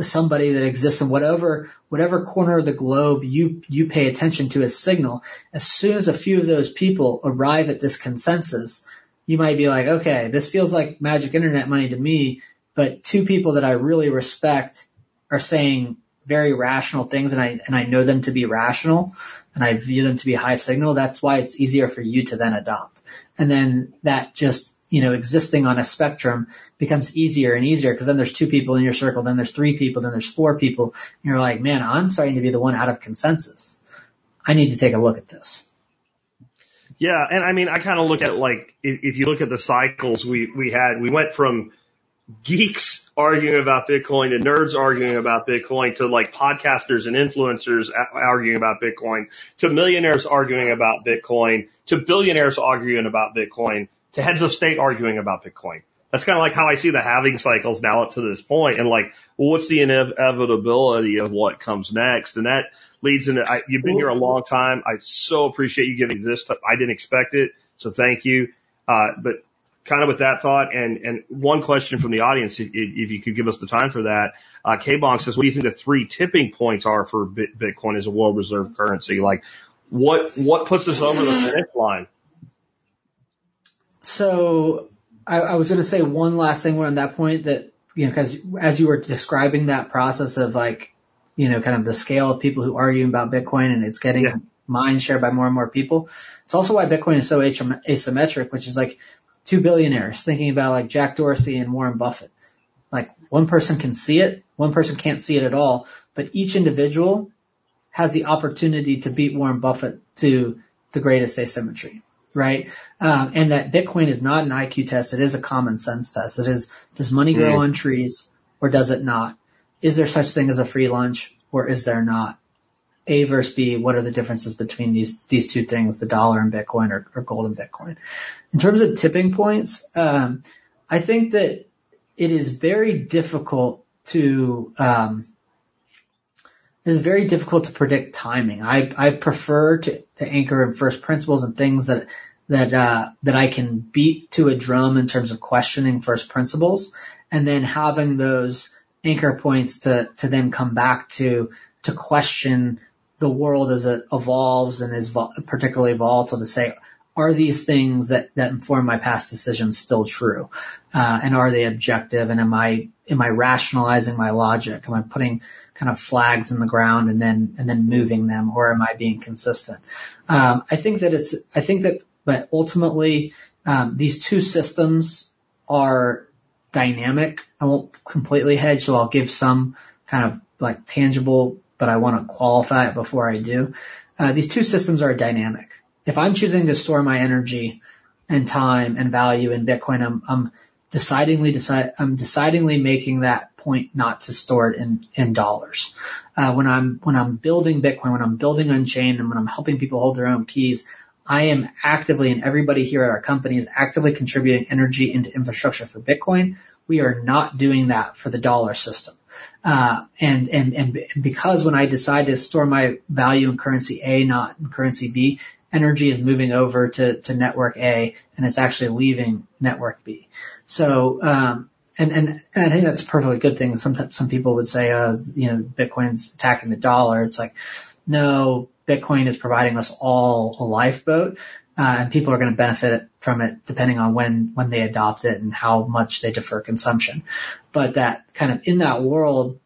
somebody that exists in whatever, whatever corner of the globe you, you pay attention to as signal. As soon as a few of those people arrive at this consensus, you might be like, okay, this feels like magic internet money to me, but two people that I really respect are saying very rational things and I, and I know them to be rational and I view them to be high signal. That's why it's easier for you to then adopt. And then that just, you know, existing on a spectrum becomes easier and easier because then there's two people in your circle, then there's three people, then there's four people. And you're like, man, I'm starting to be the one out of consensus. I need to take a look at this. Yeah, and I mean, I kind of look at like if, if you look at the cycles we we had, we went from geeks arguing about Bitcoin to nerds arguing about Bitcoin to like podcasters and influencers arguing about Bitcoin to millionaires arguing about Bitcoin to billionaires arguing about Bitcoin to heads of state arguing about Bitcoin. That's kind of like how I see the halving cycles now up to this point and like, well, what's the inevitability of what comes next? And that leads into, I, you've been here a long time. I so appreciate you giving this. I didn't expect it. So thank you. Uh, but kind of with that thought, and, and one question from the audience, if, if you could give us the time for that. Uh, K-Bonk says, what do you think the three tipping points are for Bitcoin as a world reserve currency? Like what, what puts us over the finish line? So I, I was going to say one last thing on that point that, you know, cause as you were describing that process of like, you know, kind of the scale of people who argue about Bitcoin and it's getting yeah. mind shared by more and more people. It's also why Bitcoin is so asymmetric, which is like two billionaires thinking about like Jack Dorsey and Warren Buffett. Like one person can see it, one person can't see it at all, but each individual has the opportunity to beat Warren Buffett to the greatest asymmetry, right? Um, and that Bitcoin is not an IQ test. It is a common sense test. It is, does money grow mm. on trees or does it not? Is there such thing as a free lunch or is there not? A versus B, what are the differences between these, these two things, the dollar and Bitcoin or, or gold and Bitcoin? In terms of tipping points, um, I think that it is very difficult to, um, is very difficult to predict timing. I, I prefer to, to anchor in first principles and things that, that, uh, that I can beat to a drum in terms of questioning first principles and then having those anchor points to, to then come back to, to question the world as it evolves and is vo- particularly volatile to say, are these things that, that inform my past decisions still true? Uh, and are they objective? And am I, am I rationalizing my logic? Am I putting kind of flags in the ground and then, and then moving them or am I being consistent? Um, I think that it's, I think that, but ultimately, um, these two systems are dynamic. I won't completely hedge, so I'll give some kind of like tangible, but I want to qualify it before I do. Uh, these two systems are dynamic. If I'm choosing to store my energy and time and value in Bitcoin, I'm, I'm decidingly decide, I'm decidingly making that point not to store it in, in dollars. Uh, when I'm, when I'm building Bitcoin, when I'm building Unchained and when I'm helping people hold their own keys, I am actively, and everybody here at our company is actively contributing energy into infrastructure for Bitcoin. We are not doing that for the dollar system. Uh, and, and, and because when I decide to store my value in currency A, not in currency B, energy is moving over to, to network A and it's actually leaving network B. So, um, and, and, and I think that's a perfectly good thing. Some, some people would say, uh, you know, Bitcoin's attacking the dollar. It's like, no, Bitcoin is providing us all a lifeboat. Uh, and people are going to benefit from it depending on when, when they adopt it and how much they defer consumption. But that kind of in that world,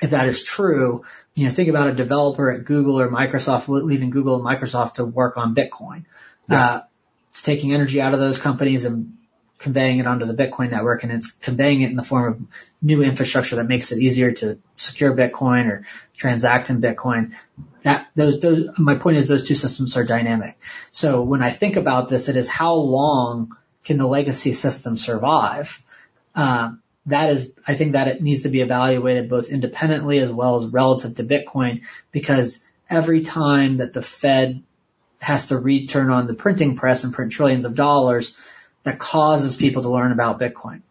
if that is true, you know, think about a developer at Google or Microsoft leaving Google and Microsoft to work on Bitcoin. Yeah. Uh, it's taking energy out of those companies and conveying it onto the Bitcoin network and it's conveying it in the form of new infrastructure that makes it easier to secure Bitcoin or transact in Bitcoin. That those, those my point is those two systems are dynamic. So when I think about this, it is how long can the legacy system survive? Um, that is, I think that it needs to be evaluated both independently as well as relative to Bitcoin because every time that the Fed has to return on the printing press and print trillions of dollars, that causes people to learn about Bitcoin.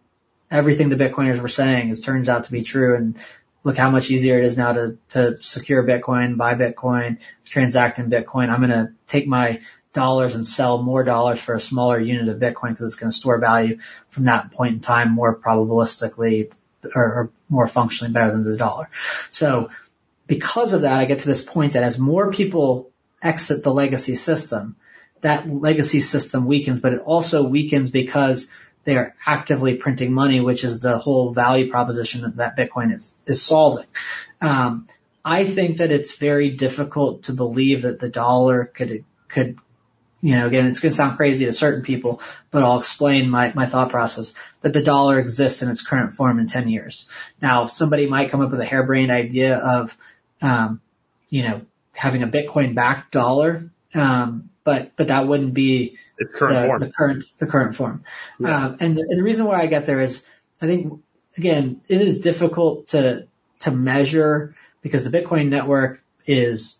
Everything the Bitcoiners were saying is turns out to be true and look how much easier it is now to, to secure Bitcoin, buy Bitcoin, transact in Bitcoin. I'm going to take my dollars and sell more dollars for a smaller unit of Bitcoin because it's going to store value from that point in time more probabilistically or, or more functionally better than the dollar. So because of that, I get to this point that as more people exit the legacy system, that legacy system weakens, but it also weakens because they are actively printing money, which is the whole value proposition that Bitcoin is, is solving. Um, I think that it's very difficult to believe that the dollar could, could, you know, again, it's going to sound crazy to certain people, but I'll explain my, my thought process that the dollar exists in its current form in 10 years. Now, somebody might come up with a harebrained idea of, um, you know, having a Bitcoin backed dollar. Um, but but that wouldn't be the current the, form. The current the current form. Yeah. Um, and, the, and the reason why I get there is I think again it is difficult to to measure because the Bitcoin network is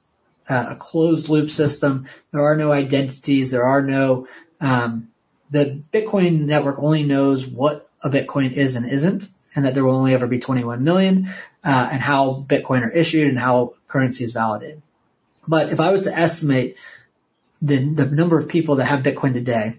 uh, a closed loop system. There are no identities. There are no um, the Bitcoin network only knows what a Bitcoin is and isn't, and that there will only ever be 21 million, uh, and how Bitcoin are issued and how currency is validated. But if I was to estimate the, the number of people that have Bitcoin today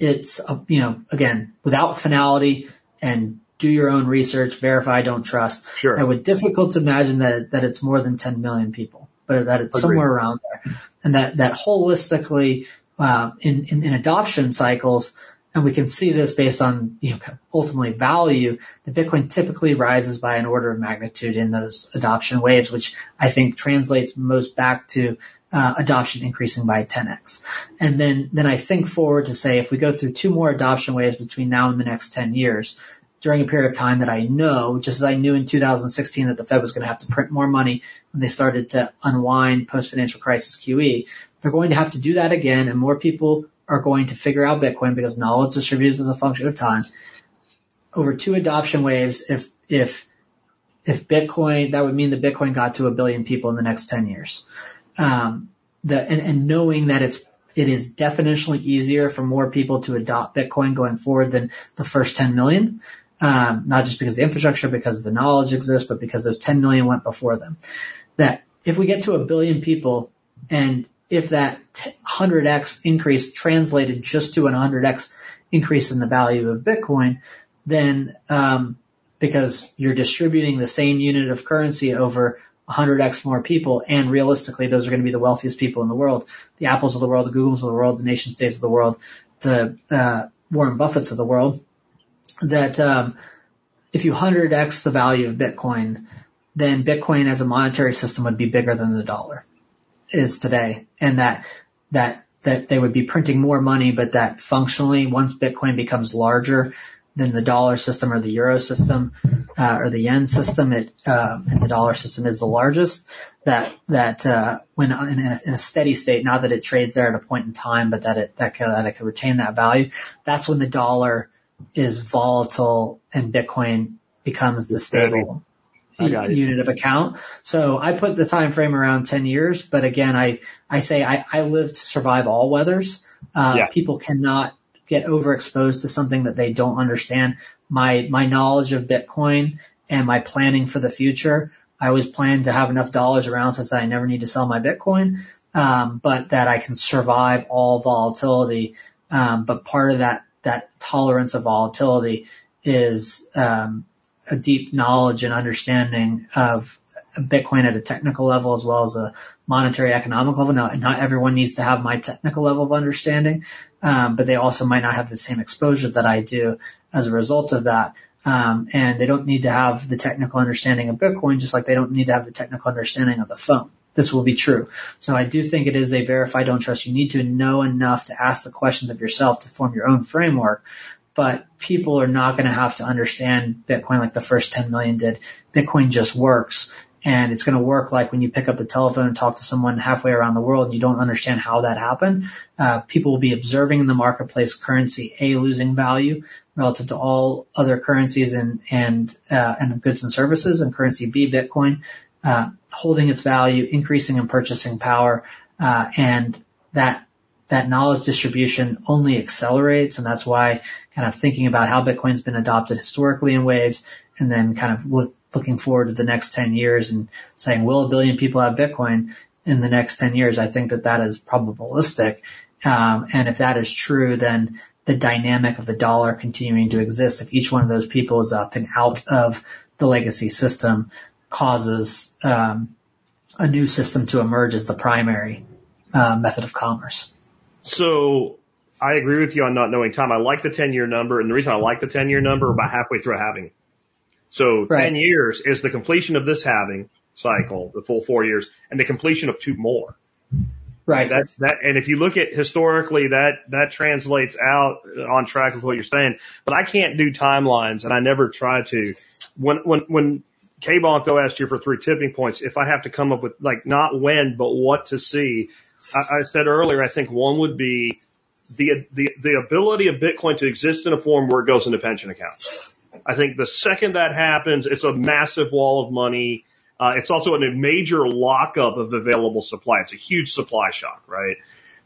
it's, uh, you know, again, without finality and do your own research, verify, don't trust. Sure. It would difficult to imagine that, that it's more than 10 million people, but that it's Agreed. somewhere around there. And that, that holistically, uh, in, in, in adoption cycles, and we can see this based on, you know, ultimately value, the Bitcoin typically rises by an order of magnitude in those adoption waves, which I think translates most back to uh, adoption increasing by 10x. And then, then I think forward to say if we go through two more adoption waves between now and the next 10 years, during a period of time that I know, just as I knew in 2016 that the Fed was going to have to print more money when they started to unwind post financial crisis QE, they're going to have to do that again and more people are going to figure out Bitcoin because knowledge distributes as a function of time. Over two adoption waves, if, if, if Bitcoin, that would mean that Bitcoin got to a billion people in the next 10 years. Um, the, and, and knowing that it's, it is definitionally easier for more people to adopt Bitcoin going forward than the first 10 million. Um, not just because the infrastructure, because the knowledge exists, but because those 10 million went before them. That if we get to a billion people and if that 100x increase translated just to an 100x increase in the value of Bitcoin, then um, because you're distributing the same unit of currency over 100x more people, and realistically, those are going to be the wealthiest people in the world, the Apples of the world, the Googles of the world, the nation states of the world, the uh, Warren Buffetts of the world. That um, if you 100x the value of Bitcoin, then Bitcoin as a monetary system would be bigger than the dollar is today, and that that that they would be printing more money, but that functionally, once Bitcoin becomes larger than the dollar system or the euro system uh, or the yen system, it uh, and the dollar system is the largest. That that uh, when in a, in a steady state, not that it trades there at a point in time, but that it that can, that it can retain that value. That's when the dollar is volatile and Bitcoin becomes the stable I got it. unit of account. So I put the time frame around 10 years, but again, I, I say I, I live to survive all weathers. Uh, Yeah. people cannot get overexposed to something that they don't understand. My, my knowledge of Bitcoin and my planning for the future, I always plan to have enough dollars around such that I never need to sell my Bitcoin, um, but that I can survive all volatility. Um, but part of that, that tolerance of volatility is, um, a deep knowledge and understanding of Bitcoin at a technical level as well as a monetary economic level. Now, not everyone needs to have my technical level of understanding, um, but they also might not have the same exposure that I do as a result of that. Um, and they don't need to have the technical understanding of Bitcoin, just like they don't need to have the technical understanding of the phone. This will be true. So I do think it is a verify, don't trust. You need to know enough to ask the questions of yourself to form your own framework but people are not going to have to understand Bitcoin like the first 10 million did. Bitcoin just works and it's going to work like when you pick up the telephone and talk to someone halfway around the world and you don't understand how that happened. Uh, people will be observing in the marketplace currency A losing value relative to all other currencies and, and, uh, and goods and services and currency B, Bitcoin, uh, holding its value, increasing in purchasing power, uh, and that that knowledge distribution only accelerates and that's why kind of thinking about how Bitcoin's been adopted historically in waves and then kind of look, looking forward to the next 10 years and saying, will a billion people have Bitcoin in the next 10 years? I think that that is probabilistic. Um, and if that is true, then the dynamic of the dollar continuing to exist, if each one of those people is opting out of the legacy system causes, um, a new system to emerge as the primary uh, method of commerce. So I agree with you on not knowing time. I like the 10 year number. And the reason I like the 10 year number, about halfway through a halving. So Right. 10 years is the completion of this halving cycle, the full four years, and the completion of two more. Right. That, that, and if you look at historically, that, that translates out on track with what you're saying. But I can't do timelines and I never try to. When, when, when K Bonko asked you for three tipping points, if I have to come up with like not when, but what to see, I, I said earlier, I think one would be the, the, the ability of Bitcoin to exist in a form where it goes into pension accounts. I think the second that happens, it's a massive wall of money. Uh, it's also a major lockup of available supply. It's a huge supply shock, right?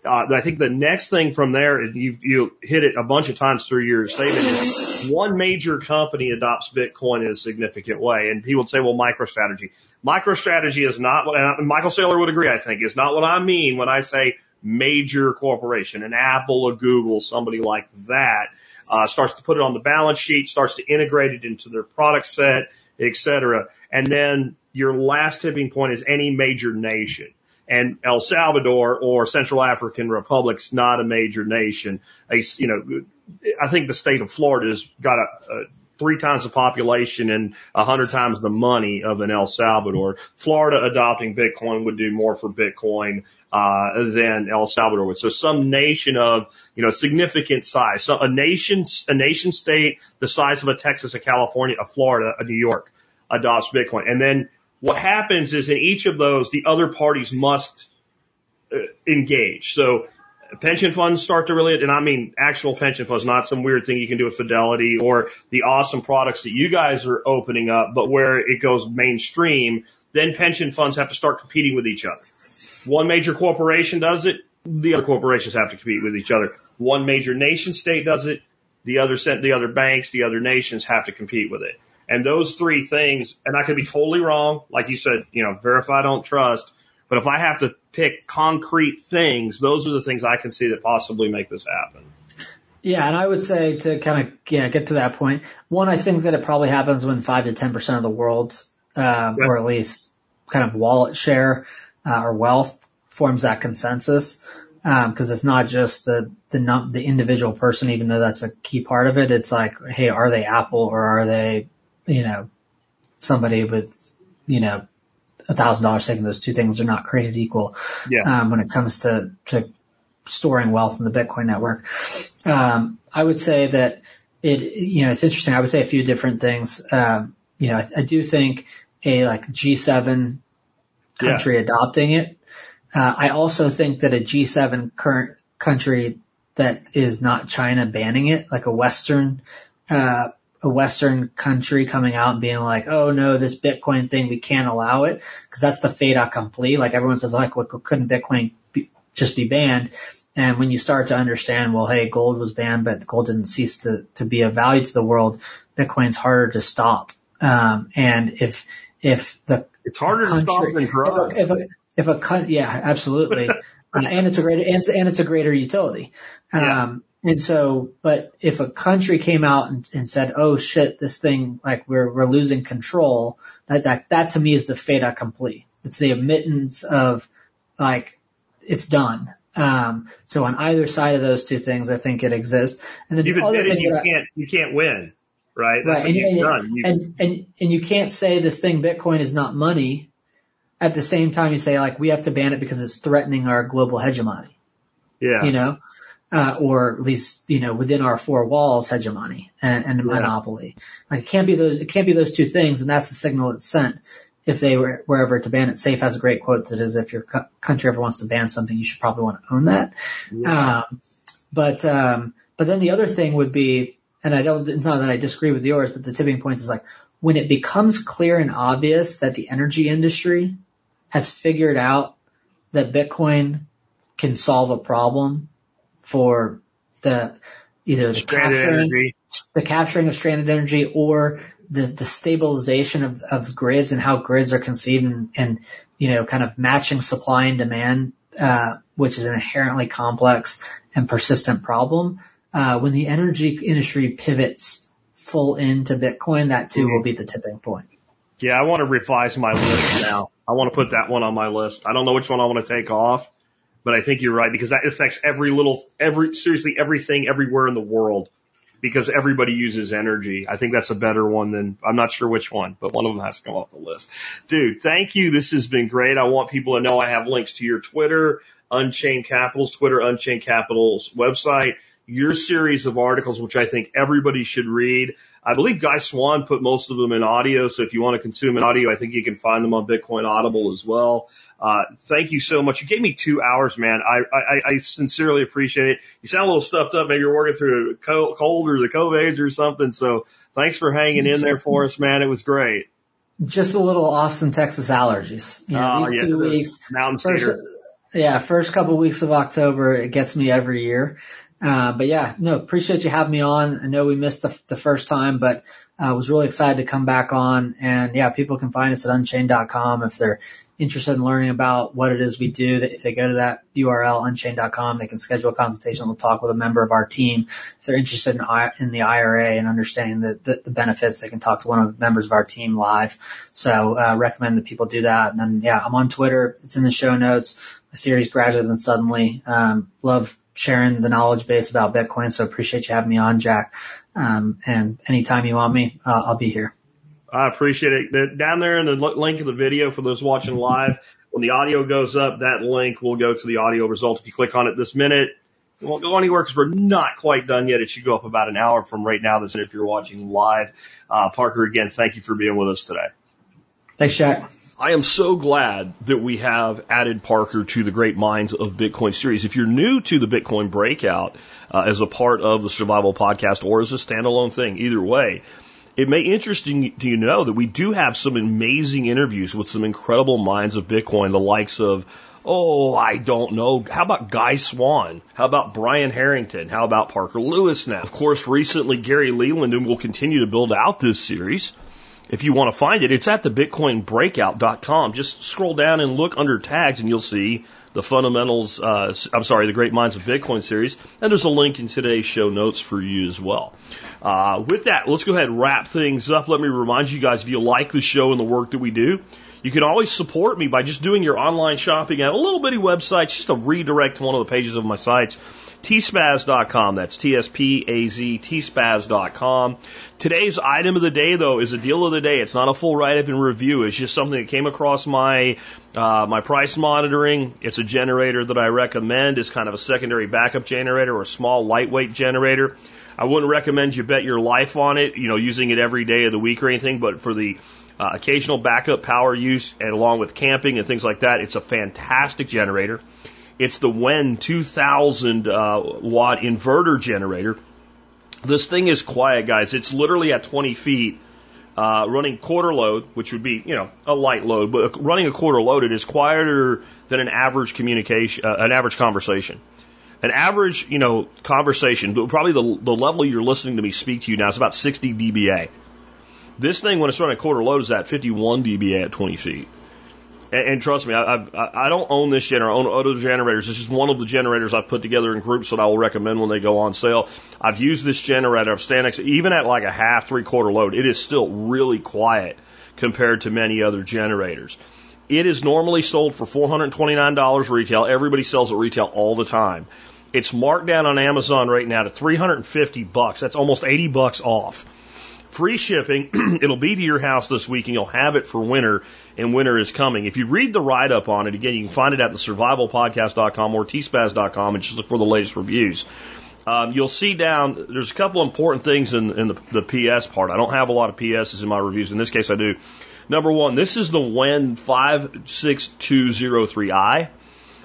Uh, I think the next thing from there, and you you hit it a bunch of times through your statement, one major company adopts Bitcoin in a significant way, and people would say, well, MicroStrategy. MicroStrategy is not what, and Michael Saylor would agree, I think, is not what I mean when I say major corporation, an Apple, a Google, somebody like that, uh, starts to put it on the balance sheet, starts to integrate it into their product set, et cetera. And then your last tipping point is any major nation. And El Salvador or Central African Republic's not a major nation. A, you know, I think the state of Florida's got a, a three times the population and a hundred times the money of an El Salvador. Florida adopting Bitcoin would do more for Bitcoin uh, than El Salvador would. So some nation of you know significant size, so a nation a nation state the size of a Texas, a California, a Florida, a New York adopts Bitcoin, and then what happens is in each of those the other parties must uh, engage. So pension funds start to really, and I mean actual pension funds, not some weird thing you can do with Fidelity or the awesome products that you guys are opening up, but where it goes mainstream, then pension funds have to start competing with each other. One major corporation does it, the other corporations have to compete with each other. One major nation state does it, the other the other banks, the other nations have to compete with it. And those three things, and I could be totally wrong, like you said, you know, verify, don't trust. But if I have to pick concrete things, those are the things I can see that possibly make this happen. Yeah, and I would say to kind of yeah get to that point. One, I think that it probably happens when five to ten percent of the world, uh, or at least kind of wallet share uh, or wealth forms that consensus. Because um, it's not just the the num- the individual person, even though that's a key part of it. It's like, hey, are they Apple or are they, you know, somebody with, you know, a thousand dollars taking those two things are not created equal. Yeah. Um, when it comes to, to storing wealth in the Bitcoin network. Um, I would say that it, you know, it's interesting. I would say a few different things. Um, you know, I, I do think a like G7 country yeah. adopting it. Uh, I also think that a G7 current country that is not China banning it, like a Western, uh, a Western country coming out and being like, oh no, this Bitcoin thing, we can't allow it. Cause that's the fait accompli. Like everyone says, like, what couldn't Bitcoin be, just be banned? And when you start to understand, well, hey, gold was banned, but gold didn't cease to, to be of value to the world. Bitcoin's harder to stop. Um, and if, if the, it's harder country, to stop than drugs. If a, if a, if a, yeah, absolutely. uh, and it's a greater, and, and it's a greater utility. Um, yeah. And so, but if a country came out and, and said, "Oh shit, this thing like we're we're losing control," that that that to me is the fait accompli. It's the admittance of like it's done. Um, so on either side of those two things, I think it exists. And then You've the other thing you can't you can't win, right? That's right. And, and, done. And, and and you can't say this thing Bitcoin is not money. At the same time, you say like we have to ban it because it's threatening our global hegemony. Yeah. You know, uh, or at least you know within our four walls hegemony and, and monopoly. Like it can't be those it can't be those two things, and that's the signal it's sent. If they were were ever to ban it, Saif has a great quote that is, if your co- country ever wants to ban something, you should probably want to own that. Yeah. Um, but um, but then the other thing would be, and I don't, it's not that I disagree with yours, but the tipping point is like when it becomes clear and obvious that the energy industry has figured out that Bitcoin can solve a problem for the either the stranded capturing, energy. the capturing of stranded energy or the, the stabilization of, of grids and how grids are conceived and, and you know kind of matching supply and demand, uh, which is an inherently complex and persistent problem. Uh, when the energy industry pivots full into Bitcoin, that too will be the tipping point. Yeah, I want to revise my list now. I want to put that one on my list. I don't know which one I want to take off. But I think you're right because that affects every little, every, seriously everything everywhere in the world because everybody uses energy. I think that's a better one than, I'm not sure which one, but one of them has to come off the list. Dude, thank you. This has been great. I want people to know I have links to your Twitter, Unchained Capital's Twitter, Unchained Capital's website, your series of articles, which I think everybody should read. I believe Guy Swan put most of them in audio. So if you want to consume an audio, I think you can find them on Bitcoin Audible as well. Uh, thank you so much. You gave me two hours, man. I, I, I sincerely appreciate it. You sound a little stuffed up. Maybe you're working through a cold or the COVID or something. So thanks for hanging in there for us, man. It was great. Just a little Austin, Texas allergies. You know, Oh, these yeah, two the weeks. Mountain First, yeah, first couple of weeks of October, it gets me every year. Uh, but yeah, no, appreciate you having me on. I know we missed the, the first time, but uh, was really excited to come back on. And yeah, people can find us at unchained.com if they're interested in learning about what it is we do. If they go to that URL, unchained.com, they can schedule a consultation. We'll talk with a member of our team. If they're interested in, in the IRA and understanding the, the, the benefits, they can talk to one of the members of our team live. So, uh, recommend that people do that. And then, yeah, I'm on Twitter. It's in the show notes. My series gradually then suddenly, um, love sharing the knowledge base about Bitcoin. So appreciate you having me on, Jack. Um, and anytime you want me, uh, I'll be here. I appreciate it. Down there in the link of the video for those watching live, when the audio goes up, that link will go to the audio result. If you click on it this minute, it won't go anywhere because we're not quite done yet. It should go up about an hour from right now. This if you're watching live. Uh, Parker, again, thank you for being with us today. Thanks, Jack. I am so glad that we have added Parker to the Great Minds of Bitcoin series. If you're new to the Bitcoin Breakout uh, as a part of the Survival Podcast or as a standalone thing, either way, it may interesting to you know that we do have some amazing interviews with some incredible minds of Bitcoin, the likes of Oh, I don't know. How about Guy Swan? How about Brian Harrington? How about Parker Lewis now? Of course, recently Gary Leland and we'll continue to build out this series. If you want to find it, it's at the bitcoinbreakout.com. Just scroll down and look under tags and you'll see the fundamentals, uh, I'm sorry, the Great Minds of Bitcoin series. And there's a link in today's show notes for you as well. Uh, with that, let's go ahead and wrap things up. Let me remind you guys, if you like the show and the work that we do, you can always support me by just doing your online shopping at a little bitty website, just a redirect to one of the pages of my sites tspaz.com. That's T-S-P-A-Z, tspaz.com. Today's item of the day, though, is a deal of the day. It's not a full write-up and review. It's just something that came across my, uh, my price monitoring. It's a generator that I recommend. It's kind of a secondary backup generator or a small lightweight generator. I wouldn't recommend you bet your life on it, you know, using it every day of the week or anything, but for the uh, occasional backup power use and along with camping and things like that, it's a fantastic generator. It's the WEN 2000 uh, watt inverter generator. This thing is quiet, guys. It's literally at 20 feet, uh, running quarter load, which would be, you know, a light load, but running a quarter load, it is quieter than an average communication, uh, an average conversation. An average, you know, conversation, probably the, the level you're listening to me speak to you now is about 60 dBA. This thing, when it's running quarter load, is at 51 dBA at 20 feet. And, and trust me, I, I, I don't own this generator. I own other generators. This is one of the generators I've put together in groups that I will recommend when they go on sale. I've used this generator. I've stand even at like a half, three quarter load, it is still really quiet compared to many other generators. It is normally sold for $429 retail. Everybody sells it retail all the time. It's marked down on Amazon right now to 350 bucks. That's almost 80 bucks off. Free shipping. It'll be to your house this week and you'll have it for winter and winter is coming. If you read the write up on it, again, you can find it at the survivalpodcast.com or tspaz.com and just look for the latest reviews. Um, you'll see down, there's a couple important things in, in the, the PS part. I don't have a lot of PSs in my reviews. In this case, I do. Number one, this is the WEN 56203i.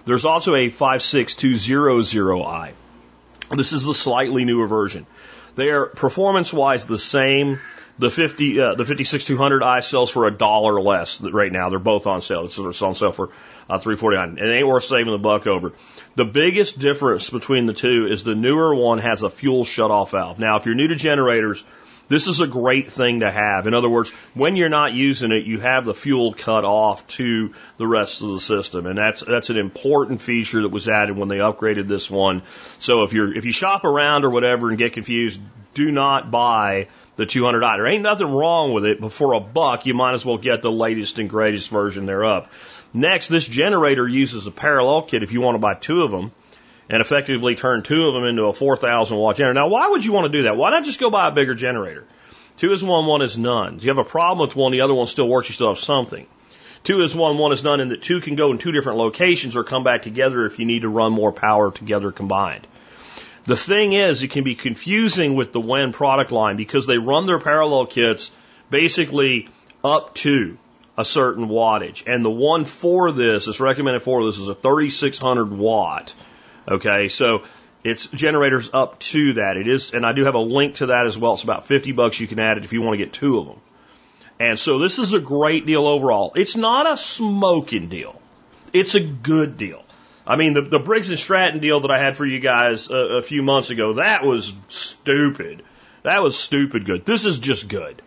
There's also a 56200i. This is the slightly newer version. They are performance wise the same. The 50, uh, the 56200i sells for a dollar less right now. They're both on sale. They're on sale for uh, 349. It ain't worth saving the buck over. The biggest difference between the two is the newer one has a fuel shutoff valve. Now, if you're new to generators, this is a great thing to have. In other words, when you're not using it, you have the fuel cut off to the rest of the system. And that's, that's an important feature that was added when they upgraded this one. So if you're, if you shop around or whatever and get confused, do not buy the 200i. There ain't nothing wrong with it, but for a buck, you might as well get the latest and greatest version thereof. Next, this generator uses a parallel kit if you want to buy two of them and effectively turn two of them into a 4,000 watt generator. Now, why would you want to do that? Why not just go buy a bigger generator? Two is one, one is none. You have a problem with one, the other one still works, you still have something. Two is one, one is none, and that two can go in two different locations or come back together if you need to run more power together combined. The thing is, it can be confusing with the WEN product line because they run their parallel kits basically up to a certain wattage. And the one for this, is recommended for this, is a 3600 watt. Okay, so it's generators up to that. It is, and I do have a link to that as well. It's about 50 bucks. You can add it if you want to get two of them. And so this is a great deal overall. It's not a smoking deal. It's a good deal. I mean, the, the Briggs and Stratton deal that I had for you guys a, a few months ago, that was stupid. That was stupid good. This is just good.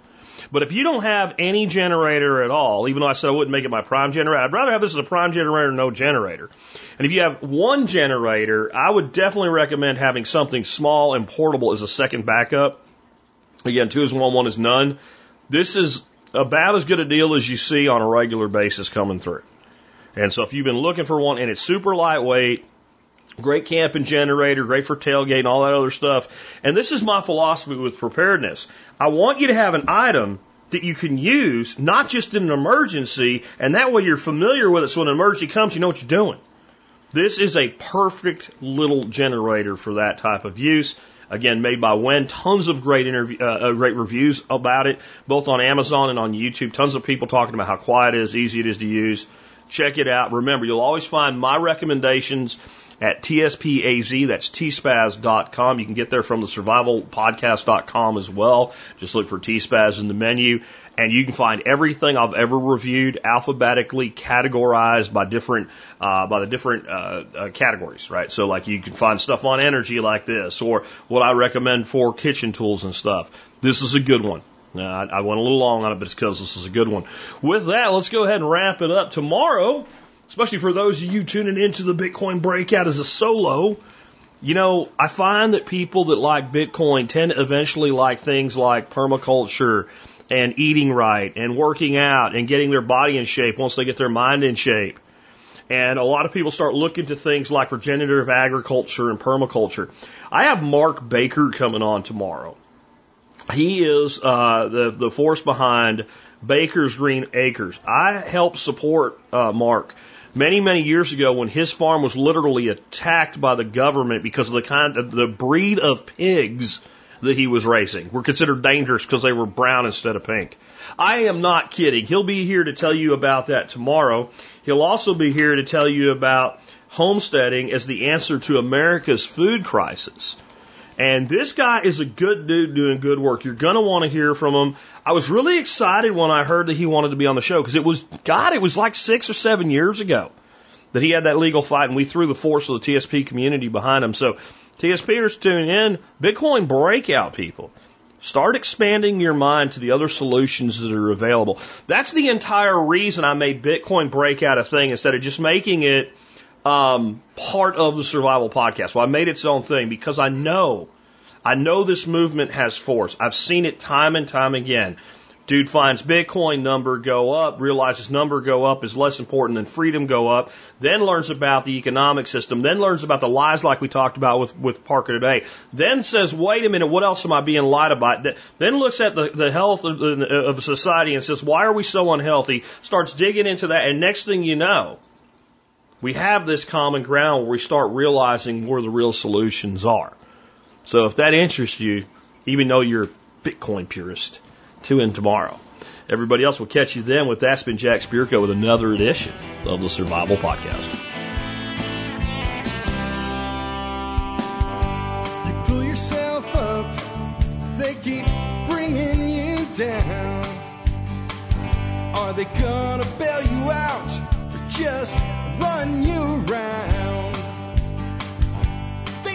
But if you don't have any generator at all, even though I said I wouldn't make it my prime generator, I'd rather have this as a prime generator no generator. And if you have one generator, I would definitely recommend having something small and portable as a second backup. Again, two is one, one is none. This is about as good a deal as you see on a regular basis coming through. And so if you've been looking for one and it's super lightweight, great camping generator, great for tailgate and all that other stuff. And this is my philosophy with preparedness. I want you to have an item that you can use, not just in an emergency, and that way you're familiar with it so when an emergency comes, you know what you're doing. This is a perfect little generator for that type of use. Again, made by Wen. Tons of great interview, uh, uh, great reviews about it, both on Amazon and on YouTube. Tons of people talking about how quiet it is, easy it is to use. Check it out. Remember, you'll always find my recommendations at TSPAZ. That's tspaz.com. You can get there from the survivalpodcast.com as well. Just look for TSPAZ in the menu and you can find everything I've ever reviewed alphabetically categorized by different, uh, by the different, uh, uh, categories, right? So like you can find stuff on energy like this or what I recommend for kitchen tools and stuff. This is a good one. I, I went a little long on it, but it's because this is a good one. With that, let's go ahead and wrap it up. Tomorrow, especially for those of you tuning into the Bitcoin breakout as a solo, you know, I find that people that like Bitcoin tend to eventually like things like permaculture and eating right and working out and getting their body in shape once they get their mind in shape. And a lot of people start looking to things like regenerative agriculture and permaculture. I have Mark Baker coming on tomorrow. He is uh, the the force behind Baker's Green Acres. I help support uh, Mark many many years ago when his farm was literally attacked by the government because of the kind of the breed of pigs that he was raising were considered dangerous because they were brown instead of pink. I am not kidding. He'll be here to tell you about that tomorrow. He'll also be here to tell you about homesteading as the answer to America's food crisis. And this guy is a good dude doing good work. You're going to want to hear from him. I was really excited when I heard that he wanted to be on the show because it was, God, it was like six or seven years ago that he had that legal fight and we threw the force of the TSP community behind him. So TSPers tune in. Bitcoin breakout people. Start expanding your mind to the other solutions that are available. That's the entire reason I made Bitcoin breakout a thing instead of just making it um, part of the survival podcast. Well, I made its own thing because I know, I know this movement has force. I've seen it time and time again. Dude finds Bitcoin number go up, realizes number go up is less important than freedom go up, then learns about the economic system, then learns about the lies like we talked about with, with Parker today, then says, wait a minute, what else am I being lied about? Then looks at the, the health of, of society and says, why are we so unhealthy? Starts digging into that, and next thing you know, we have this common ground where we start realizing where the real solutions are. So if that interests you, even though you're a Bitcoin purist, tune in tomorrow. Everybody else will catch you then with been Jack Spirko with another edition of the Survival Podcast. You pull yourself up, they keep bringing you down. Are they gonna bail you out or just run you around?